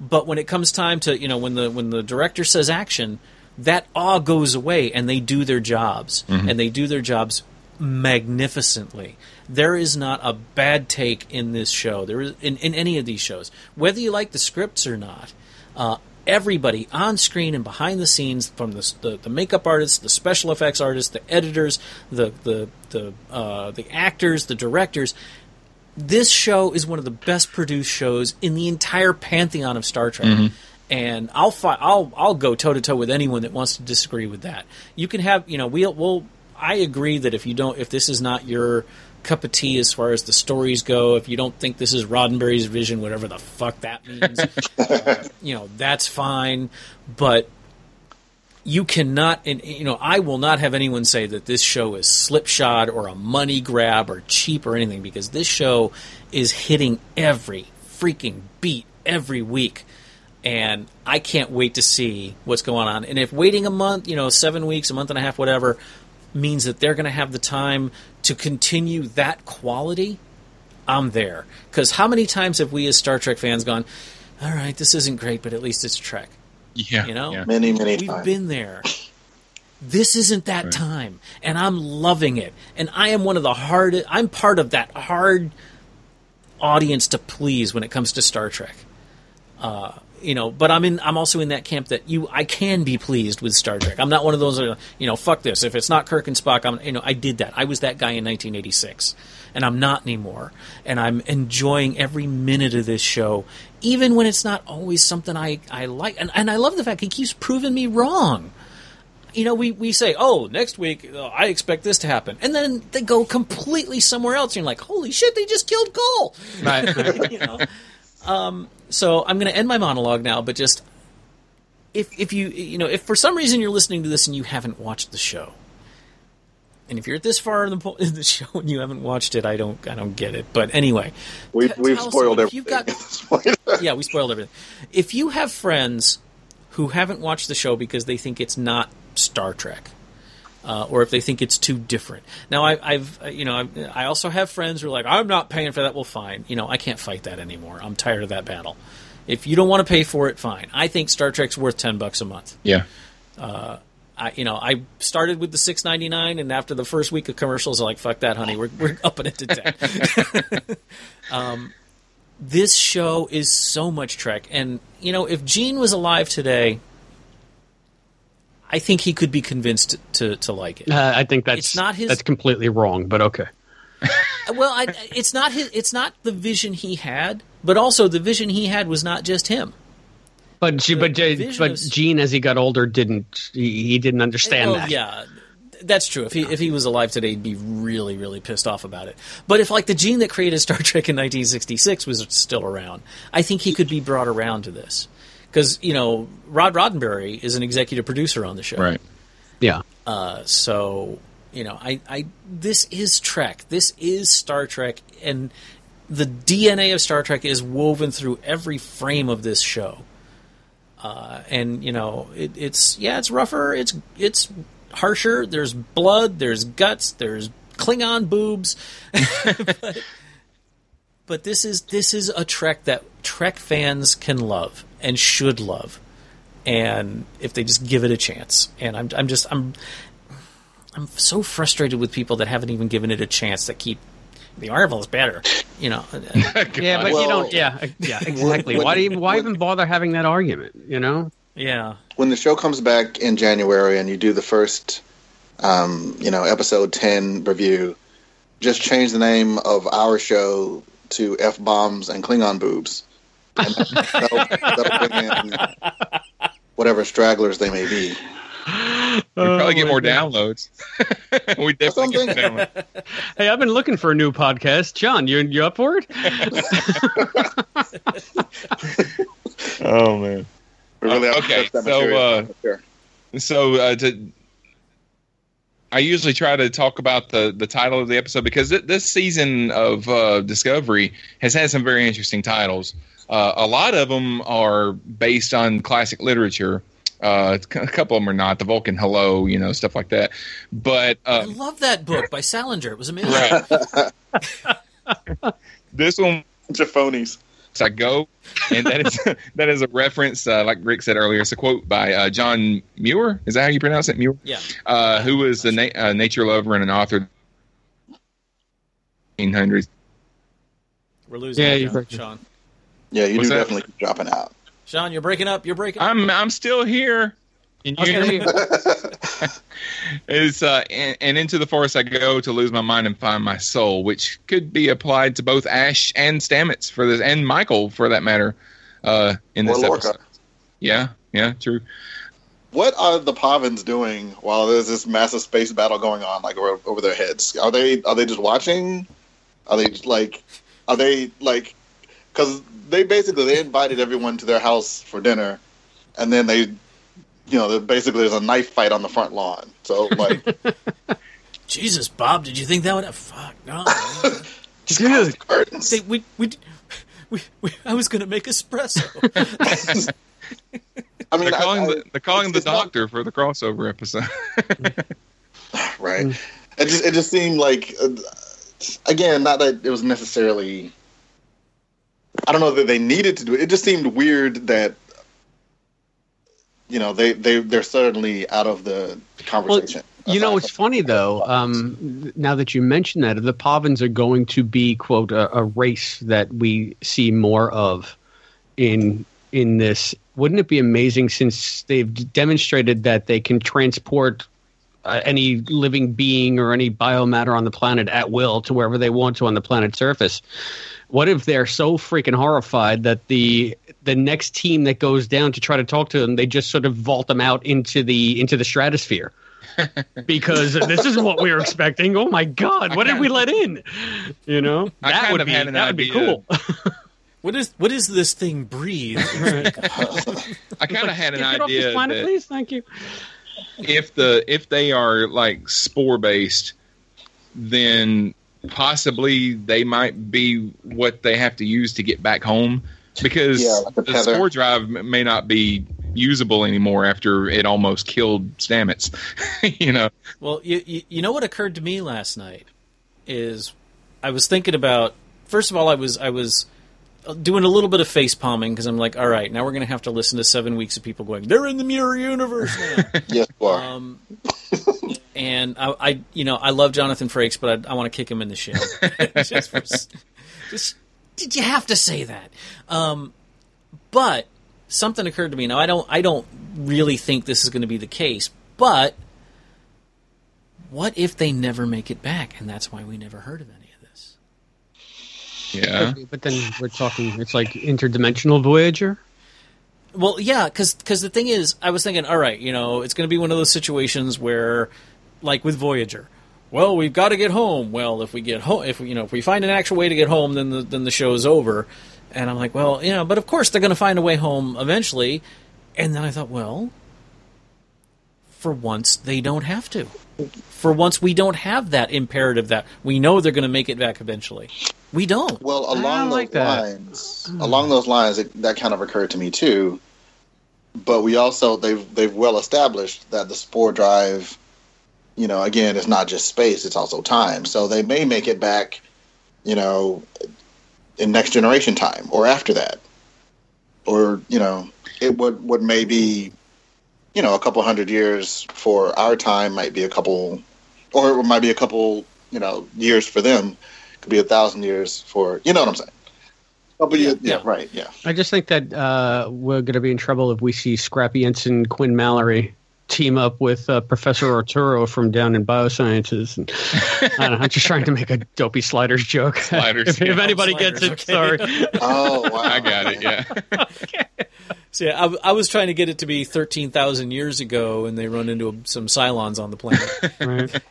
Speaker 5: But when it comes time to you know when the when the director says action, that awe goes away and they do their jobs and they do their jobs magnificently. There is not a bad take in this show. There is in, in any of these shows, whether you like the scripts or not. Uh, everybody on screen and behind the scenes, from the, the the makeup artists, the special effects artists, the editors, the the the uh, the actors, the directors, this show is one of the best produced shows in the entire pantheon of Star Trek. And I'll fi- I'll I'll go toe to toe with anyone that wants to disagree with that. You can have you know we'll we'll I agree that if you don't if this is not your cup of tea as far as the stories go, if you don't think this is Roddenberry's vision, whatever the fuck that means, uh, you know that's fine. But you cannot and you know i will not have anyone say that this show is slipshod or a money grab or cheap or anything because this show is hitting every freaking beat every week. And i can't wait to see what's going on. And if waiting a month you know seven weeks a month and a half whatever means that they're going to have the time to continue that quality i'm there because how many times have we as star trek fans gone all right this isn't great but at least it's trek
Speaker 4: yeah,
Speaker 5: You know?
Speaker 4: yeah.
Speaker 7: Many, many
Speaker 5: We've
Speaker 7: times.
Speaker 5: been there. This isn't that time, and I'm loving it. And I am one of the hard. I'm part of that hard audience to please when it comes to Star Trek. Uh, you know, but I'm in. I'm also in that camp that you. I can be pleased with Star Trek. I'm not one of those. Uh, you know, fuck this. If it's not Kirk and Spock, I'm. You know, I did that. I was that guy in 1986, and I'm not anymore. And I'm enjoying every minute of this show, even when it's not always something I I like. And and I love the fact he keeps proving me wrong you know, we, we say, oh, next week uh, I expect this to happen, and then they go completely somewhere else. And you're like, holy shit, they just killed Kol.
Speaker 6: Right.
Speaker 5: you know, um, so I'm going to end my monologue now, but just if if you you know if for some reason you're listening to this and you haven't watched the show, and if you're at this far in the, po- in the show and you haven't watched it, I don't I don't get it. But anyway,
Speaker 7: We've,
Speaker 5: T-
Speaker 7: we've spoiled everything
Speaker 5: you've got-
Speaker 7: at this point.
Speaker 5: yeah, we spoiled everything. If you have friends who haven't watched the show because they think it's not Star Trek, uh, or if they think it's too different. Now, I, I've uh, you know I've, I also have friends who are like, I'm not paying for that. Well, fine. You know, I can't fight that anymore. I'm tired of that battle. If you don't want to pay for it, fine. I think Star Trek's worth ten bucks a month.
Speaker 4: yeah.
Speaker 5: I, you know, I started with the six ninety nine, and after the first week of commercials, I'm like, "Fuck that, honey, we're we're upping it to 10. um, this show is so much Trek, and you know, if Gene was alive today, I think he could be convinced to to like it.
Speaker 6: Uh, I think that's
Speaker 5: It's not his-
Speaker 6: That's completely wrong, but okay.
Speaker 5: well, I, it's not his. It's not the vision he had, but also the vision he had was not just him.
Speaker 6: But G- but J- but
Speaker 5: is-
Speaker 6: Gene, as he got older, didn't he, he didn't understand
Speaker 5: Oh,
Speaker 6: that.
Speaker 5: yeah, that's true. If he if he was alive today, he'd be really really pissed off about it. But if like the gene that created Star Trek in 1966 was still around, I think he could be brought around to this because you know Rod Roddenberry is an executive producer on the show,
Speaker 4: Right.
Speaker 6: Yeah.
Speaker 5: Uh, so you know, I, I this is Trek. This is Star Trek, and the DNA of Star Trek is woven through every frame of this show. Uh, and you know, it, it's yeah, it's rougher. It's it's harsher. There's blood. There's guts. There's Klingon boobs. but, but this is this is a Trek that Trek fans can love and should love, and if they just give it a chance. And I'm I'm just I'm I'm so frustrated with people that haven't even given it a chance. That keep the Marvel is better, you know.
Speaker 6: Yeah, but you don't. Yeah, yeah, exactly.
Speaker 7: When-
Speaker 6: why do you, why
Speaker 7: when-
Speaker 6: even bother having that argument? You know.
Speaker 5: yeah,
Speaker 7: when the show comes back in January and you do the first, um, you know, episode ten review, just change the name of our show to F bombs and Klingon boobs, and that'll, that'll bring in whatever stragglers they may be.
Speaker 4: We probably get more downloads. we definitely get
Speaker 7: something.
Speaker 4: downloads.
Speaker 6: Hey, I've been looking for a new podcast. John, you you up for it?
Speaker 4: Oh man.
Speaker 7: Really
Speaker 4: Uh, okay, so, uh,
Speaker 7: Sure.
Speaker 4: So uh, to, I usually try to talk about the the title of the episode because th- this season of uh, Discovery has had some very interesting titles. Uh, a lot of them are based on classic literature. Uh, a couple of them are not. The Vulcan Hello, you know, stuff like that. But
Speaker 5: I
Speaker 4: uh,
Speaker 5: love that book by Salinger. It was amazing.
Speaker 4: right. this one
Speaker 7: Bunch of.
Speaker 4: I go, and that is that is a reference, uh, like Rick said earlier. It's a quote by uh, John Muir. Is that how you pronounce it, Muir?
Speaker 5: Yeah.
Speaker 4: Uh, who was a na- uh, nature lover and an author. 1800s.
Speaker 5: We're losing
Speaker 6: Yeah,
Speaker 5: you,
Speaker 6: you're
Speaker 5: John. Sean.
Speaker 7: Yeah, you
Speaker 4: What's
Speaker 7: do
Speaker 4: that?
Speaker 7: definitely keep dropping out.
Speaker 5: Sean, you're breaking up. You're breaking up.
Speaker 4: I'm I'm still here. Can you hear me? Is uh, and, and into the forest I go to lose my mind and find my soul, which could be applied to both Ash and Stamets for this, and Michael for that matter. Uh, in
Speaker 7: Or
Speaker 4: this
Speaker 7: Lorca.
Speaker 4: episode. Yeah, yeah, true.
Speaker 7: What are the Pahvans doing while there's this massive space battle going on, like over, over their heads? Are they are they just watching? Are they like are they like because they basically they invited everyone to their house for dinner, and then they you know basically there's a knife fight on the front lawn. So like
Speaker 5: Jesus, Bob, did you think that would have? Fuck, no.
Speaker 7: just close the curtains.
Speaker 5: They- we, we, we, we, I was going to make espresso.
Speaker 7: I mean,
Speaker 4: They're calling
Speaker 7: I-
Speaker 4: the, they're calling the
Speaker 7: it's not-
Speaker 4: doctor for the crossover episode.
Speaker 7: right? It just it just seemed like uh, again, not that it was necessarily. I don't know that they needed to do it. It just seemed weird that you know they they they're certainly out of the conversation.
Speaker 6: You know, it's funny though. Um, now that you mention that, the Pahvans are going to be quote a, a race that we see more of in in this. Wouldn't it be amazing since they've demonstrated that they can transport uh, any living being or any biomatter on the planet at will to wherever they want to on the planet's surface? What if they're so freaking horrified that the the next team that goes down to try to talk to them, they just sort of vault them out into the into the stratosphere? because this isn't what we were expecting. Oh my god, what did we let in? You know,
Speaker 4: I
Speaker 6: that would be
Speaker 4: had an
Speaker 6: that would be cool.
Speaker 5: what is what is this thing breathe?
Speaker 4: I kind of had an
Speaker 6: Get off this
Speaker 4: idea
Speaker 6: planet,
Speaker 4: that
Speaker 6: please. Thank you.
Speaker 4: if the if they are like spore based, then possibly they might be what they have to use to get back home because
Speaker 7: Yeah, like a
Speaker 4: the
Speaker 7: tether.
Speaker 4: spore drive may not be usable anymore after it almost killed Stamets. you know,
Speaker 5: Well, you, you you know what occurred to me last night is I was thinking about first of all I was I was doing a little bit of face palming because I'm like, all right, now we're going to have to listen to seven weeks of people going, they're in the mirror universe now.
Speaker 7: Yes, you are.
Speaker 5: um, and I, I, you know, I love Jonathan Frakes, but I, I want to kick him in the shin. just, for, just, did you have to say that? Um, but something occurred to me. Now I don't, I don't really think this is going to be the case, but what if they never make it back, and that's why we never heard of any of this?
Speaker 4: Yeah.
Speaker 6: But then we're talking, it's like interdimensional Voyager.
Speaker 5: Well, yeah, because the thing is, I was thinking, all right, you know, it's going to be one of those situations where, like with Voyager, well, we've got to get home. Well, if we get home, if we, you know, if we find an actual way to get home, then the then the show's over. And I'm like, well, you know, but of course they're going to find a way home eventually. And then I thought, well, for once they don't have to. For once we don't have that imperative that we know they're going to make it back eventually. We don't.
Speaker 7: Well, along
Speaker 6: don't
Speaker 7: those
Speaker 6: like that.
Speaker 7: lines, along those lines, it, that kind of occurred to me too. But we also they've they've well established that the spore drive, you know, again, it's not just space; it's also time. So they may make it back, you know, in next generation time or after that, or you know, it would would maybe, you know, a couple hundred years for our time might be a couple, or it might be a couple, you know, years for them could be a thousand years for you know what I'm saying. Couple years, yeah,
Speaker 5: yeah.
Speaker 7: right, yeah.
Speaker 6: I just think that uh, we're going to be in trouble if we see Scrappy Ensign Quinn Mallory team up with uh, Professor Arturo from down in biosciences. And, I don't know, I'm just trying to make a dopey sliders joke.
Speaker 4: Sliders,
Speaker 6: if, if anybody
Speaker 5: Sliders,
Speaker 6: gets it,
Speaker 5: okay.
Speaker 6: sorry.
Speaker 7: Oh, wow.
Speaker 4: I got it. Yeah.
Speaker 5: So yeah, I, I was trying to get it to be thirteen thousand years ago, and they run into some Cylons on the planet.
Speaker 6: Right.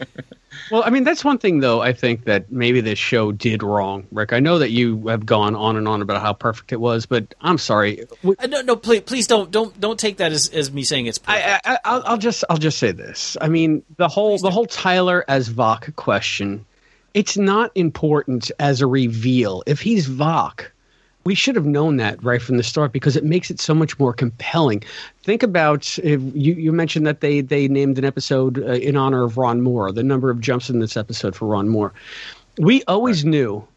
Speaker 6: Well, I mean, that's one thing, though, I think that maybe this show did wrong, Rick. I know that you have gone on and on about how perfect it was, but I'm sorry. We-
Speaker 5: Uh, no, no, please, please don't, don't, don't take that as, as me saying it's perfect.
Speaker 6: I, I, I'll, I'll just I'll just say this. I mean, the whole the whole Tyler as Voq question. It's not important as a reveal. If he's Voq, we should have known that right from the start because it makes it so much more compelling. Think about if you you mentioned that they they named an episode uh, in honor of Ron Moore. The number of jumps in this episode for Ron Moore. We always knew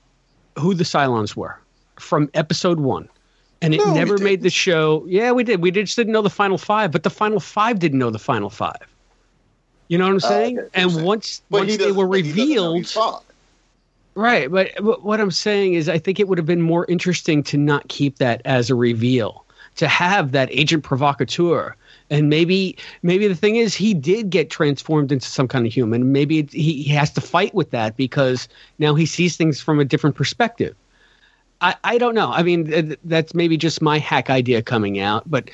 Speaker 6: who the Cylons were from episode one. And it
Speaker 7: No,
Speaker 6: never made the show. Yeah, we did. We did, just didn't know the final five, but the final five didn't know the final five. You know what I'm
Speaker 7: Oh,
Speaker 6: saying?
Speaker 7: okay,
Speaker 6: and once once they were revealed. Right? But, but what I'm saying is, I think it would have been more interesting to not keep that as a reveal, to have that agent provocateur. And maybe, maybe the thing is, he did get transformed into some kind of human. Maybe it, he, he has to fight with that because now he sees things from a different perspective. I, I don't know. I mean, th- that's maybe just my hack idea coming out, but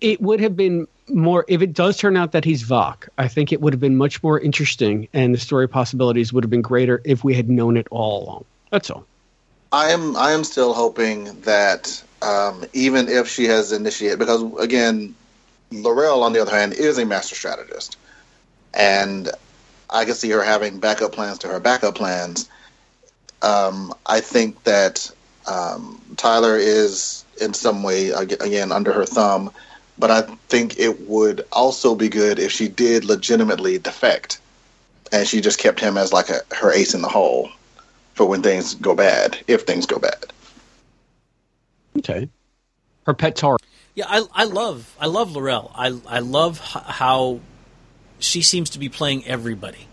Speaker 6: it would have been more if it does turn out that he's Voq. I think it would have been much more interesting, and the story possibilities would have been greater if we had known it all along. That's all.
Speaker 7: I am I am still hoping that um, even if she has initiated, because again, L'Rell on the other hand is a master strategist, and I can see her having backup plans to her backup plans. Um, I think that um, Tyler is in some way again under her thumb, but I think it would also be good if she did legitimately defect, and she just kept him as like a her ace in the hole for when things go bad, if things go bad.
Speaker 6: Okay. Her pet tar.
Speaker 5: Yeah, I, I love I love L'Rell. I I love h- how she seems to be playing everybody,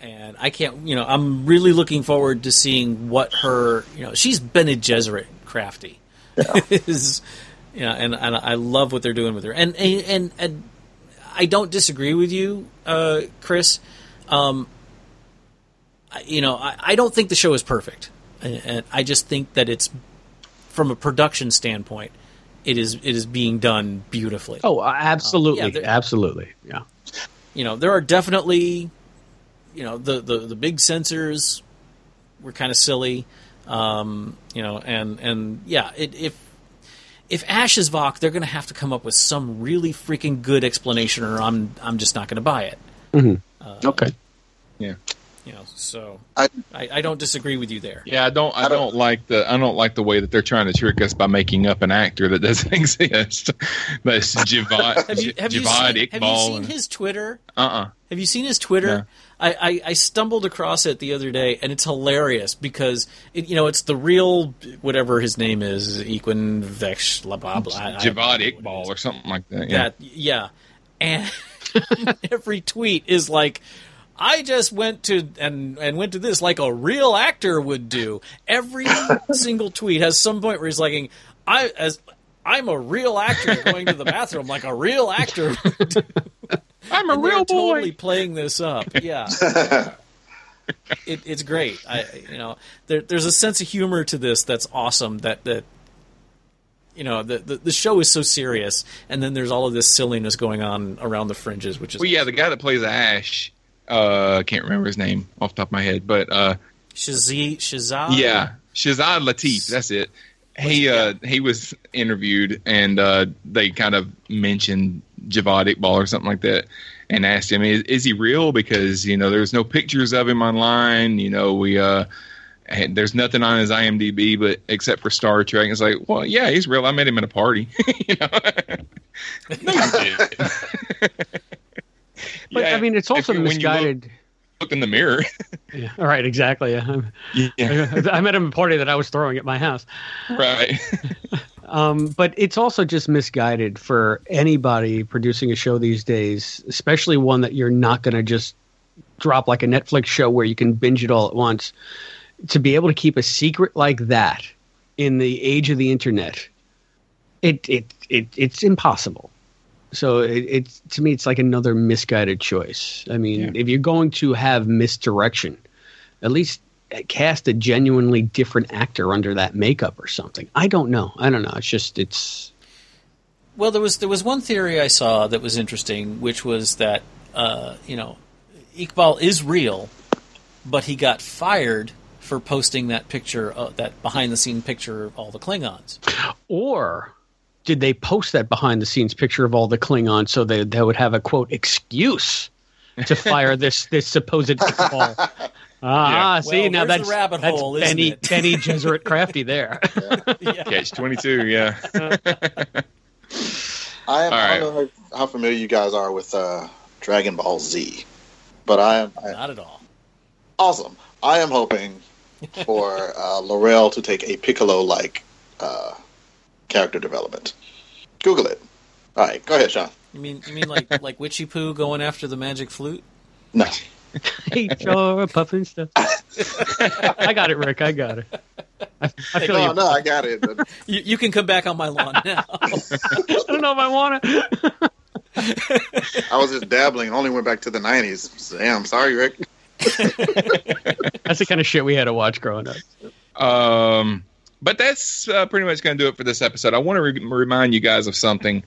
Speaker 5: and I can't. You know, I'm really looking forward to seeing what her. You know, she's Bene Gesserit crafty. Is you know, and and I love what they're doing with her. And and and, I don't disagree with you, uh, Chris. Um, I- you know, I, I don't think the show is perfect, and, and I just think that it's from a production standpoint, it is it is being done beautifully.
Speaker 6: Oh, absolutely,
Speaker 5: yeah,
Speaker 6: absolutely. Yeah.
Speaker 5: You know, there are definitely, you know, the the, the big sensors were kind of silly. Um, you know, and and yeah, it, if if Ash is Voq, they're going to have to come up with some really freaking good explanation, or I'm I'm just not going to buy it.
Speaker 6: Okay.
Speaker 5: You know, so
Speaker 7: I-
Speaker 5: I, I don't disagree with you there.
Speaker 4: Yeah, I don't. I,
Speaker 7: I
Speaker 4: don't,
Speaker 7: don't-
Speaker 4: like the. I don't like the way that they're trying to trick us by making up an actor that doesn't exist. That's Javad.
Speaker 5: Have you have you
Speaker 4: Javad
Speaker 5: seen, have you
Speaker 4: Iqbal.
Speaker 5: seen his Twitter?
Speaker 4: uh uh
Speaker 5: Have you seen his Twitter? I, I, I stumbled across it the other day, and it's hilarious because it, you know it's the real whatever his name is, Equin Vex, blah blah blah. I- I don't know
Speaker 4: Javad Iqbal or something like that. Yeah.
Speaker 5: That yeah, and every tweet is like. I just went to and and went to this like a real actor would do. Every single tweet has some point where he's like, "I as I'm a real actor going to the bathroom like a real actor." would do."
Speaker 4: I'm a
Speaker 5: And they're
Speaker 4: real boy.
Speaker 5: Totally playing this up. Yeah. it, it's great. I you know there, there's a sense of humor to this that's awesome. That that you know the, the the show is so serious, and then there's all of this silliness going on around the fringes, which is
Speaker 4: Well, yeah, the guy that plays Ash. Uh, I can't remember his name off the top of my head, but uh,
Speaker 5: Shazzy Shazad.
Speaker 4: yeah, Shazad Latif. That's it. He uh, he was interviewed, and uh, they kind of mentioned Javad Iqbal or something like that, and asked him, "Is, is he real?" Because you know, there's no pictures of him online. You know, we uh, and there's nothing on his IMDb, but except for Star Trek, it's like, well, yeah, he's real. I met him at a party. you know, no, you didn't.
Speaker 6: But
Speaker 4: Yeah,
Speaker 6: I mean, it's also
Speaker 4: you- you look-
Speaker 6: misguided.
Speaker 4: Look in the mirror.
Speaker 6: Yeah, all right, exactly. Yeah.
Speaker 4: yeah,
Speaker 6: I met him at a party that I was throwing at my house.
Speaker 4: right.
Speaker 6: Um, but it's also just misguided for anybody producing a show these days, especially one that you're not going to just drop like a Netflix show where you can binge it all at once. To be able to keep a secret like that in the age of the internet, it it, it it's impossible. So it, it's to me, it's like another misguided choice. I mean,
Speaker 4: Yeah.
Speaker 6: if you're going to have misdirection, at least cast a genuinely different actor under that makeup or something. I don't know. I don't know. It's just it's
Speaker 5: Well, there was there was one theory I saw that was interesting, which was that uh, you know Iqbal is real, but he got fired for posting that picture, uh, that behind the scene picture of all the Klingons.
Speaker 6: or did they post that behind the scenes picture of all the Klingons so they they would have a quote excuse to fire this this supposed Iqbal? Ah, see
Speaker 5: Well,
Speaker 6: now
Speaker 5: there's
Speaker 6: that's
Speaker 5: the rabbit
Speaker 6: that's
Speaker 5: hole, isn't
Speaker 6: Benny
Speaker 5: it?
Speaker 6: Bene Gesserit crafty there.
Speaker 5: yeah.
Speaker 4: Catch twenty two. Yeah.
Speaker 7: I, am,
Speaker 4: All
Speaker 7: I don't know how familiar you guys are with uh, Dragon Ball Z, but I am I,
Speaker 5: Not at all.
Speaker 7: awesome. I am hoping for uh, L'Rell to take a Piccolo-like uh, character development. Google it. All right, go ahead, Sean.
Speaker 5: You mean you mean like like Witchy Poo going after the magic flute?
Speaker 7: No,
Speaker 6: hey, sure, Pufnstuf. I got it, Rick. I got it. I, I feel
Speaker 7: no,
Speaker 6: you.
Speaker 7: no, I got it. But
Speaker 5: You, you can come back on my lawn now.
Speaker 6: I don't know if I want to.
Speaker 7: I was just dabbling. Only went back to the '90s. Damn, sorry, Rick.
Speaker 6: That's the kind of shit we had to watch growing up.
Speaker 4: Um, but that's uh, pretty much going to do it for this episode. I want to re- remind you guys of something.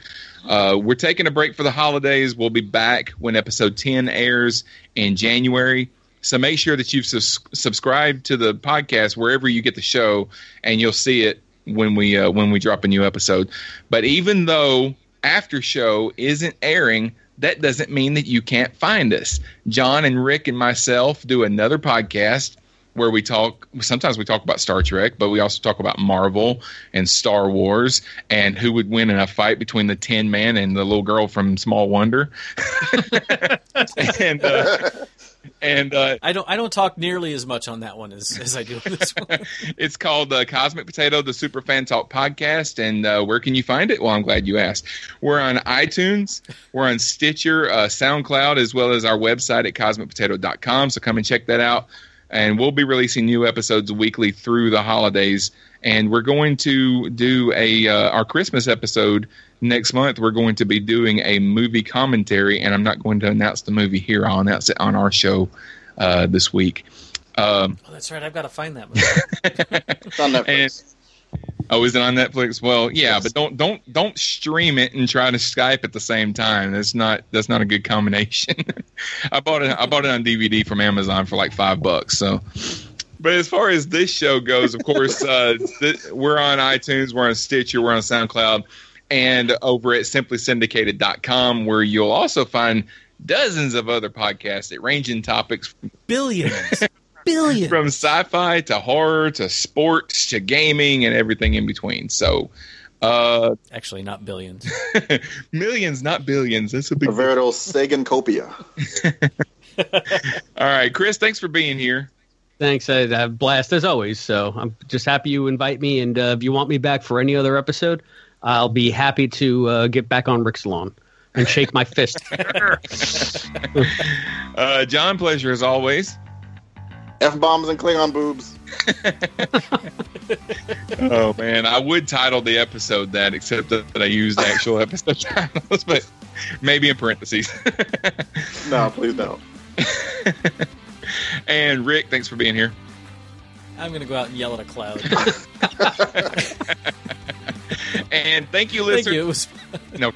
Speaker 4: Uh, we're taking a break for the holidays. We'll be back when episode 10 airs in January. So make sure that you've sus- subscribed to the podcast wherever you get the show, and you'll see it when we uh, when we drop a new episode. But even though after show isn't airing, that doesn't mean that you can't find us. John and Rick and myself do another podcast where we talk sometimes we talk about Star Trek, but we also talk about Marvel and Star Wars and who would win in a fight between the Tin Man and the little girl from Small Wonder. and uh, and uh,
Speaker 5: I don't I don't talk nearly as much on that one as, as I do on this one.
Speaker 4: it's called uh, Cosmic Potato, the Super Fan Talk podcast. And uh, where can you find it? Well, I'm glad you asked. We're on iTunes, we're on Stitcher, uh, SoundCloud, as well as our website at cosmicpotato.com. So come and check that out. And we'll be releasing new episodes weekly through the holidays. And we're going to do a uh, our Christmas episode next month. We're going to be doing a movie commentary, and I'm not going to announce the movie here. I'll announce it on our show uh, this week. Um,
Speaker 5: Oh, that's right. I've got to find that movie.
Speaker 7: It's on Netflix.
Speaker 4: Oh, is it on Netflix? Well, yeah, but don't don't don't stream it and try to Skype at the same time. That's not that's not a good combination. I bought it I bought it on DVD from Amazon for like five bucks. So, but as far as this show goes, of course, uh, th- we're on iTunes, we're on Stitcher, we're on SoundCloud, and over at simplysyndicated.com, where you'll also find dozens of other podcasts that range in topics
Speaker 5: Billions. Billions.
Speaker 4: from sci-fi to horror to sports to gaming and everything in between. So, uh,
Speaker 5: Actually, not billions.
Speaker 4: millions, not billions. That's a big.
Speaker 7: A veritable Sagan copia.
Speaker 4: All right, Chris, thanks for being here.
Speaker 6: Thanks. I, I have a blast as always. So I'm just happy you invite me. And uh, if you want me back for any other episode, I'll be happy to uh, get back on Rick's lawn and shake my fist.
Speaker 4: Uh, John, pleasure as always.
Speaker 7: F bombs and Klingon boobs.
Speaker 4: Oh man, I would title the episode that, except that, that I used actual episode titles, but maybe in parentheses.
Speaker 7: No, please don't.
Speaker 4: and Rick, thanks for being here.
Speaker 5: I'm going to go out and yell at a cloud.
Speaker 4: And thank you,
Speaker 5: Thank
Speaker 4: listeners.
Speaker 5: you. Was
Speaker 4: No.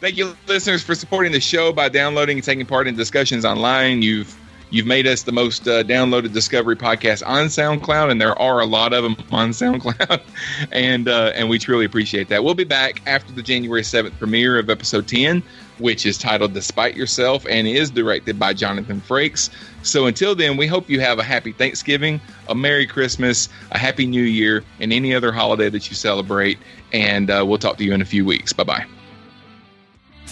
Speaker 4: Thank you, listeners, for supporting the show by downloading and taking part in discussions online. You've you've made us the most uh, downloaded Discovery podcast on SoundCloud, and there are a lot of them on SoundCloud, and uh, and we truly appreciate that. We'll be back after the January seventh premiere of episode ten, which is titled "Despite Yourself" and is directed by Jonathan Frakes. So until then, we hope you have a happy Thanksgiving, a Merry Christmas, a Happy New Year, and any other holiday that you celebrate. And uh, we'll talk to you in a few weeks. Bye bye.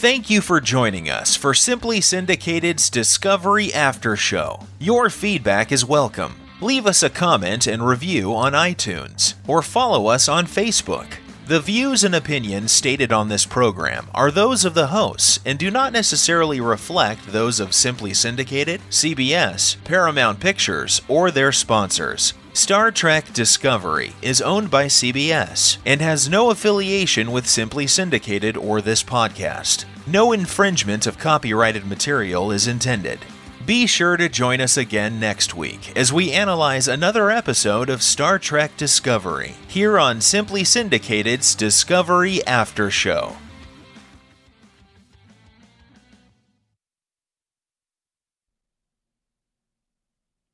Speaker 3: Thank you for joining us for Simply Syndicated's Discovery After Show. Your feedback is welcome. Leave us a comment and review on iTunes or follow us on Facebook. The views and opinions stated on this program are those of the hosts and do not necessarily reflect those of Simply Syndicated, CBS, Paramount Pictures, or their sponsors. Star Trek Discovery is owned by CBS and has no affiliation with Simply Syndicated or this podcast. No infringement of copyrighted material is intended. Be sure to join us again next week as we analyze another episode of Star Trek Discovery here on Simply Syndicated's Discovery After Show.